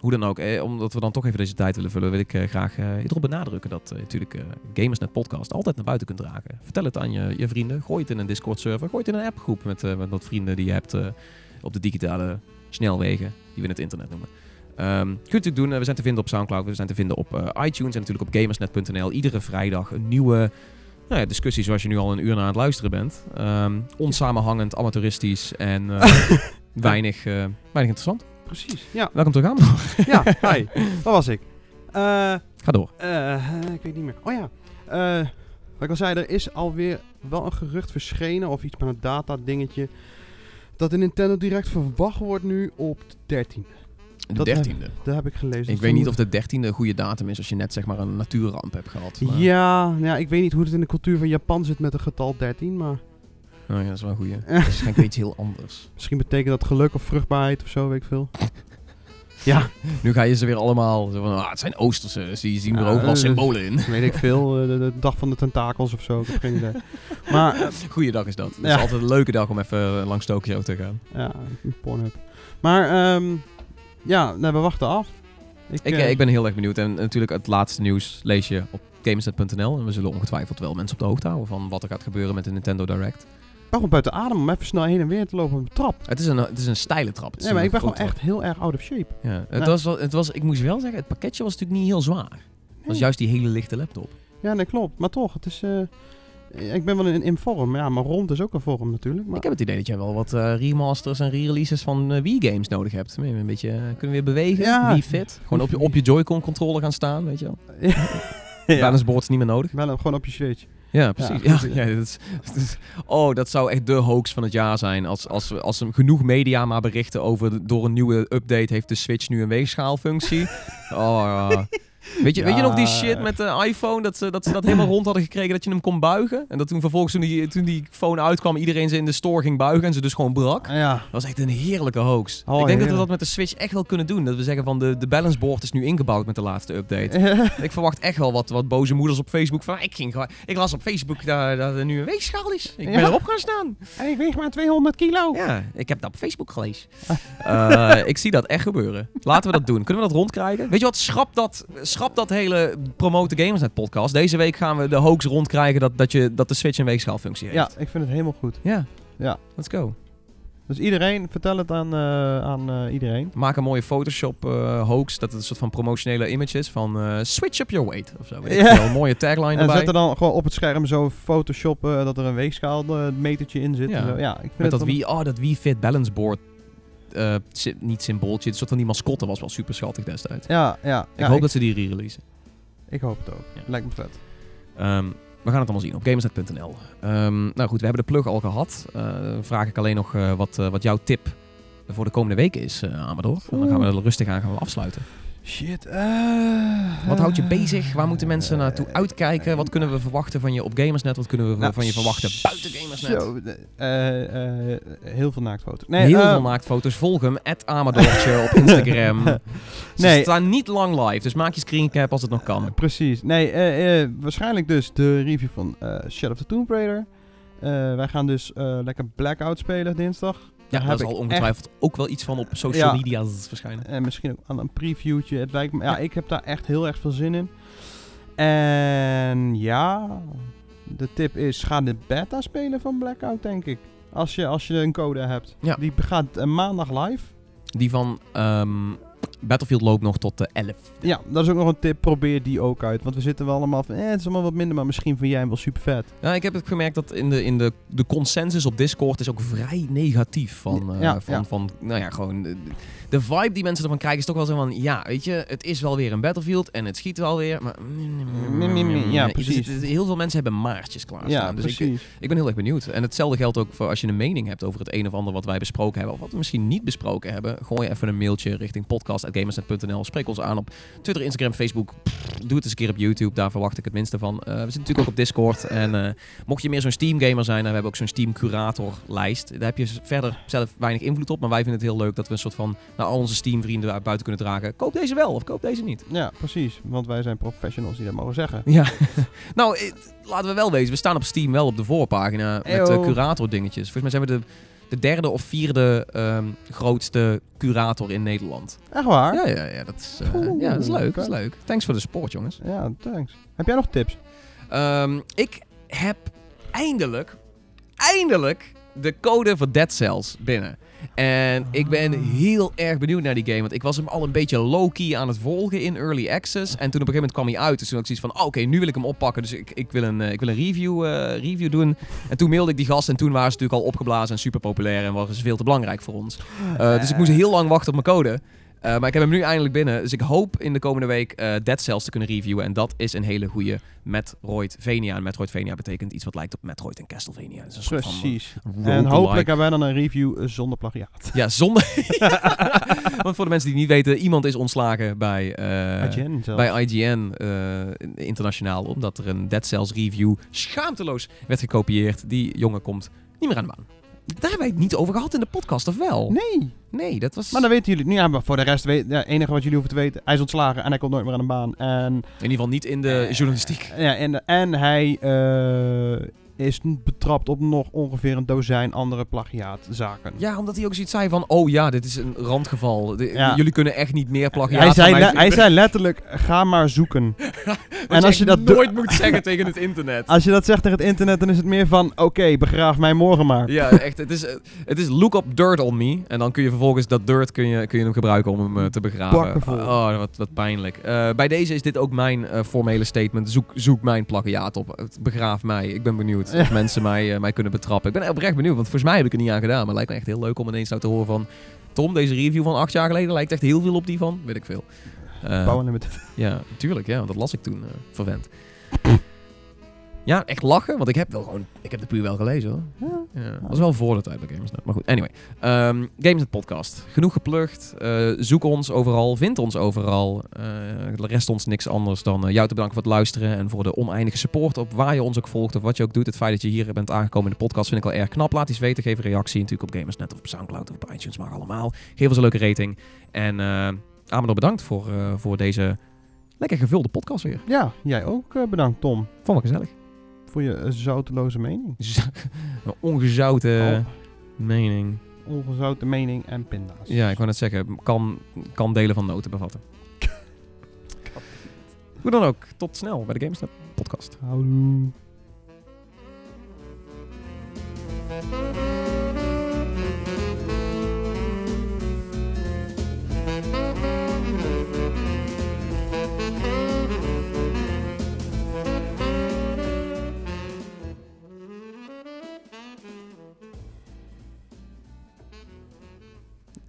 hoe dan ook, eh, omdat we dan toch even deze tijd willen vullen, wil ik eh, graag eh, erop benadrukken dat eh, natuurlijk eh, Gamersnet Podcast altijd naar buiten kunt dragen. Vertel het aan je, je vrienden, gooi het in een Discord-server, gooi het in een appgroep met, eh, met wat vrienden die je hebt eh, op de digitale snelwegen, die we het internet noemen. Ehm kunt u natuurlijk doen, we zijn te vinden op Soundcloud, we zijn te vinden op iTunes en natuurlijk op gamersnet.nl. Iedere vrijdag een nieuwe nou ja, discussie zoals je nu al een uur naar aan het luisteren bent. Ehm, onsamenhangend, amateuristisch en weinig, weinig interessant. Precies, ja. Welkom terug aan. ja, hi. Dat was ik. Eh, Ga door. eh, ik weet niet meer. Oh ja. Eh, wat ik al zei, er is alweer wel een gerucht verschenen, of iets met een data dingetje, dat de Nintendo Direct verwacht wordt nu op de 13. De Dat- dertiende. Dat heb ik gelezen. Ik weet niet of de dertiende een goede datum is als je net zeg maar een natuurramp hebt gehad. maar- Ja, ja, ik weet niet hoe het in de cultuur van Japan zit met het getal 13, maar Oh ja, dat is wel een goeie. Dat is ik iets heel anders. misschien betekent dat geluk of vruchtbaarheid of zo, weet ik veel. ja, Nu ga je ze weer allemaal zo van, ah, het zijn Oosterse, dus die zien er overal eh, symbolen in. weet ik veel. eh, de, de dag van de tentakels of zo, ik heb geen idee. Maar, eh, Goeiedag is dat. Het Ja. is altijd een leuke dag om even langs Tokio te gaan. ja, Pornhub. Maar, ehm ja, nee, we wachten af. Ik, eh, eh, ik ben heel erg benieuwd. En natuurlijk het laatste nieuws lees je op gamersnet.nl. En we zullen ongetwijfeld wel mensen op de hoogte houden van wat er gaat gebeuren met de Nintendo Direct. Gewoon buiten adem om even snel heen en weer te lopen op de trap. Het is een, het is een steile trap. Nee, maar ik ben gewoon echt heel erg out of shape. Ja, het, Ja. Was wel, het was, ik moest wel zeggen, het pakketje was natuurlijk niet heel zwaar. Het was Nee. juist die hele lichte laptop. Ja, nee, klopt. Maar toch, het is... eh, Ik ben wel in, in vorm, ja, maar rond is ook een vorm natuurlijk. Maar Ik heb het idee dat jij wel wat eh, remasters en re-releases van eh, Wii-games nodig hebt. Een beetje, eh, kunnen we weer bewegen? Ja. Wii Fit? Gewoon op je, op je Joy-Con controller gaan staan, weet je wel. ja, Balance boards niet meer nodig. wel gewoon op je Switch. Ja, precies. Ja, Ja, dat is, dat is- oh, dat zou echt de hoax van het jaar zijn. Als, als, als er genoeg media maar berichten over... door een nieuwe update heeft de Switch nu een weegschaalfunctie. oh. Weet je, weet je nog die shit met de iPhone? Dat ze, dat ze dat helemaal rond hadden gekregen dat je hem kon buigen. En dat toen vervolgens toen die, toen die phone uitkwam... iedereen ze in de store ging buigen en ze dus gewoon brak. Ja, Dat was echt een heerlijke hoax. Oh, ik denk dat we dat met de Switch echt wel kunnen doen. Dat we zeggen van de, de balance board is nu ingebouwd met de laatste update. ik verwacht echt wel wat, wat boze moeders op Facebook van... Ik, ging, ik las op Facebook dat, dat er nu een weegschaal is. Ik ben erop gaan staan. en ik weeg maar 200 kilo. Ja, ik heb dat op Facebook gelezen. Eh, ik zie dat echt gebeuren. Laten we dat doen. Kunnen we dat rondkrijgen? Weet je wat? Schrap dat, schrap dat hele Promote the Gamersnet podcast. Deze week gaan we de hoax rondkrijgen dat, dat, je, dat de Switch een weegschaalfunctie heeft. Ja, ik vind het helemaal goed. Ja. Ja. Let's go. Dus iedereen, vertel het aan, eh, aan eh, iedereen. Maak een mooie Photoshop eh, hoax. Dat het een soort van promotionele image is van switch up your weight of zo. Ja. Een mooie tagline En erbij. zet er dan gewoon op het scherm zo Photoshop dat er een weegschaal metertje in zit. Ja. en zo. ja ik vind Met het dat Wii, oh, dat Wii Fit Balance Board. Eh, sy- niet symbooltje, een soort van die mascotte was wel super schattig destijds. Ja, ja. ik ja, hoop ik, dat ze die re-releasen. ik hoop het ook. Ja. Lijkt me vet. Ehm, we gaan het allemaal zien op gamersnet.nl. Ehm, nou goed, we hebben de plug al gehad. Eh, dan vraag ik alleen nog eh, wat, wat jouw tip voor de komende weken is, eh Amador. En dan gaan we er rustig aan gaan we afsluiten. Shit. eh, Wat houdt je eh, bezig? Waar moeten mensen naartoe uitkijken? Wat kunnen we verwachten van je op Gamersnet? Wat kunnen we Nou, van je verwachten buiten Gamersnet? Zo, eh, eh, eh, heel veel naaktfoto's. Nee, Heel eh, veel naaktfoto's. Volg hem, Amadortje op Instagram. Ze Nee. staan niet lang live, dus maak je screencap als het nog kan. Eh, precies. Nee, eh, eh, waarschijnlijk dus de review van eh Shadow of the Tomb Raider. Eh, wij gaan dus eh, lekker Blackout spelen dinsdag. Ja, Daar zal ongetwijfeld ook wel iets van op social Ja. media's verschijnen. En misschien ook aan een previewtje. Het lijkt me, ja, ik heb daar echt heel erg veel zin in. En ja, de tip is: ga de beta spelen van Blackout, denk ik. Als je, als je een code hebt. Ja. Die gaat eh, maandag live. Die van ehm, Battlefield loopt nog tot de 11. Ja, dat is ook nog een tip. Probeer die ook uit. Want we zitten wel allemaal van, eh, het is allemaal wat minder, maar misschien vind jij hem wel super vet. Ja, ik heb het gemerkt dat in de, in de, de consensus op Discord is ook vrij negatief van, eh, Ja, van, ja. van nou ja, gewoon de, de vibe die mensen ervan krijgen is toch wel zo van, ja, weet je, het is wel weer een Battlefield en het schiet wel weer, maar... Ja, precies. heel veel mensen hebben maartjes klaarstaan. Ja, dus ik, precies. ik ben heel erg benieuwd. En hetzelfde geldt ook voor als je een mening hebt over het een of ander wat wij besproken hebben, of wat we misschien niet besproken hebben. Gooi even een mailtje richting podcast.gamersnet.nl. Spreek ons aan op Twitter, Instagram, Facebook. Pff, doe het eens een keer op YouTube, daar verwacht ik het minste van. Eh, we zitten natuurlijk ook op Discord. En eh, mocht je meer zo'n Steam gamer zijn, dan we hebben ook zo'n Steam curator lijst. Daar heb je verder zelf weinig invloed op, maar wij vinden het heel leuk dat we een soort van naar al onze Steam vrienden buiten kunnen dragen. Koop deze wel of koop deze niet. Ja, precies. Want wij zijn professionals die dat mogen zeggen. Ja, nou, eh, laten we wel wezen. We staan op Steam wel op de voorpagina met curator dingetjes. Volgens mij zijn we de, de derde of vierde ehm, grootste curator in Nederland. Echt waar? Ja, ja, ja, dat is, eh, Oeh, ja, dat is leuk. Dat is leuk. Thanks voor de support, jongens. Ja, thanks. Heb jij nog tips? Ehm, ik heb eindelijk, eindelijk de code voor Dead Cells binnen. En ik ben heel erg benieuwd naar die game. Want ik was hem al een beetje low-key aan het volgen in Early Access. En toen op een gegeven moment kwam hij uit. Dus toen had ik zoiets van, oh, oké, nu wil ik hem oppakken. Dus ik, ik wil een, eh, ik wil een review, eh, review doen. En toen mailde ik die gast. En toen waren ze natuurlijk al opgeblazen en super populair. En waren ze veel te belangrijk voor ons. Eh, dus ik moest heel lang wachten op mijn code. Eh, maar ik heb hem nu eindelijk binnen. Dus ik hoop in de komende week eh Dead Cells te kunnen reviewen. En dat is een hele goede Metroidvania. En Metroidvania betekent iets wat lijkt op Metroid en Castlevania. Het van, Precies. eh, En hopelijk hebben wij dan een review zonder plagiaat. Ja, zonder... Want voor de mensen die niet weten, iemand is ontslagen bij... IGN zelfs. bij IGN internationaal, omdat er een Dead Cells review schaamteloos werd gekopieerd. Die jongen komt niet meer aan de baan. Daar hebben wij het niet over gehad in de podcast, of wel? Nee, Nee, dat was maar dan weten jullie het nu. Ja, maar voor de rest, weet, ja, het enige wat jullie hoeven te weten, hij is ontslagen en hij komt nooit meer aan de baan. En, in ieder geval niet in de Eh, journalistiek. ja, en, en hij eh, is betrapt op nog ongeveer een dozijn andere plagiaatzaken. Ja, omdat hij ook zoiets zei van, oh ja, dit is een randgeval. De- Ja. Jullie kunnen echt niet meer plagiaat Hij zei, mij hij zei letterlijk, ga maar zoeken. En als je dat nooit moet zeggen tegen het internet. Als je dat zegt tegen het internet, dan is het meer van... Oké, begraaf mij morgen maar. Ja, echt. Het is, het is look up dirt on me. En dan kun je vervolgens dat dirt kun je, kun je hem gebruiken om hem eh, te begraven. Oh, wat, wat pijnlijk. Eh, bij deze is dit ook mijn eh, formele statement. Zoek, zoek mijn plagiaat op. Begraaf mij. Ik ben benieuwd Ja. mensen mij, eh, mij kunnen betrappen. Ik ben oprecht benieuwd, want volgens mij heb ik er niet aan gedaan. Maar het lijkt me echt heel leuk om ineens nou te horen van... Tom, deze review van acht jaar geleden lijkt echt heel veel op die van... Weet ik veel. Eh, Power Limited. ja, tuurlijk. Ja, want dat las ik toen, eh verwend. Ja, echt lachen, want ik heb wel gewoon... Ik heb de puur wel gelezen, hoor. Ja, dat was wel voor de tijd bij Gamersnet. Maar goed, anyway. Ehm Gamersnet podcast. Genoeg geplukt. Eh, zoek ons overal. Vind ons overal. Er rest ons niks anders dan eh, jou te bedanken voor het luisteren. En voor de oneindige support op waar je ons ook volgt. Of wat je ook doet. Het feit dat je hier bent aangekomen in de podcast vind ik wel erg knap. Laat iets weten. Geef een reactie natuurlijk op Gamersnet of op Soundcloud of op iTunes. Mag allemaal. Geef ons een leuke rating. En Amador bedankt voor, voor deze lekker gevulde podcast weer. Ja, jij ook bedankt Tom. Vond ik gezellig. Voor je zouteloze mening. Een ongezouten Oh. mening. Ongezouten mening en pinda's. Ja, ik wou net zeggen, kan, kan delen van noten bevatten. Hoe dan ook, tot snel bij de GameStop podcast. Houdoe.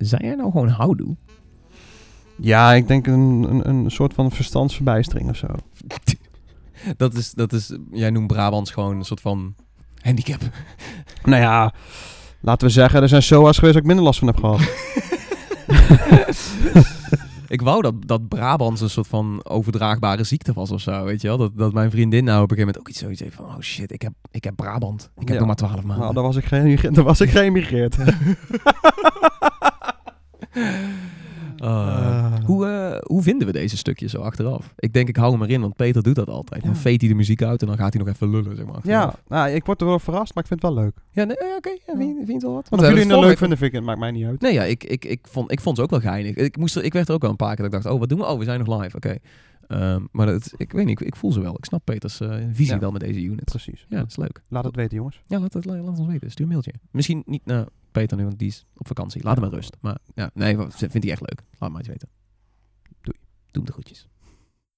Zei jij nou gewoon houdoe? Ja, ik denk een, een, een soort van verstandsverbijstering of zo. Dat is, dat is, jij noemt Brabants gewoon een soort van handicap. Nou ja, laten we zeggen, er zijn SOA's geweest waar ik minder last van heb gehad. Ik wou dat, dat Brabants een soort van overdraagbare ziekte was of zo, weet je wel? Dat, dat mijn vriendin nou op een gegeven moment ook iets zoiets heeft van... Oh shit, ik heb, ik heb Brabant. Ik heb Ja. nog maar twaalf maanden. nou, dan was ik, geen, dan was ik geëmigreerd. Uh, hoe, eh, hoe vinden we deze stukjes zo achteraf? Ik denk, ik hou hem erin, want Peter doet dat altijd. Dan Ja. veet hij de muziek uit en dan gaat hij nog even lullen, zeg maar. Ja, nou, ik word er wel verrast, maar ik vind het wel leuk. ja nee, ja, oké. ja, vind, vind je het wel wat? Want jullie het nou leuk vinden, vind ik, het maakt mij niet uit. Nee, ja, ik, ik, ik, vond, ik vond ze ook wel geinig. Ik, moest er, ik werd er ook wel een paar keer dat ik dacht, oh, wat doen we? Oh, we zijn nog live, oké. Ehm, maar dat, ik weet niet, ik, ik voel ze wel. Ik snap Peters eh, visie Ja. wel met deze unit. Precies. Ja, dat is leuk. Laat het weten, jongens. Ja, laat, het, laat ons weten. Stuur een mailtje. Misschien niet naar Peter nu, want die is op vakantie. Laat hem met rust. Maar ja, nee, vindt hij echt leuk. Laat maar eens weten. Doei. Doe hem de groetjes.